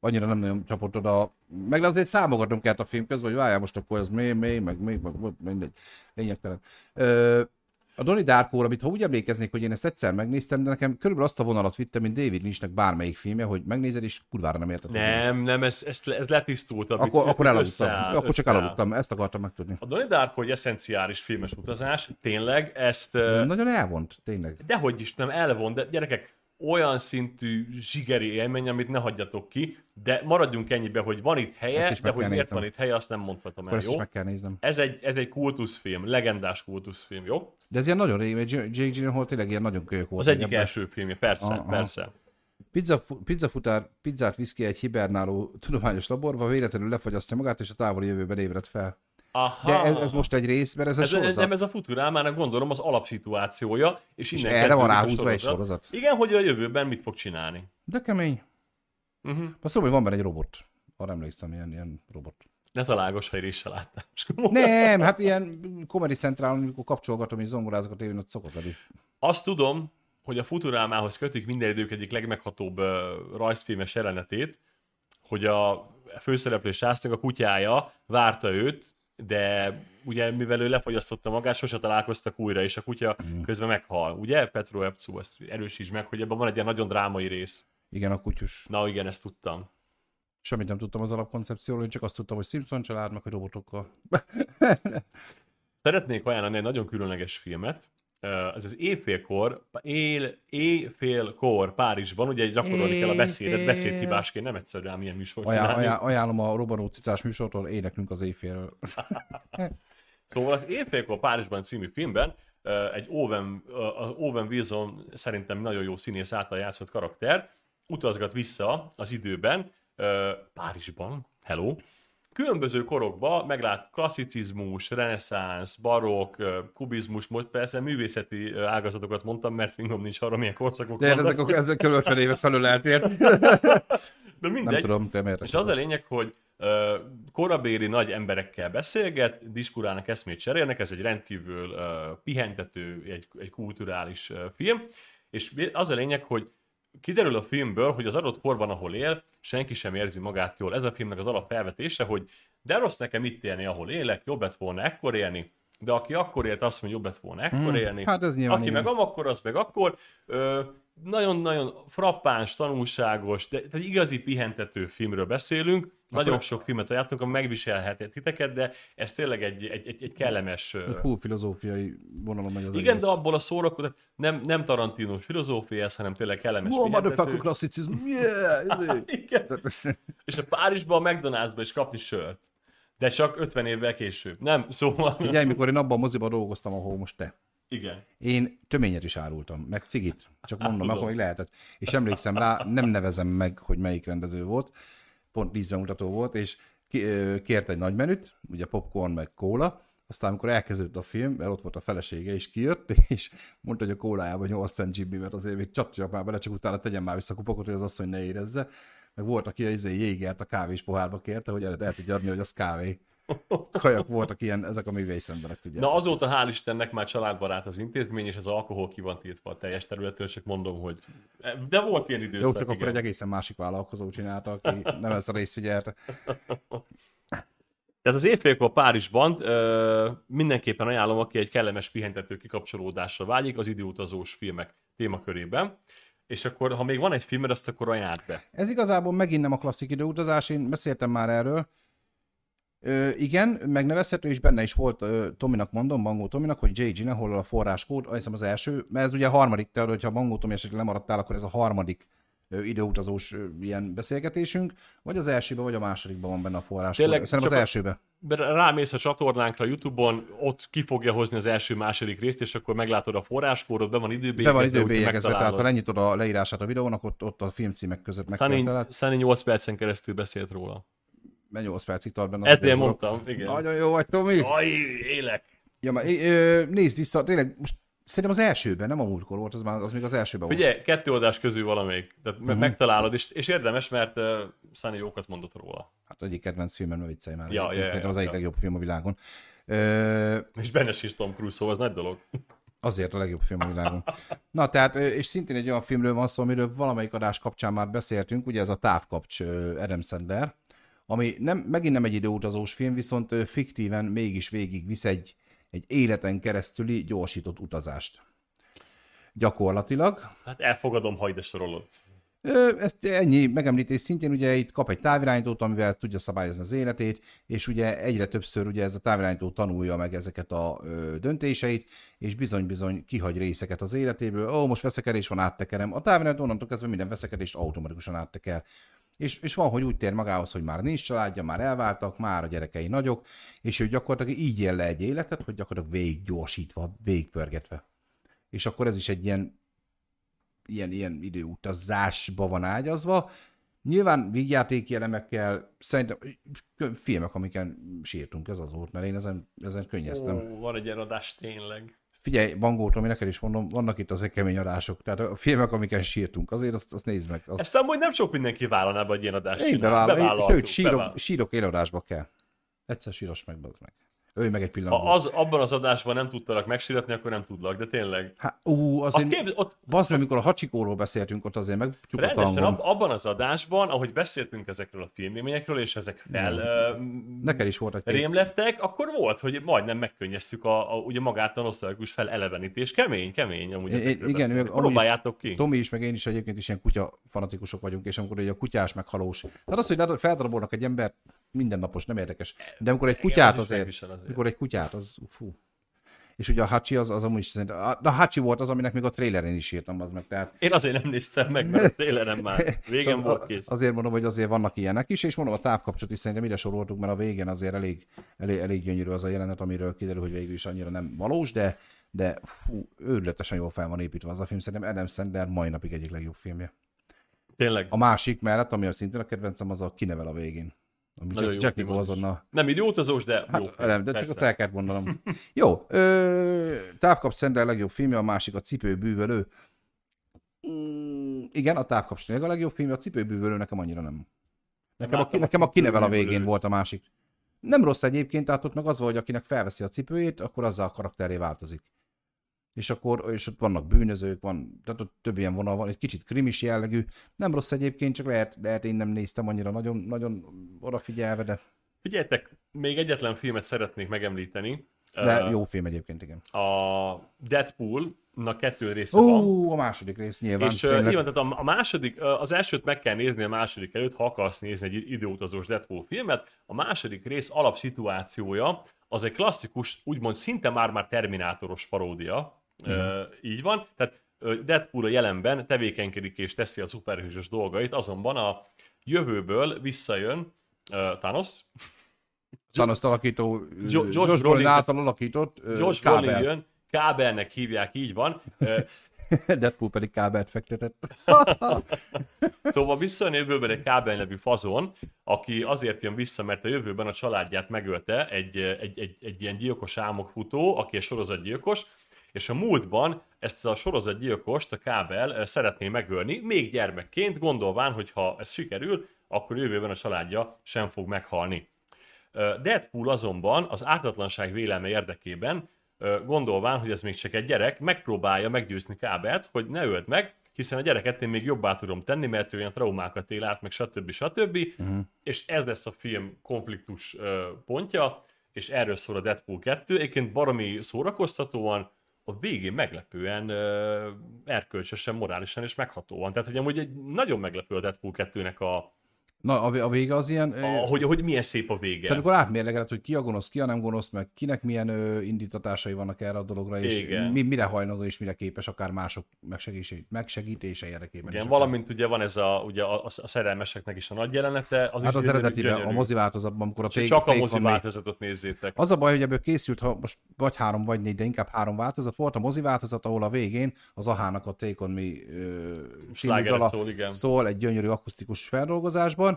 Annyira nem nagyon csapott oda. Meg azért számogatnom kellett a film közben, hogy várjál most akkor ez mély, mély, meg még, meg, meg mindegy. Lényegtelen. E, a Donnie Darko, amit ha úgy emlékeznék, hogy én ezt egyszer megnéztem, de nekem körülbelül azt a vonalat vittem, mint David Lynchnek bármelyik filmje, hogy megnézed, és kurvára nem érted. Nem, nem, ez, ez, ez letisztult. amit- Akkor, akkor elaludtam. összeáll, Akkor csak elaludtam, ezt akartam megtudni. A Donnie Darko egy eszenciális filmes utazás, tényleg, ezt... ö, Nagyon elvont, tényleg. dehogy is nem elvon, de gyerekek, olyan szintű zsigeri élmény, amit ne hagyjatok ki, de maradjunk ennyibe, hogy van itt helye, de hogy miért néznem. van itt helye, azt nem mondhatom Akkor el, jó? meg kell néznem. Ez egy, ez egy kultuszfilm, legendás kultuszfilm, jó? De ez ilyen nagyon régi, Jake Gyllenhaal tényleg ilyen nagyon kölyök volt. Az egyik Ebben első filmje, persze, Aha, persze. Pizza, pizzafutár pizzát visz ki egy hibernáló tudományos laborba, véletlenül lefagyasztja magát, és a távoli jövőben ébred fel. Aha. De ez, ez most egy rész, mert ez a ez, ez, sorozat. nem ez a Futurámának gondolom az alapszituációja, és, És innen erre van ráhúzva egy sorozat. Igen, hogy a jövőben mit fog csinálni. De kemény. Uh-huh. Azt tudom, hogy van benne egy robot. Arra emlékszem, ilyen, ilyen robot. Ne találgos, ha én is se láttam. Nem, hát ilyen Comedy Central, amikor kapcsolgatom és zongorázok a tévén, ott szokott lenni. Azt tudom, hogy a Futurámához kötik minden idők egyik legmeghatóbb uh, rajzfilmes jelenetét, hogy a főszereplő Sásznak a kutyája várta őt, de ugye mivel ő lefogyasztotta magát, sose találkoztak újra, és a kutya Mm. közben meghal. Ugye, Petro Epcu, ezt erősíts meg, hogy ebben van egy ilyen nagyon drámai rész. Igen, a kutyus. Na igen, ezt tudtam. Semmit nem tudtam az alapkoncepcióról, én csak azt tudtam, hogy Simpson család, meg hogy robotokkal. Szeretnék ajánlani egy nagyon különleges filmet. Ez az éjfélkor, él, éjfélkor Párizsban, ugye gyakorolni kell a beszédet, Éjfél. beszédhibásként, nem egyszerű ám ilyen műsor Ajánl, ajánl, ajánlom a Robanó cicás műsortól, éneklünk az éjfélről. Szóval az Éjfélkor Párizsban című filmben egy Owen, Owen Wilson szerintem nagyon jó színész által játszott karakter utazgat vissza az időben, Párizsban, hello, különböző korokba meglát klasszicizmus, reneszánsz, barokk, kubizmus, most persze művészeti ágazatokat mondtam, mert fingom nincs arra, milyen korszakok De vannak. ezek, ezek kb. 50 évet felül eltért. De mindegy. Nem tudom, te miért. És az a lényeg, hogy ö, korabéri nagy emberekkel beszélget, diskurálnak, eszmét cserélnek, ez egy rendkívül pihentető, egy, egy kulturális film, és az a lényeg, hogy kiderül a filmből, hogy az adott korban, ahol él, senki sem érzi magát jól. Ez a filmnek az alapfelvetése, hogy de rossz nekem itt élni, ahol élek, jobb lett volna ekkor élni, de aki akkor élt, azt mondja, jobb lett volna ekkor élni. Hát ez nyilván Aki igen. meg amakkor, az meg akkor. Ö, nagyon-nagyon frappáns, tanulságos, de egy igazi pihentető filmről beszélünk. Akkor nagyon sok filmet ajánlottunk, ami megviselhet titeket, de ez tényleg egy, egy, egy, egy kellemes... ö, Fú, filozófiai vonalon megy az igen, egész. de abból a szórakozat nem, nem Tarantinos filozófia ez, hanem tényleg kellemes motherfucker pihentető. klasszicizm. Yeah! izé. Igen. És a Párizsban, a McDonald'sba is kapni sört. De csak 50 évvel később. Nem, szóval... Figyelj, mikor én abban a moziban dolgoztam, ahol most te. Igen. Én töményet is árultam, meg cigit. Csak mondom, akkor még lehetett. És emlékszem rá, nem nevezem meg, hogy melyik rendező volt, pont ízbemutató volt, és kért egy nagy menüt, ugye popcorn meg kóla, aztán amikor elkezdődött a film, mert ott volt a felesége, és kijött, és mondta, hogy a kólájában 8 cent Jimmy, mert azért még csapjak már bele, csak utána tegyen már vissza a kupakot, hogy az asszony ne érezze. Meg volt, aki az izé jégert a kávés pohárba kérte, hogy el, el tudja adni, hogy az kávé. Kajak voltak ilyen, ezek a művész emberek, tudják. Na azóta hál' Istennek már családbarát az intézmény, és az alkohol ki van tiltva a teljes területről, csak mondom, hogy... De volt ilyen időszak, Jó, csak igen. akkor egy egészen másik vállalkozó csinálta, aki nem ezt a részt figyelte. Tehát az évfélkor Párizsban ö, mindenképpen ajánlom, aki egy kellemes pihentető kikapcsolódásra vágyik az időutazós filmek témakörében. És akkor, ha még van egy filmed, azt akkor ajánld be. Ez igazából megint nem a klasszik időutazás, én beszéltem már erről. Ö, igen, megnevezhető, és benne is volt, ö, Tominak mondom, Bangó Tominak, hogy J. Gyllenhaal a forráskód, azt hiszem az első, mert ez ugye a harmadik, tehát hogyha Bangó Tomi esetleg lemaradtál, akkor ez a harmadik ö, időutazós ö, ilyen beszélgetésünk, vagy az elsőben, vagy a másodikban van benne a forráskód. Tényleg, Szerintem az elsőben. Be- Rámész a csatornánkra Youtube-on, ott ki fogja hozni az első, második részt, és akkor meglátod a forráskódot, be van időbélyegezve. Be van időbélyegezve, tehát ha lenyitod a leírását a videónak, ott, ott a filmcímek között megtalálod. Sunny 8 percen keresztül beszélt róla. Mert 8 percig tart benne. Videók. mondtam, igen. Nagyon jó vagy, Tomi! Aj, élek! Ja, már, ö, nézd vissza, tényleg, most szerintem az elsőben, nem a múltkor volt, az, már, az még az elsőben volt. Ugye, kettő oldás közül valamelyik. Tehát uh-huh. megtalálod, és, és érdemes, mert uh, Sunny jókat mondott róla. Hát egyik kedvenc filmem, ne viccelj már. Ja, ja, Szerintem ja, az egyik ja. legjobb film a világon. Ö, És benne is Tom Cruise, szóval az nagy dolog. azért a legjobb film a világon. Na, tehát, és szintén egy olyan filmről van szó, amiről valamelyik adás kapcsán már beszéltünk, ugye ez a Távkapcs Adam Sandler, ami nem, megint nem egy időutazós film, viszont fiktíven mégis végig visz egy, egy életen keresztüli gyorsított utazást. Gyakorlatilag. Hát elfogadom, ha ide sorolod. Ezt ennyi megemlítés szintjén ugye itt kap egy távirányítót, amivel tudja szabályozni az életét, és ugye egyre többször ugye ez a távirányító tanulja meg ezeket a döntéseit, és bizony-bizony kihagy részeket az életéből. Ó, most veszekedés van, áttekerem. A távirányító onnantól kezdve minden veszekedést automatikusan átteker. És, és van, hogy úgy tér magához, hogy már nincs családja, már elváltak, már a gyerekei nagyok, és ő gyakorlatilag így él le egy életet, hogy gyakorlatilag végig gyorsítva, végigpörgetve. És akkor ez is egy ilyen ilyen, ilyen időutazásba van ágyazva. Nyilván vígjátéki elemekkel, szerintem filmek, amiken sírtunk, ez az volt, mert én ezen, ezen könnyeztem. Ó, van egy ilyen adás tényleg. Figyelj, Bangó Tomi, neked is mondom, vannak itt azért kemény adások, tehát a filmek, amiken sírtunk, azért azt, azt nézd meg. Azt Ezt amúgy nem sok mindenki vállalná hogy ilyen adást én csinál. Bevállaltuk, sőt, sírok, bevállaltuk. sírok élőadásba kell. Egyszer síros meg, bazd meg. Ölj meg egy pillanat. Ha az, abban az adásban nem tudtalak megsíratni, akkor nem tudlak, de tényleg. Hát, ú, Azt azért, kép, ott Bazd meg, amikor a hacsikóról beszéltünk, ott azért a rendesen, ab, abban az adásban, ahogy beszéltünk ezekről a filmélményekről, és ezek fel uh, Neked is volt egy rémlettek, akkor volt, hogy majdnem megkönnyeztük a, a, ugye magát a nosztalgikus felelevenítés. Kemény, kemény, amúgy ezekről igen, meg amúgy is- Próbáljátok ki. Tomi is, meg én is egyébként is ilyen kutya fanatikusok vagyunk, és amikor ugye a kutyás meg halós. Tehát az, hogy feldarabolnak egy embert, mindennapos, nem érdekes. De amikor egy Igen, kutyát az is azért, amikor egy kutyát, az fú. És ugye a Hachi az, az amúgy is szerintem, a, a Hachi volt az, aminek még a trailerén is írtam, az meg. Tehát Én azért nem néztem meg, mert a tényleg már az, volt kész. Azért mondom, hogy azért vannak ilyenek is, és mondom, a távkapcsolat is szerintem ide soroltuk, mert a végén azért elég, elég, elég gyönyörű az a jelenet, amiről kiderül, hogy végül is annyira nem valós, de, de fú, őrületesen jól fel van építve az a film. Szerintem Adam Sandler mai napig egyik legjobb filmje. Tényleg. A másik mellett, ami a szintén a kedvencem, az a kinevel a végén. Ami Nagyon Jack, jó Jack film Nicholson az a... Nem időutazós, de jó Hát, film, nem, de csak azt el kellett mondanom. Jó, ö, Távkap Szender legjobb filmje, a másik a Cipőbűvölő. Mm, igen, a Távkap a legjobb filmje, a Cipőbűvölő nekem annyira nem. Nekem, a, nekem a kinevel a végén volt a másik. Nem rossz egyébként, tehát ott meg az volt, hogy akinek felveszi a cipőjét, akkor azzal a karakteré változik. És akkor, és ott vannak bűnözők, van, tehát ott több ilyen vonal van, egy kicsit krimis jellegű. Nem rossz egyébként, csak lehet, lehet én nem néztem annyira nagyon, nagyon odafigyelve, de, Figyeljetek, még egyetlen filmet szeretnék megemlíteni. de jó film egyébként, igen. A Deadpool-nak kettő része van. Ó, a második rész nyilván. És tényleg. nyilván, tehát a, a második, az elsőt meg kell nézni a második előtt, ha akarsz nézni egy időutazós Deadpool filmet. A második rész alapszituációja az egy klasszikus, úgymond szinte már-már terminátoros paródia. Uh, így van. Tehát uh, Deadpool a jelenben tevékenykedik és teszi a szuperhősös dolgait, azonban a jövőből visszajön uh, Thanos, Thanos alakító, Jo- Josh Josh Brolin által alakított ö, George kábel. Brolin jön, Kábelnek hívják, így van. Uh, Deadpool pedig kábelt fektetett. Szóval visszajön jövőben egy kábel nevű fazon, aki azért jön vissza, mert a jövőben a családját megölte egy, egy, egy, egy ilyen gyilkos álmokfutó, aki egy sorozatgyilkos, és a múltban ezt a sorozatgyilkost a kábel eh, szeretné megölni, még gyermekként, gondolván, hogy ha ez sikerül, akkor jövőben a családja sem fog meghalni. Ö, Deadpool azonban az ártatlanság vélelme érdekében, gondolván, hogy ez még csak egy gyerek, megpróbálja meggyőzni Kábelt, hogy ne öld meg, hiszen a gyereket én még jobbá tudom tenni, mert ő olyan traumákat él át, meg stb. stb. Uh-huh. És ez lesz a film konfliktus pontja, és erről szól a Deadpool 2. Egyébként baromi szórakoztatóan, a végén meglepően erkölcsösen, morálisan és meghatóan. Tehát, hogy amúgy egy nagyon meglepő a Deadpool 2-nek a, Na, a, a vége az ilyen... a hogy, hogy milyen szép a vége. Tehát amikor átmérlegeled, hogy ki a gonosz, ki a nem gonosz, meg kinek milyen ö, indítatásai vannak erre a dologra, és Igen. mi, mire hajlandó és mire képes, akár mások megsegítése, megsegítése érdekében. Igen, valamint ugye van ez a, ugye a, a szerelmeseknek is a nagy jelenete. Az Hát az eredetiben, a mozi változatban, amikor a take, Csak a mozi van még- változatot nézzétek. Az a baj, hogy ebből készült, ha most vagy három, vagy négy, de inkább három változat. Volt a mozi változat, ahol a végén az Ahának a Take On Me ö, szól egy gyönyörű akusztikus feldolgozásban,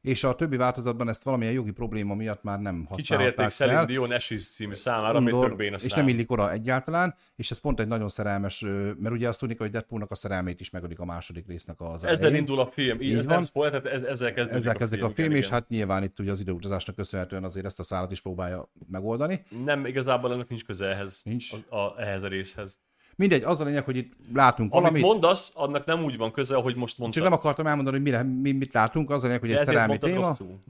és a többi változatban ezt valamilyen jogi probléma miatt már nem használták Kicserélték. Celine Dion Ashes című számára, ami tök béna és nem illik oda egyáltalán, és ez pont egy nagyon szerelmes, mert ugye azt tudni, hogy Deadpoolnak a szerelmét is megölik a második résznek az Ezzel elején. indul a film, így, ez nem van. spoiler, tehát ez, ezzel kezdődik Ezzel kezdik a film, igen, és hát nyilván itt ugye az időutazásnak köszönhetően azért ezt a szállat is próbálja megoldani. Nem, igazából ennek nincs köze ehhez, Nincs. A, a, ehhez a részhez. Mindegy, az a lényeg, hogy itt látunk Amit valamit, mondasz, annak nem úgy van köze, ahogy most mondtad. csak nem akartam elmondani, hogy mire, mi, mit látunk, az a lényeg, hogy ez mondtad téma, rosszul.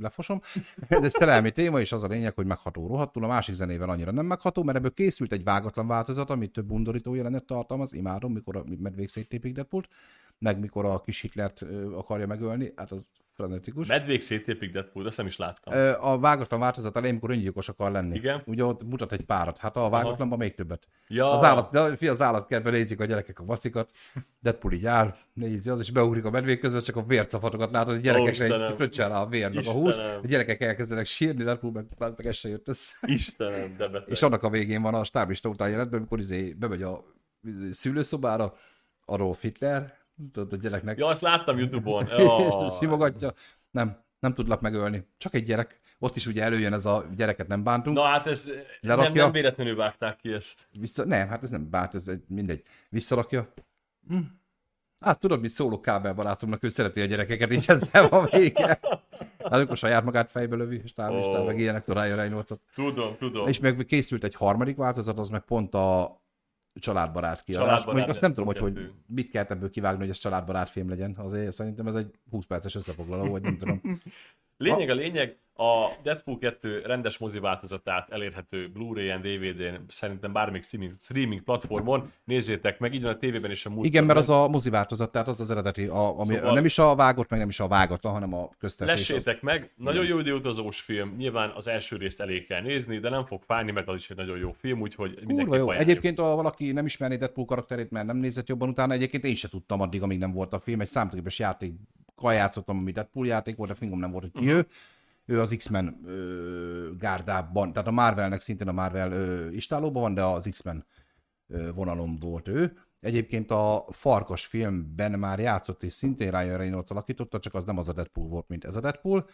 Lefosom, de ez szerelmi téma, és az a lényeg, hogy megható rohadtul, a másik zenével annyira nem megható, mert ebből készült egy vágatlan változat, amit több undorító jelenet tartalmaz, imádom, mikor a medvék széttépik Deadpoolt, meg mikor a kis Hitlert akarja megölni, hát az frenetikus. Medvék széttépik Deadpool, azt nem is láttam. A vágatlan változat elején, amikor öngyilkos akar lenni. Igen. Ugye ott mutat egy párat. Hát a vágatlanban még többet. Ja. Az, állat, de fi, az állatkertben nézik a gyerekek a vacikat. Deadpool így áll, nézi az, és beugrik a medvék között, csak a vércafatokat látod, a gyerekekre egy fröccsel a vérnek a hús. A gyerekek elkezdenek sírni, Deadpool meg, meg ez se jött össze. Istenem, de beteg. És annak a végén van a stáblista után jelentben, amikor izé bemegy a izé, szülőszobára, Adolf Hitler, tudod, a gyereknek Ja, azt láttam Youtube-on. Ja. simogatja. Nem, nem tudlak megölni. Csak egy gyerek. Ott is ugye előjön ez a gyereket nem bántunk. Na hát ez nem, Lerakja. nem véletlenül vágták ki ezt. Vissza, nem, hát ez nem bánt, ez egy, mindegy. Visszarakja. Hm. Hát tudod, mit szólok kábel barátomnak, ő szereti a gyerekeket, és ez nem a vége. Hát amikor saját magát fejbe lövi, és távolistán, Ó. meg ilyenek, Ryan Reynoldsot. Tudom, tudom. És meg készült egy harmadik változat, az meg pont a családbarát kiadás. Családbarát Mondjuk azt nem tudom, hogy, hogy mit kellett ebből kivágni, hogy ez családbarát film legyen. Azért szerintem ez egy 20 perces összefoglaló, vagy nem tudom. Lényeg a lényeg, a Deadpool 2 rendes mozi változatát elérhető Blu-ray-en, DVD-n, szerintem bármelyik streaming, streaming platformon, nézzétek meg, így van a tévében is a múlt. Igen, mert az a mozi változat, tehát az az eredeti, a, ami Szóval- nem is a vágott, meg nem is a vágatlan, hanem a köztes. és az- Lessétek meg, nagyon jó időutazós film, nyilván az első részt elég kell nézni, de nem fog fájni, meg az is egy nagyon jó film, úgyhogy Kurva mindenképp jó. ajánljuk. Egyébként, ha valaki nem ismerné Deadpool karakterét, mert nem nézett jobban utána, egyébként én se tudtam addig, amíg nem volt a film. Egy számítógépes játék játszottam, ami Deadpool játék volt, de fingom nem volt, hogy ki ő. Ő az X-Men ö, gárdában, tehát a Marvelnek szintén a Marvel ö, istálóban van, de az X-Men ö, vonalon volt ő. Egyébként a Farkas filmben már játszott, és szintén Ryan Reynolds alakította, csak az nem az a Deadpool volt, mint ez a Deadpool.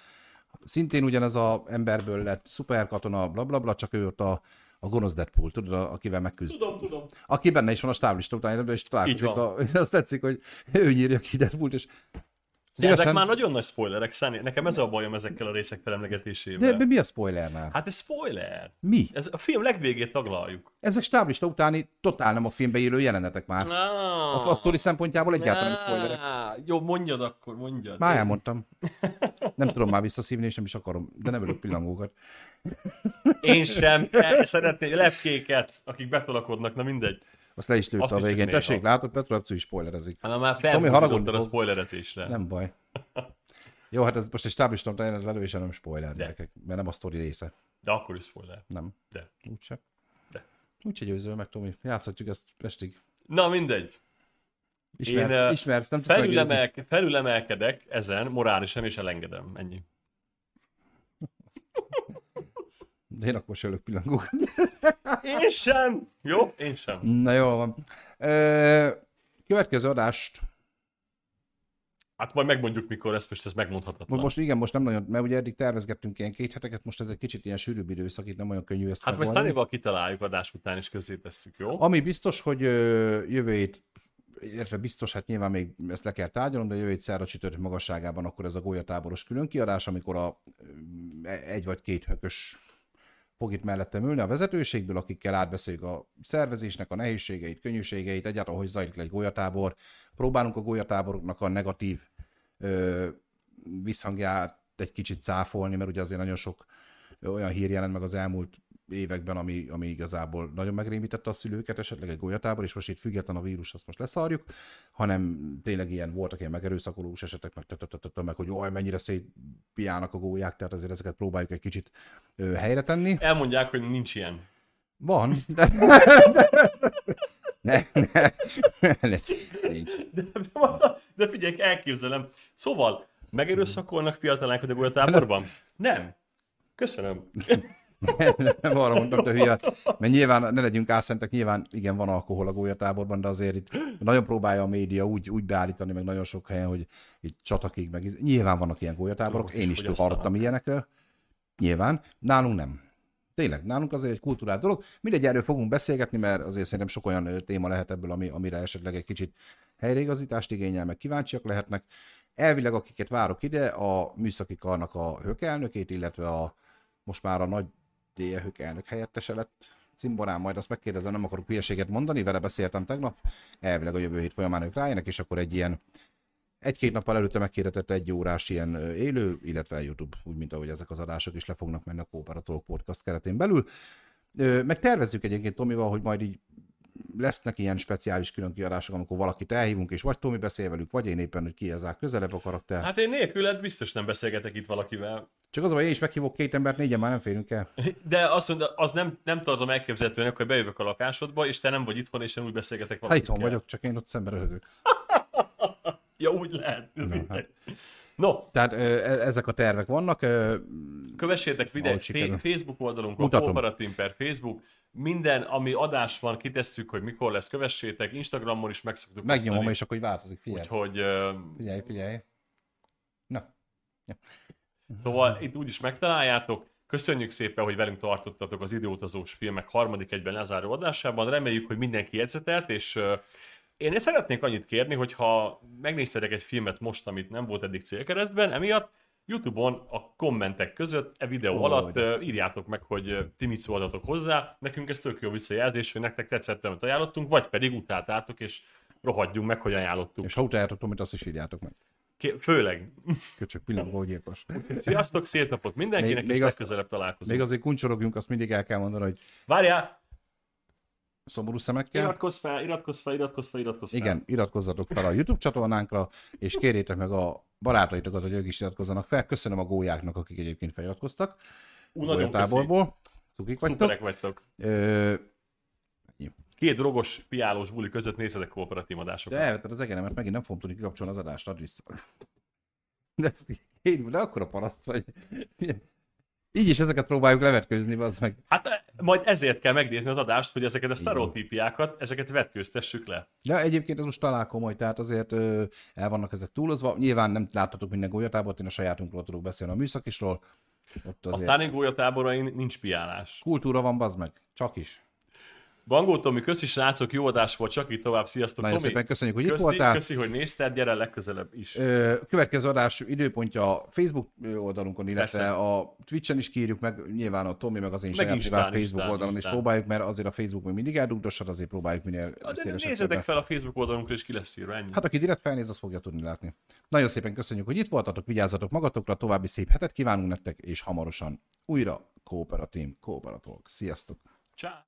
Szintén ugyanez a emberből lett szuperkatona, bla bla bla, csak ő ott a, a gonosz Deadpool, tudod, a- akivel megküzd. Tudom, tudom. Aki benne is van a stáblista után, és találkozik. A, azt tetszik, hogy ő nyírja ki Deadpoolt, és De ezek Szívesen- már nagyon nagy spoilerek, Száni. Nekem ez a bajom ezekkel a részek felemlegetésével. de, de, mi a spoilernál? Hát ez spoiler. Mi? Ez a film legvégét taglaljuk. Ezek stáblista utáni totál nem a filmbe élő jelenetek már. Ah, A, a sztori szempontjából egyáltalán nem spoilerek. Ah, Jó, mondjad akkor, mondjad. Már elmondtam. Nem tudom már visszaszívni, és nem is akarom, de nem ölök pillangókat. Én sem. Szeretnék lepkéket, akik betolakodnak, na mindegy. Azt le is lőtte a végén. Tessék, látod, Petro Epcu is spoilerezik. Hát már felhúzódtad a spoilerezésre. Nem baj. Jó, hát ez most egy stáblista után ez lelővése nem spoiler, gyerekek, mert nem a sztori része. De akkor is spoiler. Nem. De. Úgyse. De. Úgyse győzöl meg, Tomi. Játszhatjuk ezt estig. Na mindegy. Ismersz, Én, ismersz nem. Felülemelke, felülemelkedek ezen morálisan, és elengedem. Ennyi. De én akkor se ölök pillangókat. Én sem. Jó? Én sem. Na jó van. Következő adást, Hát majd megmondjuk, mikor ezt most ez megmondhatatlan. most igen, most nem nagyon, mert ugye eddig tervezgettünk ilyen két heteket, most ez egy kicsit ilyen sűrűbb időszak, itt nem olyan könnyű ezt Hát most. Tanival kitaláljuk adás után, és közé tesszük, jó? Ami biztos, hogy jövő hét illetve biztos, hát nyilván még ezt le kell tárgyalnom, de jövő egy szerda csütörtök magasságában akkor ez a golyatáboros különkiadás, amikor a egy vagy két hökös fog itt mellettem ülni a vezetőségből, akikkel átbeszéljük a szervezésnek a nehézségeit, könnyűségeit, egyáltalán hogy zajlik egy golyatábor. Próbálunk a golyatáboroknak a negatív ö, visszhangját egy kicsit cáfolni, mert ugye azért nagyon sok olyan hír jelent meg az elmúlt években, ami, ami igazából nagyon megrémítette a szülőket, esetleg egy golyatábor, és most itt független a vírus, azt most leszarjuk, hanem tényleg ilyen voltak ilyen megerőszakolós esetek, meg, meg hogy jaj, mennyire szétpiálnak a gólyák, tehát azért ezeket próbáljuk egy kicsit helyre tenni. Elmondják, hogy nincs ilyen. Van, de... Ne, ne, ne, nincs. De, de, de figyelj, elképzelem. Szóval, megerőszakolnak fiatalánkat a golyatáborban? Nem. Köszönöm. Nem arra mondtam, de hülye, mert nyilván, ne legyünk álszentek, nyilván igen, van alkohol a gólyatáborban, de azért itt nagyon próbálja a média úgy, úgy beállítani, meg nagyon sok helyen, hogy itt csatakig, meg nyilván vannak ilyen gólyatáborok, én is hallottam ilyenekről, nyilván, nálunk nem. Tényleg, nálunk azért egy kultúrát dolog. Mindegy, erről fogunk beszélgetni, mert azért szerintem sok olyan téma lehet ebből, ami, amire esetleg egy kicsit helyreigazítást igényel, meg kíváncsiak lehetnek. Elvileg, akiket várok ide, a műszaki karnak a hökelnökét, illetve a most már a nagy DE elnök helyettese lett cimborán, majd azt megkérdezem, nem akarok hülyeséget mondani, vele beszéltem tegnap, elvileg a jövő hét folyamán ők rájönnek, és akkor egy ilyen egy-két nappal előtte megkérdezett egy órás ilyen élő, illetve YouTube, úgy, mint ahogy ezek az adások is le fognak menni a Kooperatolog Podcast keretén belül. Meg tervezzük egyébként Tomival, hogy majd így lesznek ilyen speciális különkiadások, amikor valakit elhívunk, és vagy Tomi beszél velük, vagy én éppen, hogy ki ez közelebb a karakter. Hát én nélküled biztos nem beszélgetek itt valakivel. Csak az, hogy én is meghívok két embert, négyen már nem férünk el. De azt mondja, az nem, nem tartom elképzelhetőnek, hogy bejövök a lakásodba, és te nem vagy itthon, és én úgy beszélgetek valakivel. Hát itthon vagyok, csak én ott szemben röhögök. Ja, úgy lehet. No, hát. no. Tehát e- ezek a tervek vannak. Kövessétek videót Facebook oldalunkon, Kooperatív per Facebook, minden, ami adás van, kitesszük, hogy mikor lesz, kövessétek, Instagramon is megszoktuk Megnyomom, osztani. és akkor változik, figyelj. Úgyhogy... Figyelj, figyelj. Na. Ja. Szóval itt úgyis megtaláljátok. Köszönjük szépen, hogy velünk tartottatok az időutazós filmek harmadik egyben lezáró adásában. Reméljük, hogy mindenki jegyzetelt, és én szeretnék annyit kérni, hogy ha megnéztetek egy filmet most, amit nem volt eddig célkeresztben, emiatt YouTube-on a kommentek között, e videó oh, alatt de. írjátok meg, hogy ti mit szóltatok hozzá. Nekünk ez tök jó visszajelzés, hogy nektek tetszett, amit ajánlottunk, vagy pedig utáltátok, és rohadjunk meg, hogy ajánlottuk. És ha utáljátok, amit azt is írjátok meg. Ké- főleg. Köcsök pillangó gyilkos. Sziasztok, szép napot mindenkinek, még, és még legközelebb találkozunk. Még azért kuncsorogjunk, azt mindig el kell mondani, hogy... Várjál! Szomorú szemekkel. Iratkozz fel, iratkozz fel, iratkozz fel, iratkozz fel. Igen, iratkozzatok fel a YouTube csatornánkra, és kérjétek meg a barátaitokat, hogy ők is iratkozzanak fel. Köszönöm a gólyáknak, akik egyébként feliratkoztak. Ú, nagyon táborból. Cukik vagytok. Szuperek vagytok. Ö... Két drogos, piálós buli között nézhetek kooperatív adásokat. De elvetted az egenemet, megint nem fogom tudni kikapcsolni az adást, add vissza. De, én, de akkor a paraszt vagy. Így is ezeket próbáljuk levetkőzni, az meg. Hát eh, majd ezért kell megnézni az adást, hogy ezeket a sztereotípiákat, ezeket vetkőztessük le. Ja, egyébként ez most talán komoly, tehát azért ö, el vannak ezek túlozva. Nyilván nem láthatok minden golyatábort, én a sajátunkról tudok beszélni a műszakisról. Ott azért... A Stalin golyatáborain nincs piálás. Kultúra van, bazd meg. Csak is. Bangó Tomi, köszi srácok, jó adás volt, csak itt tovább, sziasztok Nagyon Tomi. szépen köszönjük, hogy köszi, itt voltál. Köszi, hogy nézted, gyere legközelebb is. Ö, következő adás időpontja a Facebook oldalunkon, illetve Persze. a Twitch-en is kírjuk meg, nyilván a Tomi meg az én saját Facebook Istán, oldalon Istán. is próbáljuk, mert azért a Facebook még mindig eldugdossad, azért próbáljuk minél de nézzetek fel a Facebook oldalunkra, és ki lesz írva, ennyi. Hát aki direkt felnéz, az fogja tudni látni. Nagyon szépen köszönjük, hogy itt voltatok, vigyázzatok magatokra, további szép hetet kívánunk nektek, és hamarosan újra Kooperatív, Kooperatok. Sziasztok! Ciao.